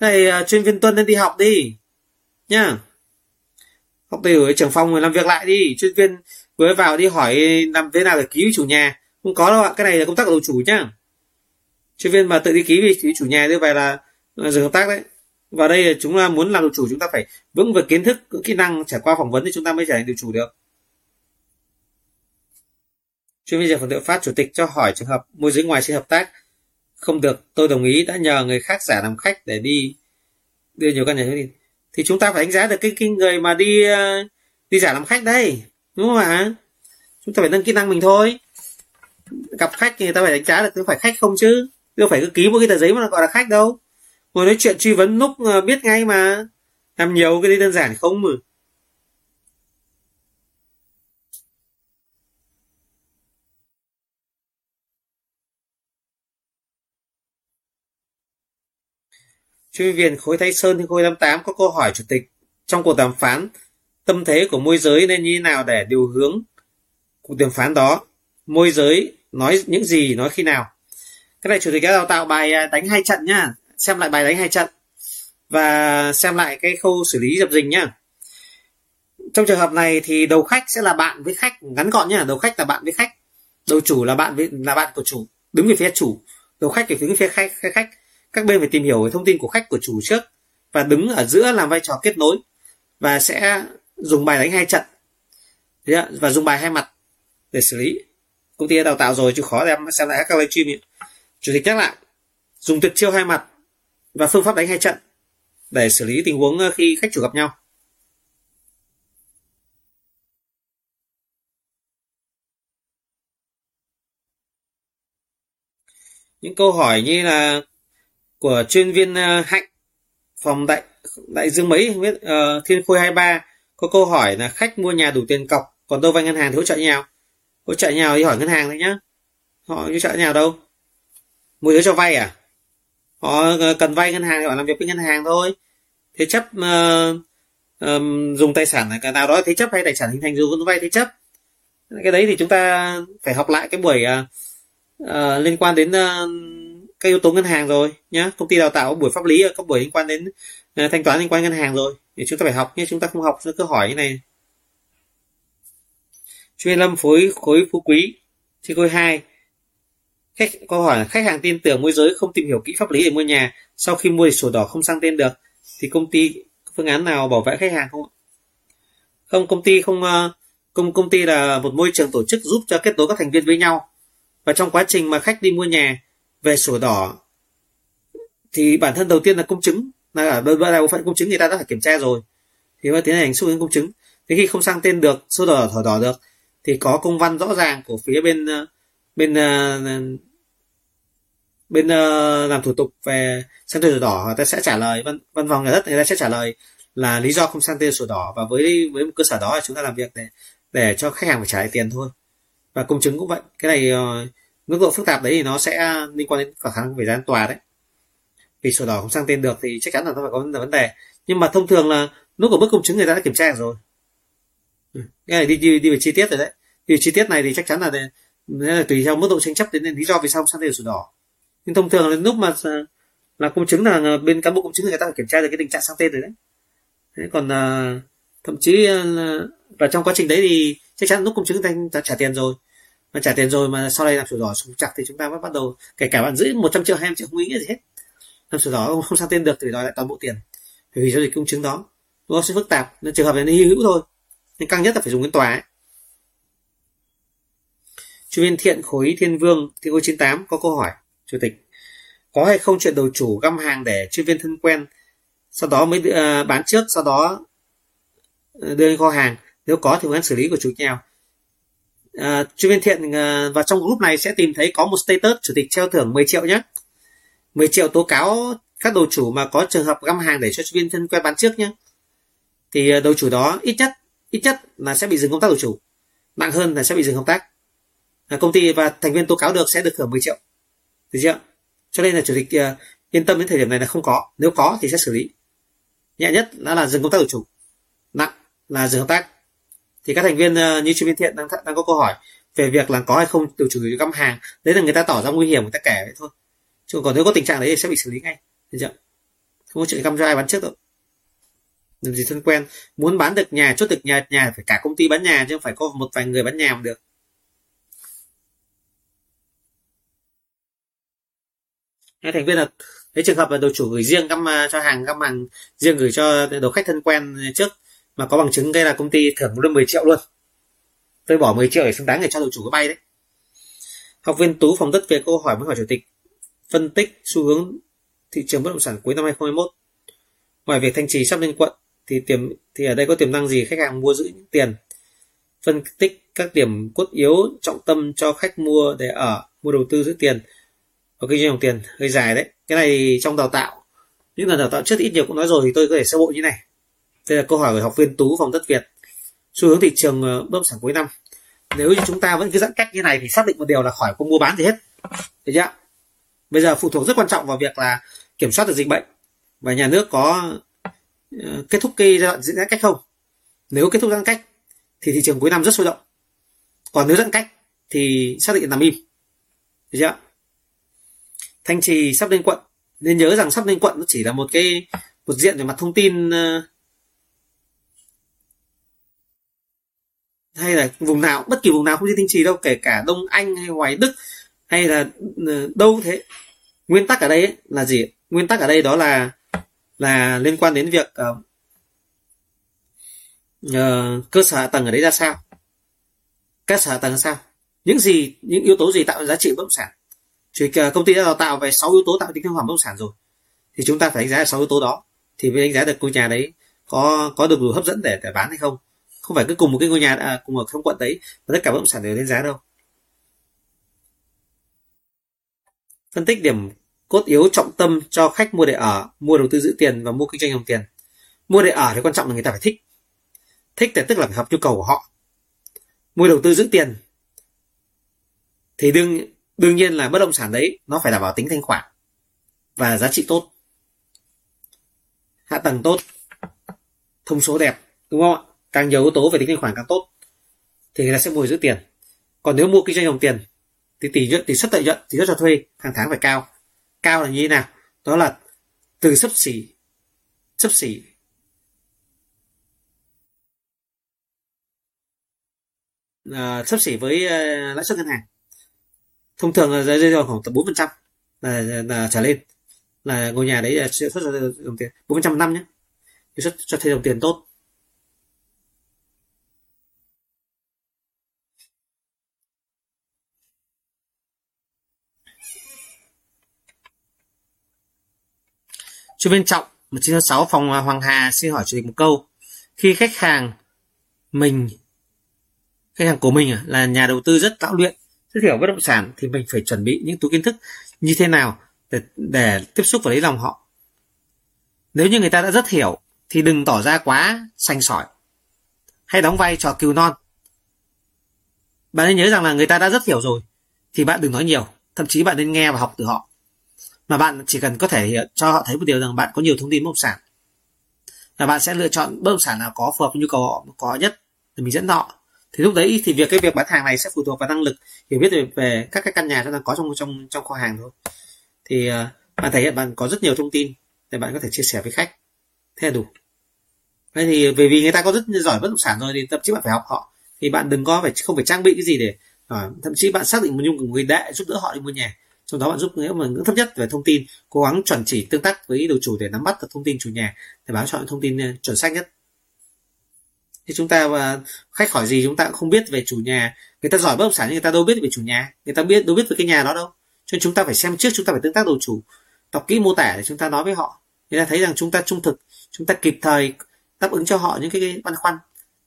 Thầy uh, à, chuyên viên Tuân nên đi học đi. Nhá học với trưởng phòng người làm việc lại đi. Chuyên viên vừa vào đi hỏi làm thế nào để ký với chủ nhà. Không có đâu ạ cái này là công tác của đầu chủ nhá. Chuyên viên mà tự đi ký với chủ nhà như vậy là, là dừng hợp tác đấy. Và đây chúng ta muốn làm đầu chủ chúng ta phải vững về kiến thức kỹ năng trải qua phỏng vấn thì chúng ta mới trở thành đầu chủ được. Chuyên viên phòng tự phát chủ tịch cho hỏi trường hợp môi giới ngoài xin hợp tác không được. Tôi đồng ý đã nhờ người khác giả làm khách để đi đưa nhiều căn nhà đi thì chúng ta phải đánh giá được cái, cái người mà đi ờ, đi giả làm khách đây đúng không ạ? Chúng ta phải nâng kỹ năng mình thôi. Gặp khách thì người ta phải đánh giá được có phải khách không chứ. Đâu phải cứ ký một cái tờ giấy mà gọi là khách đâu. Ngồi nói chuyện truy vấn lúc ờ, biết ngay mà. Làm nhiều cái đi đơn giản không mà. Chuyên viên khối Thái Sơn thì khối 88 có câu hỏi chủ tịch. Trong cuộc đàm phán, tâm thế của môi giới nên như thế nào để điều hướng cuộc đàm phán đó? Môi giới nói những gì, nói khi nào? Cái này chủ tịch đã đào tạo bài à, đánh hai trận nhá. Xem lại bài đánh hai trận. Và xem lại cái khâu xử lý dập dình nhá. Trong trường hợp này thì đầu khách sẽ là bạn với khách ngắn gọn nhá. Đầu khách là bạn với khách. Đầu chủ là bạn với, là bạn của chủ. Đứng về phía chủ. Đầu khách về phía phía khách khách các bên phải tìm hiểu về thông tin của khách, của chủ trước, và đứng ở giữa làm vai trò kết nối, và sẽ dùng bài đánh hai trận. Và dùng bài hai mặt để xử lý. Công ty đã đào tạo rồi, chứ khó em xem lại các livestream ấy. chủ tịch nhắc lại, dùng tuyệt chiêu hai mặt và phương pháp đánh hai trận để xử lý tình huống ờ, khi khách chủ gặp nhau. Những câu hỏi như là của chuyên viên ờ, hạnh phòng đại đại dương mấy không biết uh, thiên khôi 23 có câu hỏi là khách mua nhà đủ tiền cọc còn đâu vay ngân hàng thì hỗ trợ nhau. Hỗ trợ nhau thì hỏi ngân hàng đấy nhá. Họ hỗ trợ nhau đâu? Mua đứa cho vay à? Họ ờ, cần vay ngân hàng thì họ làm việc với ngân hàng thôi. Thế chấp uh, um, dùng tài sản cái nào đó thế chấp hay tài sản hình thành dùng vay thế chấp? Cái đấy thì chúng ta phải học lại cái buổi uh, uh, liên quan đến uh, các yếu tố ngân hàng rồi nhá. Công ty đào tạo buổi pháp lý có buổi liên quan đến uh, thanh toán liên quan ngân hàng rồi. Thì chúng ta phải học nhé chúng ta không học cứ hỏi như này. Chuyên lâm phối khối phú quý thì khối hai. Khách câu hỏi là khách hàng tin tưởng môi giới không tìm hiểu kỹ pháp lý để mua nhà sau khi mua thì sổ đỏ không sang tên được thì công ty có phương án nào bảo vệ khách hàng không không công ty không ờ, công công ty là một môi trường tổ chức giúp cho kết nối các thành viên với nhau. Và trong quá trình mà khách đi mua nhà về sổ đỏ thì bản thân đầu tiên là công chứng. Là ở bên bộ phận công chứng người ta đã phải kiểm tra rồi. Thì mới tiến hành xúc tiến công chứng. Thế khi không sang tên được sổ đỏ thỏ đỏ được thì có công văn rõ ràng của phía bên ờ, bên ờ, bên ờ, làm thủ tục về sang tên sổ đỏ. Người ta sẽ trả lời văn văn phòng nhà đất người ta sẽ trả lời là lý do không sang tên sổ đỏ. Và với với một cơ sở đó chúng ta làm việc để để cho khách hàng phải trả lại tiền thôi. Và công chứng cũng vậy. Cái này uh, mức độ phức tạp đấy thì nó sẽ à, liên quan đến cả khả năng về gian tòa đấy. Vì sổ đỏ không sang tên được thì chắc chắn là nó phải có vấn đề nhưng mà thông thường là lúc của bước công chứng người ta đã kiểm tra rồi. Ừ, cái này đi đi đi về chi tiết rồi đấy. Đi về chi tiết này thì chắc chắn là, để, là tùy theo mức độ tranh chấp đến lý do vì sao không sang tên sổ đỏ. Nhưng thông thường là lúc mà à, là công chứng là bên cán bộ công chứng người ta phải kiểm tra được cái tình trạng sang tên rồi đấy. Còn à, thậm chí là và trong quá trình đấy thì chắc chắn lúc công chứng người ta trả tiền rồi mà trả tiền rồi mà sau đây làm sổ đỏ sụp chặt thì chúng ta mới bắt đầu kể cả bạn giữ 100 triệu 200 triệu không ý nghĩa gì hết. Làm sổ đỏ không sang tên được thì đòi lại toàn bộ tiền. Vì giao dịch công chứng đó nó sẽ phức tạp. Nên trường hợp này nó hy hữu thôi. Nên căng nhất là phải dùng đến tòa ấy. chuyên viên thiện khối thiên vương thiên khối 98 có câu hỏi. Chủ tịch có hay không chuyện đầu chủ găm hàng để chuyên viên thân quen sau đó mới uh, bán trước sau đó à, đưa lên kho hàng? Nếu có thì phương án xử lý của chủ nhà. Ờ, chuyên viên thiện uh, và trong group này sẽ tìm thấy có một status chủ tịch treo thưởng 10 triệu nhé. 10 triệu tố cáo các đầu chủ mà có trường hợp găm hàng để cho chuyên viên thân quen bán trước nhé. Thì uh, đầu chủ đó ít nhất ít nhất là sẽ bị dừng công tác đầu chủ. Nặng hơn là sẽ bị dừng công tác. À, công ty và thành viên tố cáo được sẽ được thưởng 10 triệu. Được chưa? Cho nên là chủ tịch uh, yên tâm đến thời điểm này là không có. Nếu có thì sẽ xử lý. Nhẹ nhất đó là dừng công tác đầu chủ. Nặng là dừng hợp tác thì các thành viên uh, như chuyên viên thiện đang đang có câu hỏi về việc là có hay không tự chủ găm hàng. Đấy là người ta tỏ ra nguy hiểm người ta kể vậy thôi. Chứ còn nếu có tình trạng đấy thì sẽ bị xử lý ngay. Được chưa? Không có chuyện găm cho ai bán trước đâu. Làm gì thân quen. Muốn bán được nhà chốt được nhà nhà phải cả công ty bán nhà chứ không phải có một vài người bán nhà mà được. Hai thành viên là cái trường hợp là đồ chủ gửi riêng găm ờ, cho hàng găm hàng riêng gửi cho đồ khách thân quen trước mà có bằng chứng đây là công ty thưởng luôn 10 triệu luôn. Tôi bỏ 10 triệu để xứng đáng để cho đội chủ cái bay đấy. Học viên tú phòng đất về câu hỏi với hỏi chủ tịch, phân tích xu hướng thị trường bất động sản cuối năm 2021 ngoài việc thanh trì sắp lên quận, thì tiềm, thì ở đây có tiềm năng gì khách hàng mua giữ những tiền? Phân tích các điểm cốt yếu trọng tâm cho khách mua để ở, mua đầu tư giữ tiền. Và kinh doanh dòng tiền, hơi dài đấy. Cái này trong đào tạo. Những lần đào tạo trước ít nhiều cũng nói rồi thì tôi có thể sơ bộ như này đây là câu hỏi của học viên tú phòng đất việt. Xu hướng thị trường bất động sản cuối năm. Nếu như chúng ta vẫn cứ giãn cách như này thì xác định một điều là khỏi có mua bán gì hết. Được chưa bây giờ phụ thuộc rất quan trọng vào việc là kiểm soát được dịch bệnh và nhà nước có ờ, kết thúc cái giai đoạn giãn cách không. Nếu kết thúc giãn cách thì thị trường cuối năm rất sôi động. Còn nếu giãn cách thì xác định nằm im. Được chưa thanh trì sắp lên quận. Nên nhớ rằng sắp lên quận nó chỉ là một cái, một diện về mặt thông tin ờ, hay là vùng nào bất kỳ vùng nào không đi thanh trì đâu kể cả đông anh hay hoài đức hay là ờ, đâu thế. Nguyên tắc ở đây ấy, là gì? Nguyên tắc ở đây đó là là liên quan đến việc uh, uh, cơ sở hạ tầng ở đấy ra sao? Cơ sở hạ tầng ra sao? Những gì những yếu tố gì tạo giá trị bất động sản? Thì công ty đã đào tạo về 6 yếu tố tạo tính năng hoàn bất động sản rồi. Thì chúng ta phải đánh giá 6 yếu tố đó. Thì mới đánh giá được ngôi nhà đấy có có được đủ hấp dẫn để để bán hay không không phải cứ cùng một cái ngôi nhà à, cùng ở trong quận đấy và tất cả bất động sản đều lên giá đâu. Phân tích điểm cốt yếu trọng tâm cho khách mua để ở mua đầu tư giữ tiền và mua kinh doanh dòng tiền. Mua để ở thì quan trọng là người ta phải thích. Thích thì tức là phải hợp nhu cầu của họ. Mua đầu tư giữ tiền thì đương đương nhiên là bất động sản đấy nó phải đảm bảo tính thanh khoản và giá trị tốt. Hạ tầng tốt. Thông số đẹp đúng không ạ? Càng nhiều yếu tố về tính thanh khoản càng tốt thì người ta sẽ mua giữ tiền. Còn nếu mua kinh doanh dòng tiền thì tỷ nhuận tỷ suất lợi nhuận tỷ suất cho thuê hàng tháng phải cao. Cao là như thế nào? Đó là từ sấp xỉ sấp xỉ. À, sấp xỉ với uh, lãi suất ngân hàng. Thông thường là rơi vào khoảng tầm bốn phần trăm là, là trở lên. Là ngôi nhà đấy là suất cho đồng tiền. Bốn phần trăm năm nhé. Suất cho thuê đồng tiền tốt. Chú viên Trọng 1906 phòng Hoàng Hà xin hỏi chủ tịch một câu. Khi khách hàng mình khách hàng của mình à, là nhà đầu tư rất tạo luyện rất hiểu bất động sản thì mình phải chuẩn bị những túi kiến thức như thế nào để, để tiếp xúc và lấy lòng họ. Nếu như người ta đã rất hiểu thì đừng tỏ ra quá xanh sỏi. Hay đóng vai trò cừu non. Bạn nên nhớ rằng là người ta đã rất hiểu rồi thì bạn đừng nói nhiều thậm chí bạn nên nghe và học từ họ mà bạn chỉ cần có thể ờ, cho họ thấy một điều rằng bạn có nhiều thông tin bất động sản. Là bạn sẽ lựa chọn bất động sản nào có phù hợp với nhu cầu họ có nhất để mình dẫn họ. Thì lúc đấy thì việc cái việc bán hàng này sẽ phụ thuộc vào năng lực hiểu biết về, về các cái căn nhà chúng ta có trong trong trong kho hàng thôi. Thì uh, bạn thể hiện bạn có rất nhiều thông tin để bạn có thể chia sẻ với khách. Thế là đủ. Thế thì bởi vì người ta có rất giỏi bất động sản rồi thì thậm chí bạn phải học họ. Thì bạn đừng có phải không phải trang bị cái gì để uh, thậm chí bạn xác định một nhu cầu người đệ giúp đỡ họ đi mua nhà trong đó bạn giúp nếu mà ngưỡng thấp nhất về thông tin, cố gắng chuẩn chỉ tương tác với đầu chủ để nắm bắt được thông tin chủ nhà, để báo chọn thông tin ờ, chuẩn xác nhất. Thì chúng ta và khách hỏi gì chúng ta cũng không biết về chủ nhà. Người ta giỏi bất động sản nhưng người ta đâu biết về chủ nhà. Người ta biết, đâu biết về cái nhà đó đâu. Cho nên chúng ta phải xem trước, chúng ta phải tương tác đầu chủ. Đọc kỹ mô tả để chúng ta nói với họ. Người ta thấy rằng chúng ta trung thực, chúng ta kịp thời đáp ứng cho họ những cái băn khoăn,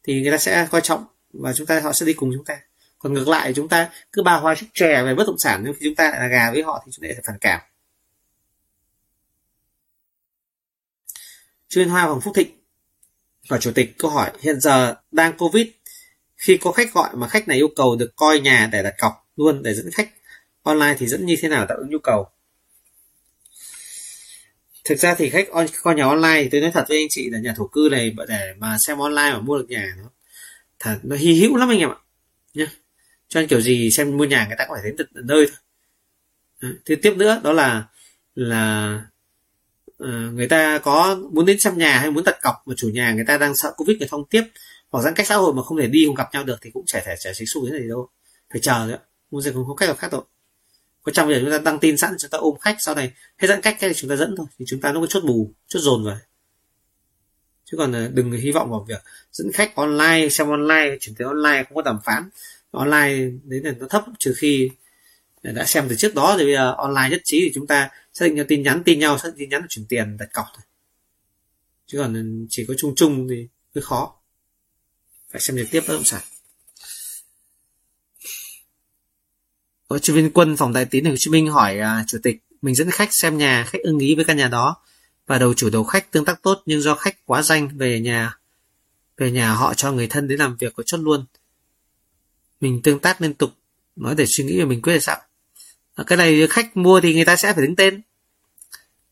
thì người ta sẽ coi trọng và chúng ta, họ sẽ đi cùng chúng ta còn ngược lại, chúng ta cứ ba hoa chúc chè về bất động sản nhưng khi chúng ta lại là gà với họ thì chúng ta sẽ phản cảm. Chuyên hoa hoàng phúc thịnh và chủ tịch câu hỏi, hiện giờ đang covid, khi có khách gọi mà khách này yêu cầu được coi nhà để đặt cọc luôn để dẫn khách online thì dẫn như thế nào đáp ứng nhu cầu? Thực ra thì khách coi nhà online thì tôi nói thật với anh chị là nhà thổ cư này để mà xem online mà mua được nhà nó thật, nó hy hữu lắm anh em ạ nhé cho nên kiểu gì xem mua nhà người ta cũng phải đến tận nơi thôi. Thế tiếp nữa đó là là uh, người ta có muốn đến xem nhà hay muốn đặt cọc mà chủ nhà người ta đang sợ covid người không tiếp hoặc giãn cách xã hội mà không thể đi không gặp nhau được thì cũng chả thể chả chính xu thế này đâu. Phải chờ nữa mua gì không có cách nào khác rồi. có trong giờ chúng ta đăng tin sẵn chúng ta ôm khách sau này hết giãn cách cái chúng ta dẫn thôi. Thì chúng ta nó có chốt bù chốt dồn rồi chứ còn đừng hy vọng vào việc dẫn khách online xem online chuyển tới online không có đàm phán online đấy là nó thấp trừ khi đã xem từ trước đó thì bây giờ online nhất trí thì chúng ta xác định cho tin nhắn tin nhau xác định tin nhắn là chuyển tiền đặt cọc thôi. Chứ còn chỉ có chung chung thì hơi khó. Phải xem trực tiếp bất động sản. Có chuyên viên quân phòng đại tín Hồ Chí Minh hỏi à, chủ tịch mình dẫn khách xem nhà khách ưng ý với căn nhà đó. Và đầu chủ đầu khách tương tác tốt nhưng do khách quá danh về nhà về nhà họ cho người thân đến làm việc có chốt luôn mình tương tác liên tục nói để suy nghĩ và mình quyết định sao à, cái này khách mua thì người ta sẽ phải đứng tên.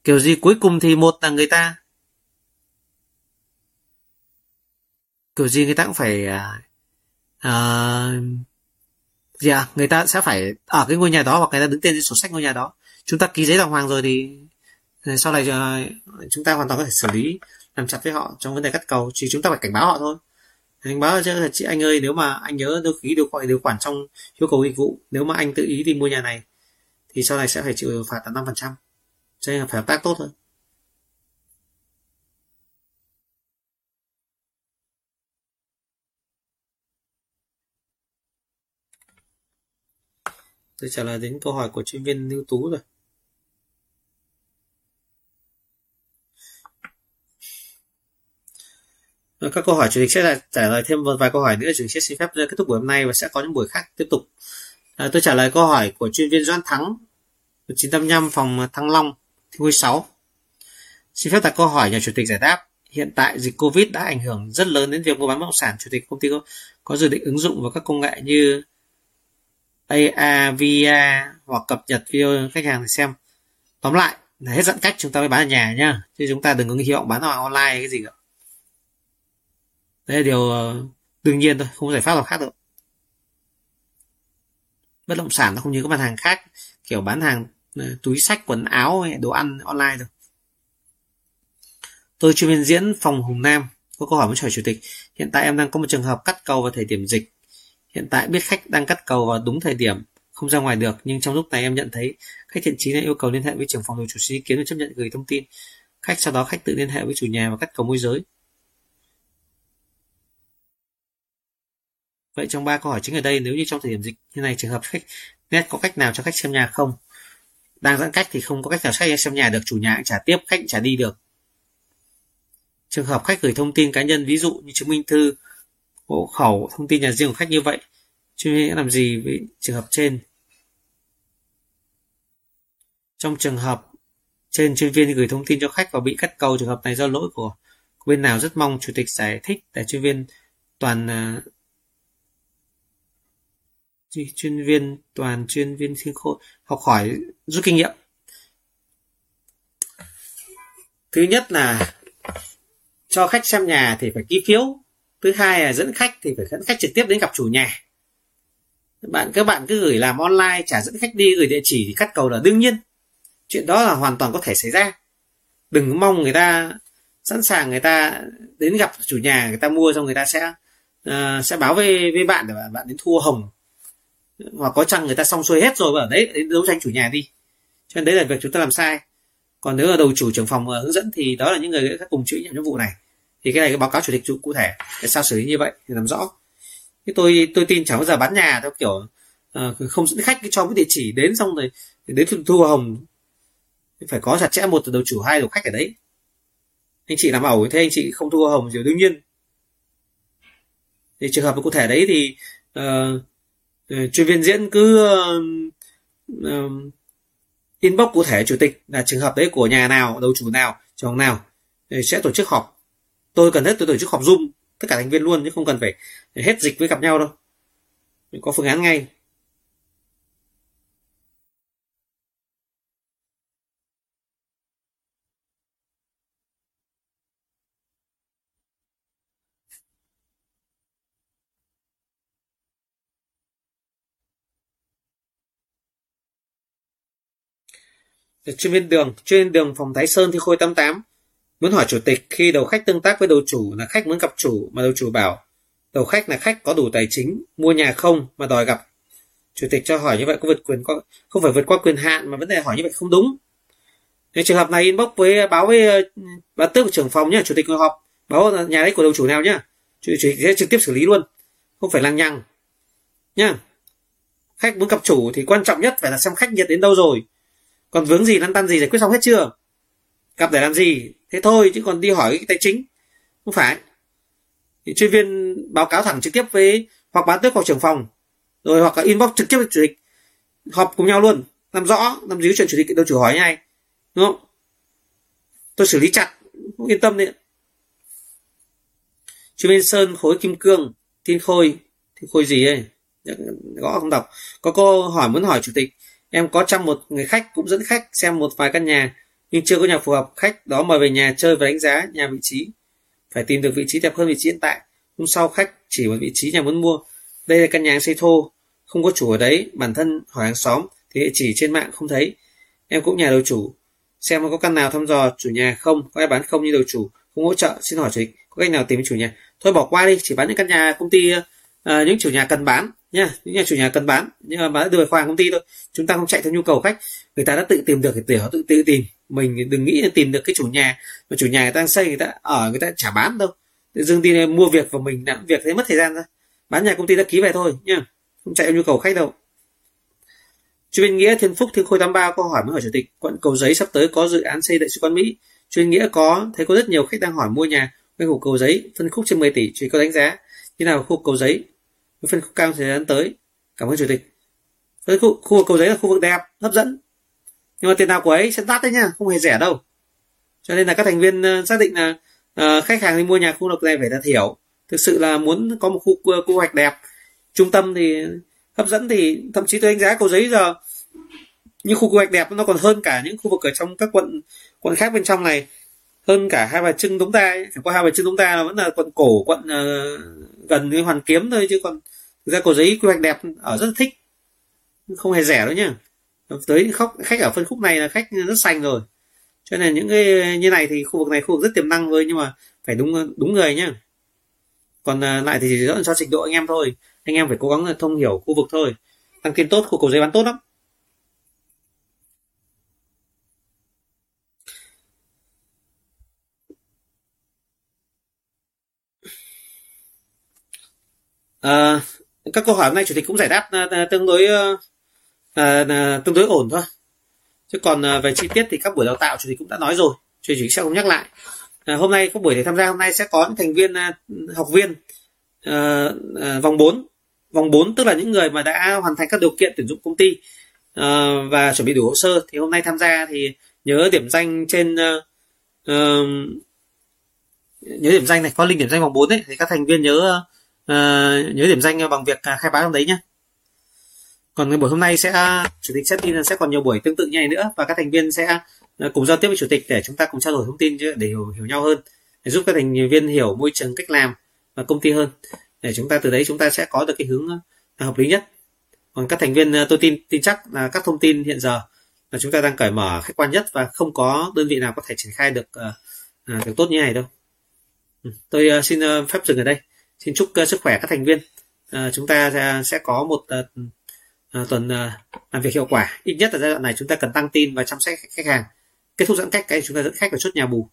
Kiểu gì cuối cùng thì một là người ta. Kiểu gì người ta cũng phải à, à, gì à, người ta sẽ phải ở cái ngôi nhà đó hoặc người ta đứng tên trên sổ sách ngôi nhà đó. Chúng ta ký giấy đàng hoàng rồi thì sau này à, chúng ta hoàn toàn có thể xử lý làm chặt với họ trong vấn đề cắt cầu. Chỉ chúng ta phải cảnh báo họ thôi anh báo cho là chị anh ơi, nếu mà anh nhớ đôi ký điều khoản điều khoản trong yêu cầu dịch vụ, nếu mà anh tự ý đi mua nhà này, thì sau này sẽ phải chịu phạt tận năm phần trăm. Cho nên là phải hợp tác tốt thôi. Tôi trả lời đến câu hỏi của chuyên viên Lưu tú rồi. Các câu hỏi chủ tịch sẽ trả lời thêm một vài câu hỏi nữa. Chủ tịch sẽ xin phép kết thúc buổi hôm nay và sẽ có những buổi khác tiếp tục. À, tôi trả lời câu hỏi của chuyên viên Doan Thắng 985 phòng Thăng Long thứ 6 xin phép đặt câu hỏi nhà chủ tịch giải đáp. Hiện tại dịch Covid đã ảnh hưởng rất lớn đến việc mua bán bất động sản. Chủ tịch công ty có, có dự định ứng dụng vào các công nghệ như AAVA hoặc cập nhật video khách hàng để xem. Tóm lại là hết giãn cách chúng ta mới bán ở nhà nhá. Chứ chúng ta đừng có hy vọng bán online cái gì cả đấy là điều ờ, đương nhiên thôi, không có giải pháp nào khác được bất động sản nó không như các mặt hàng khác, kiểu bán hàng ờ, túi sách quần áo hay đồ ăn online rồi tôi chuyên viên diễn phòng hùng nam, có câu hỏi muốn hỏi chủ tịch, hiện tại em đang có một trường hợp cắt cầu vào thời điểm dịch. Hiện tại biết khách đang cắt cầu vào đúng thời điểm, không ra ngoài được, nhưng trong lúc này em nhận thấy khách thiện chí đã yêu cầu liên hệ với trưởng phòng điều chủ sĩ kiến để chấp nhận gửi thông tin. Khách sau đó khách tự liên hệ với chủ nhà và cắt cầu môi giới. Vậy trong ba câu hỏi chính ở đây nếu như trong thời điểm dịch như này trường hợp khách net có cách nào cho khách xem nhà không? Đang giãn cách thì không có cách nào khách xem nhà được chủ nhà trả tiếp khách trả đi được. Trường hợp khách gửi thông tin cá nhân ví dụ như chứng minh thư, hộ khẩu thông tin nhà riêng của khách như vậy chuyên viên làm gì với trường hợp trên trong trường hợp trên chuyên viên gửi thông tin cho khách và bị cắt cầu trường hợp này do lỗi của bên nào rất mong chủ tịch giải thích để chuyên viên toàn à, gì chuyên viên toàn chuyên viên thiên khôi học hỏi rút kinh nghiệm. Thứ nhất là cho khách xem nhà thì phải ký phiếu. Thứ hai là dẫn khách thì phải dẫn khách trực tiếp đến gặp chủ nhà. Bạn các bạn cứ gửi làm online trả dẫn khách đi gửi địa chỉ thì cắt cầu là đương nhiên. Chuyện đó là hoàn toàn có thể xảy ra. Đừng mong người ta sẵn sàng người ta đến gặp chủ nhà người ta mua xong người ta sẽ uh, sẽ báo với với bạn để bạn, bạn đến thua hồng hoặc có chăng người ta xong xuôi hết rồi và đấy đến đấu tranh chủ nhà đi. Cho nên đấy là việc chúng ta làm sai. Còn nếu là đầu chủ trưởng phòng hướng dẫn thì đó là những người đã cùng chịu nhiệm vụ này. Thì cái này cái báo cáo chủ tịch cụ thể để sao xử lý như vậy thì làm rõ. Cái tôi tôi tin chẳng bao giờ bán nhà theo kiểu uh, không dẫn khách cho cái địa chỉ đến xong rồi đến thu, thu hồng. Phải có chặt chẽ một từ đầu chủ hai đầu khách ở đấy. Anh chị làm ẩu thế anh chị không thu hồng thì đương nhiên. Thì trường hợp cụ thể đấy thì uh, Ờ, chuyên viên diễn cứ uh, uh, inbox cụ thể chủ tịch là trường hợp đấy của nhà nào đầu chủ nào trường nào sẽ tổ chức họp. Tôi cần hết tôi tổ chức họp zoom tất cả thành viên luôn chứ không cần phải hết dịch với gặp nhau đâu. Có phương án ngay. Chuyên viên đường chuyên viên đường phòng Thái Sơn thì khôi 88 muốn hỏi chủ tịch, khi đầu khách tương tác với đầu chủ là khách muốn gặp chủ, mà đầu chủ bảo, đầu khách là khách có đủ tài chính, mua nhà không mà đòi gặp. Chủ tịch cho hỏi như vậy có vượt quyền có không phải vượt qua quyền hạn mà vấn đề hỏi như vậy không đúng. Nếu trường hợp này inbox với báo với ừ, bà tước trưởng phòng nhé chủ tịch ngồi họp, báo nhà đấy của đầu chủ nào nhá. Chủ tịch sẽ trực tiếp xử lý luôn, không phải lăng nhăng nhá. Khách muốn gặp chủ thì quan trọng nhất phải là xem khách nhiệt đến đâu rồi còn vướng gì, lăn tăn gì, giải quyết xong hết chưa? Gặp để làm gì? Thế thôi, chứ còn đi hỏi cái tài chính. Không phải. Thì chuyên viên báo cáo thẳng trực tiếp với, hoặc bán tới hoặc trưởng phòng, rồi hoặc là inbox trực tiếp với chủ tịch, họp cùng nhau luôn. Làm rõ, làm gì chuyện chủ tịch, đâu chủ hỏi ngay đúng không? Tôi xử lý chặt, không yên tâm đấy chuyên viên sơn, khối kim cương, thiên khôi. Thiên khôi gì ấy? Dạ, gõ không đọc. Có cô hỏi muốn hỏi chủ tịch Em có chăm một người khách cũng dẫn khách xem một vài căn nhà, nhưng chưa có nhà phù hợp. Khách đó mời về nhà chơi và đánh giá nhà vị trí. Phải tìm được vị trí đẹp hơn vị trí hiện tại. Hôm sau khách chỉ một vị trí nhà muốn mua. Đây là căn nhà xây thô, không có chủ ở đấy. Bản thân hỏi hàng xóm thì địa chỉ trên mạng không thấy. Em cũng nhà đầu chủ. Xem có căn nào thăm dò chủ nhà không, có ai bán không như đầu chủ, không hỗ trợ, xin hỏi chủ có cách nào tìm chủ nhà. Thôi bỏ qua đi, chỉ bán những căn nhà công ty uh, những chủ nhà cần bán nha những nhà chủ nhà cần bán. Nhưng mà bán đưa khoản công ty thôi. Chúng ta không chạy theo nhu cầu khách. Người ta đã tự tìm được, thì tiểu tự tự tìm. Mình đừng nghĩ là tìm được cái chủ nhà. Mà chủ nhà người ta đang xây, người ta ở, người ta chả bán đâu. Tự dưng đi mua việc và mình làm việc thế mất thời gian ra. Bán nhà công ty đã ký về thôi, nhá. Không chạy theo nhu cầu khách đâu. Chuyên nghĩa thiên phúc, thiên khôi 83 câu hỏi mới hỏi chủ tịch, quận cầu giấy sắp tới có dự án xây đại sứ quán mỹ? Chuyên nghĩa, có. Thấy có rất nhiều khách đang hỏi mua nhà. Quanh khu cầu giấy, phân khúc trên 10 tỷ, chỉ có đánh giá. Như nào khu cầu giấy phân khúc cao thời gian tới cảm ơn chủ tịch. Với khu, khu vực cầu giấy là khu vực đẹp hấp dẫn. Nhưng mà tiền nào của ấy sẽ đắt đấy nha không hề rẻ đâu. Cho nên là các thành viên ờ, xác định là uh, khách hàng đi mua nhà khu vực này phải là hiểu. Thực sự là muốn có một khu ờ, quy hoạch đẹp trung tâm thì hấp dẫn thì thậm chí tôi đánh giá cầu giấy giờ những khu quy hoạch đẹp nó còn hơn cả những khu vực ở trong các quận quận khác bên trong này. Hơn cả hai bà trưng chúng ta phải qua hai bà trưng chúng ta là vẫn là quận cổ quận uh, gần với hoàn kiếm thôi chứ còn ra cầu giấy quy hoạch đẹp ở rất là thích. Không hề rẻ đâu nhá. Tới khóc khách ở phân khúc này là khách rất xanh rồi. Cho nên những cái như này thì khu vực này khu vực rất tiềm năng thôi nhưng mà phải đúng đúng người nhá. Còn à, lại thì chỉ dẫn cho trình độ anh em thôi. Anh em phải cố gắng thông hiểu khu vực thôi. Tăng tiền tốt khu cầu giấy bán tốt lắm. À, các câu hỏi hôm nay chủ tịch cũng giải đáp à, à, tương đối ờ, à, tương đối ổn thôi. Chứ còn về chi tiết thì các buổi đào tạo chủ tịch cũng đã nói rồi chủ tịch sẽ không nhắc lại. Hôm nay các buổi để tham gia hôm nay sẽ có những thành viên học viên ờ, vòng 4 vòng 4 tức là những người mà đã hoàn thành các điều kiện tuyển dụng công ty ờ, và chuẩn bị đủ hồ sơ. Thì hôm nay tham gia thì nhớ điểm danh trên nhớ điểm danh này, có link điểm danh vòng 4 ấy, thì các thành viên nhớ uh, nhớ điểm danh bằng việc à, khai báo trong đấy nhé còn cái buổi hôm nay sẽ à, chủ tịch sẽ tin là sẽ còn nhiều buổi tương tự như này nữa và các thành viên sẽ à, cùng giao tiếp với chủ tịch để chúng ta cùng trao đổi thông tin để hiểu hiểu nhau hơn để giúp các thành viên hiểu môi trường cách làm và công ty hơn. Để chúng ta từ đấy chúng ta sẽ có được cái hướng hợp lý nhất. Còn các thành viên tôi tin tin chắc là các thông tin hiện giờ là chúng ta đang cởi mở khách quan nhất và không có đơn vị nào có thể triển khai được uh, được tốt như này đâu. Ừ, tôi uh, xin uh, phép dừng ở đây xin chúc uh, sức khỏe các thành viên. Uh, chúng ta sẽ có một uh, uh, tuần uh, làm việc hiệu quả. Ít nhất là giai đoạn này chúng ta cần tăng tin và chăm sóc khách hàng. Kết thúc giãn cách cái chúng ta dẫn khách vào chốt nhà bù.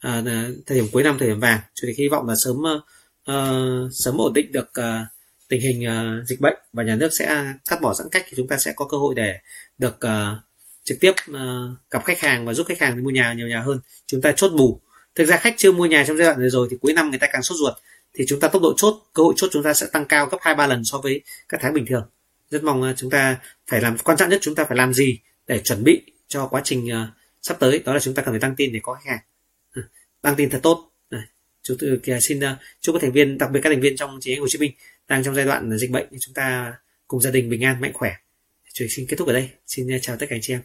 À, thời điểm cuối năm thời điểm vàng. Chủ tịch hy vọng là sớm uh, sớm ổn định được uh, tình hình uh, dịch bệnh và nhà nước sẽ cắt bỏ giãn cách thì chúng ta sẽ có cơ hội để được uh, trực tiếp uh, gặp khách hàng và giúp khách hàng mua nhà nhiều nhà hơn. Chúng ta chốt bù. Thực ra khách chưa mua nhà trong giai đoạn này rồi thì cuối năm người ta càng sốt ruột thì chúng ta tốc độ chốt, cơ hội chốt chúng ta sẽ tăng cao gấp hai, ba lần so với các tháng bình thường. Rất mong ờ, chúng ta phải làm, quan trọng nhất chúng ta phải làm gì để chuẩn bị cho quá trình ờ, sắp tới, đó là chúng ta cần phải tăng tin để có khách hàng. Tăng tin thật tốt. Chúng tôi xin ờ, chúc các thành viên, đặc biệt các thành viên trong chính Hồ Chí Minh đang trong giai đoạn dịch bệnh, chúng ta cùng gia đình bình an, mạnh khỏe. Chúng xin kết thúc ở đây. Xin chào tất cả anh chị em.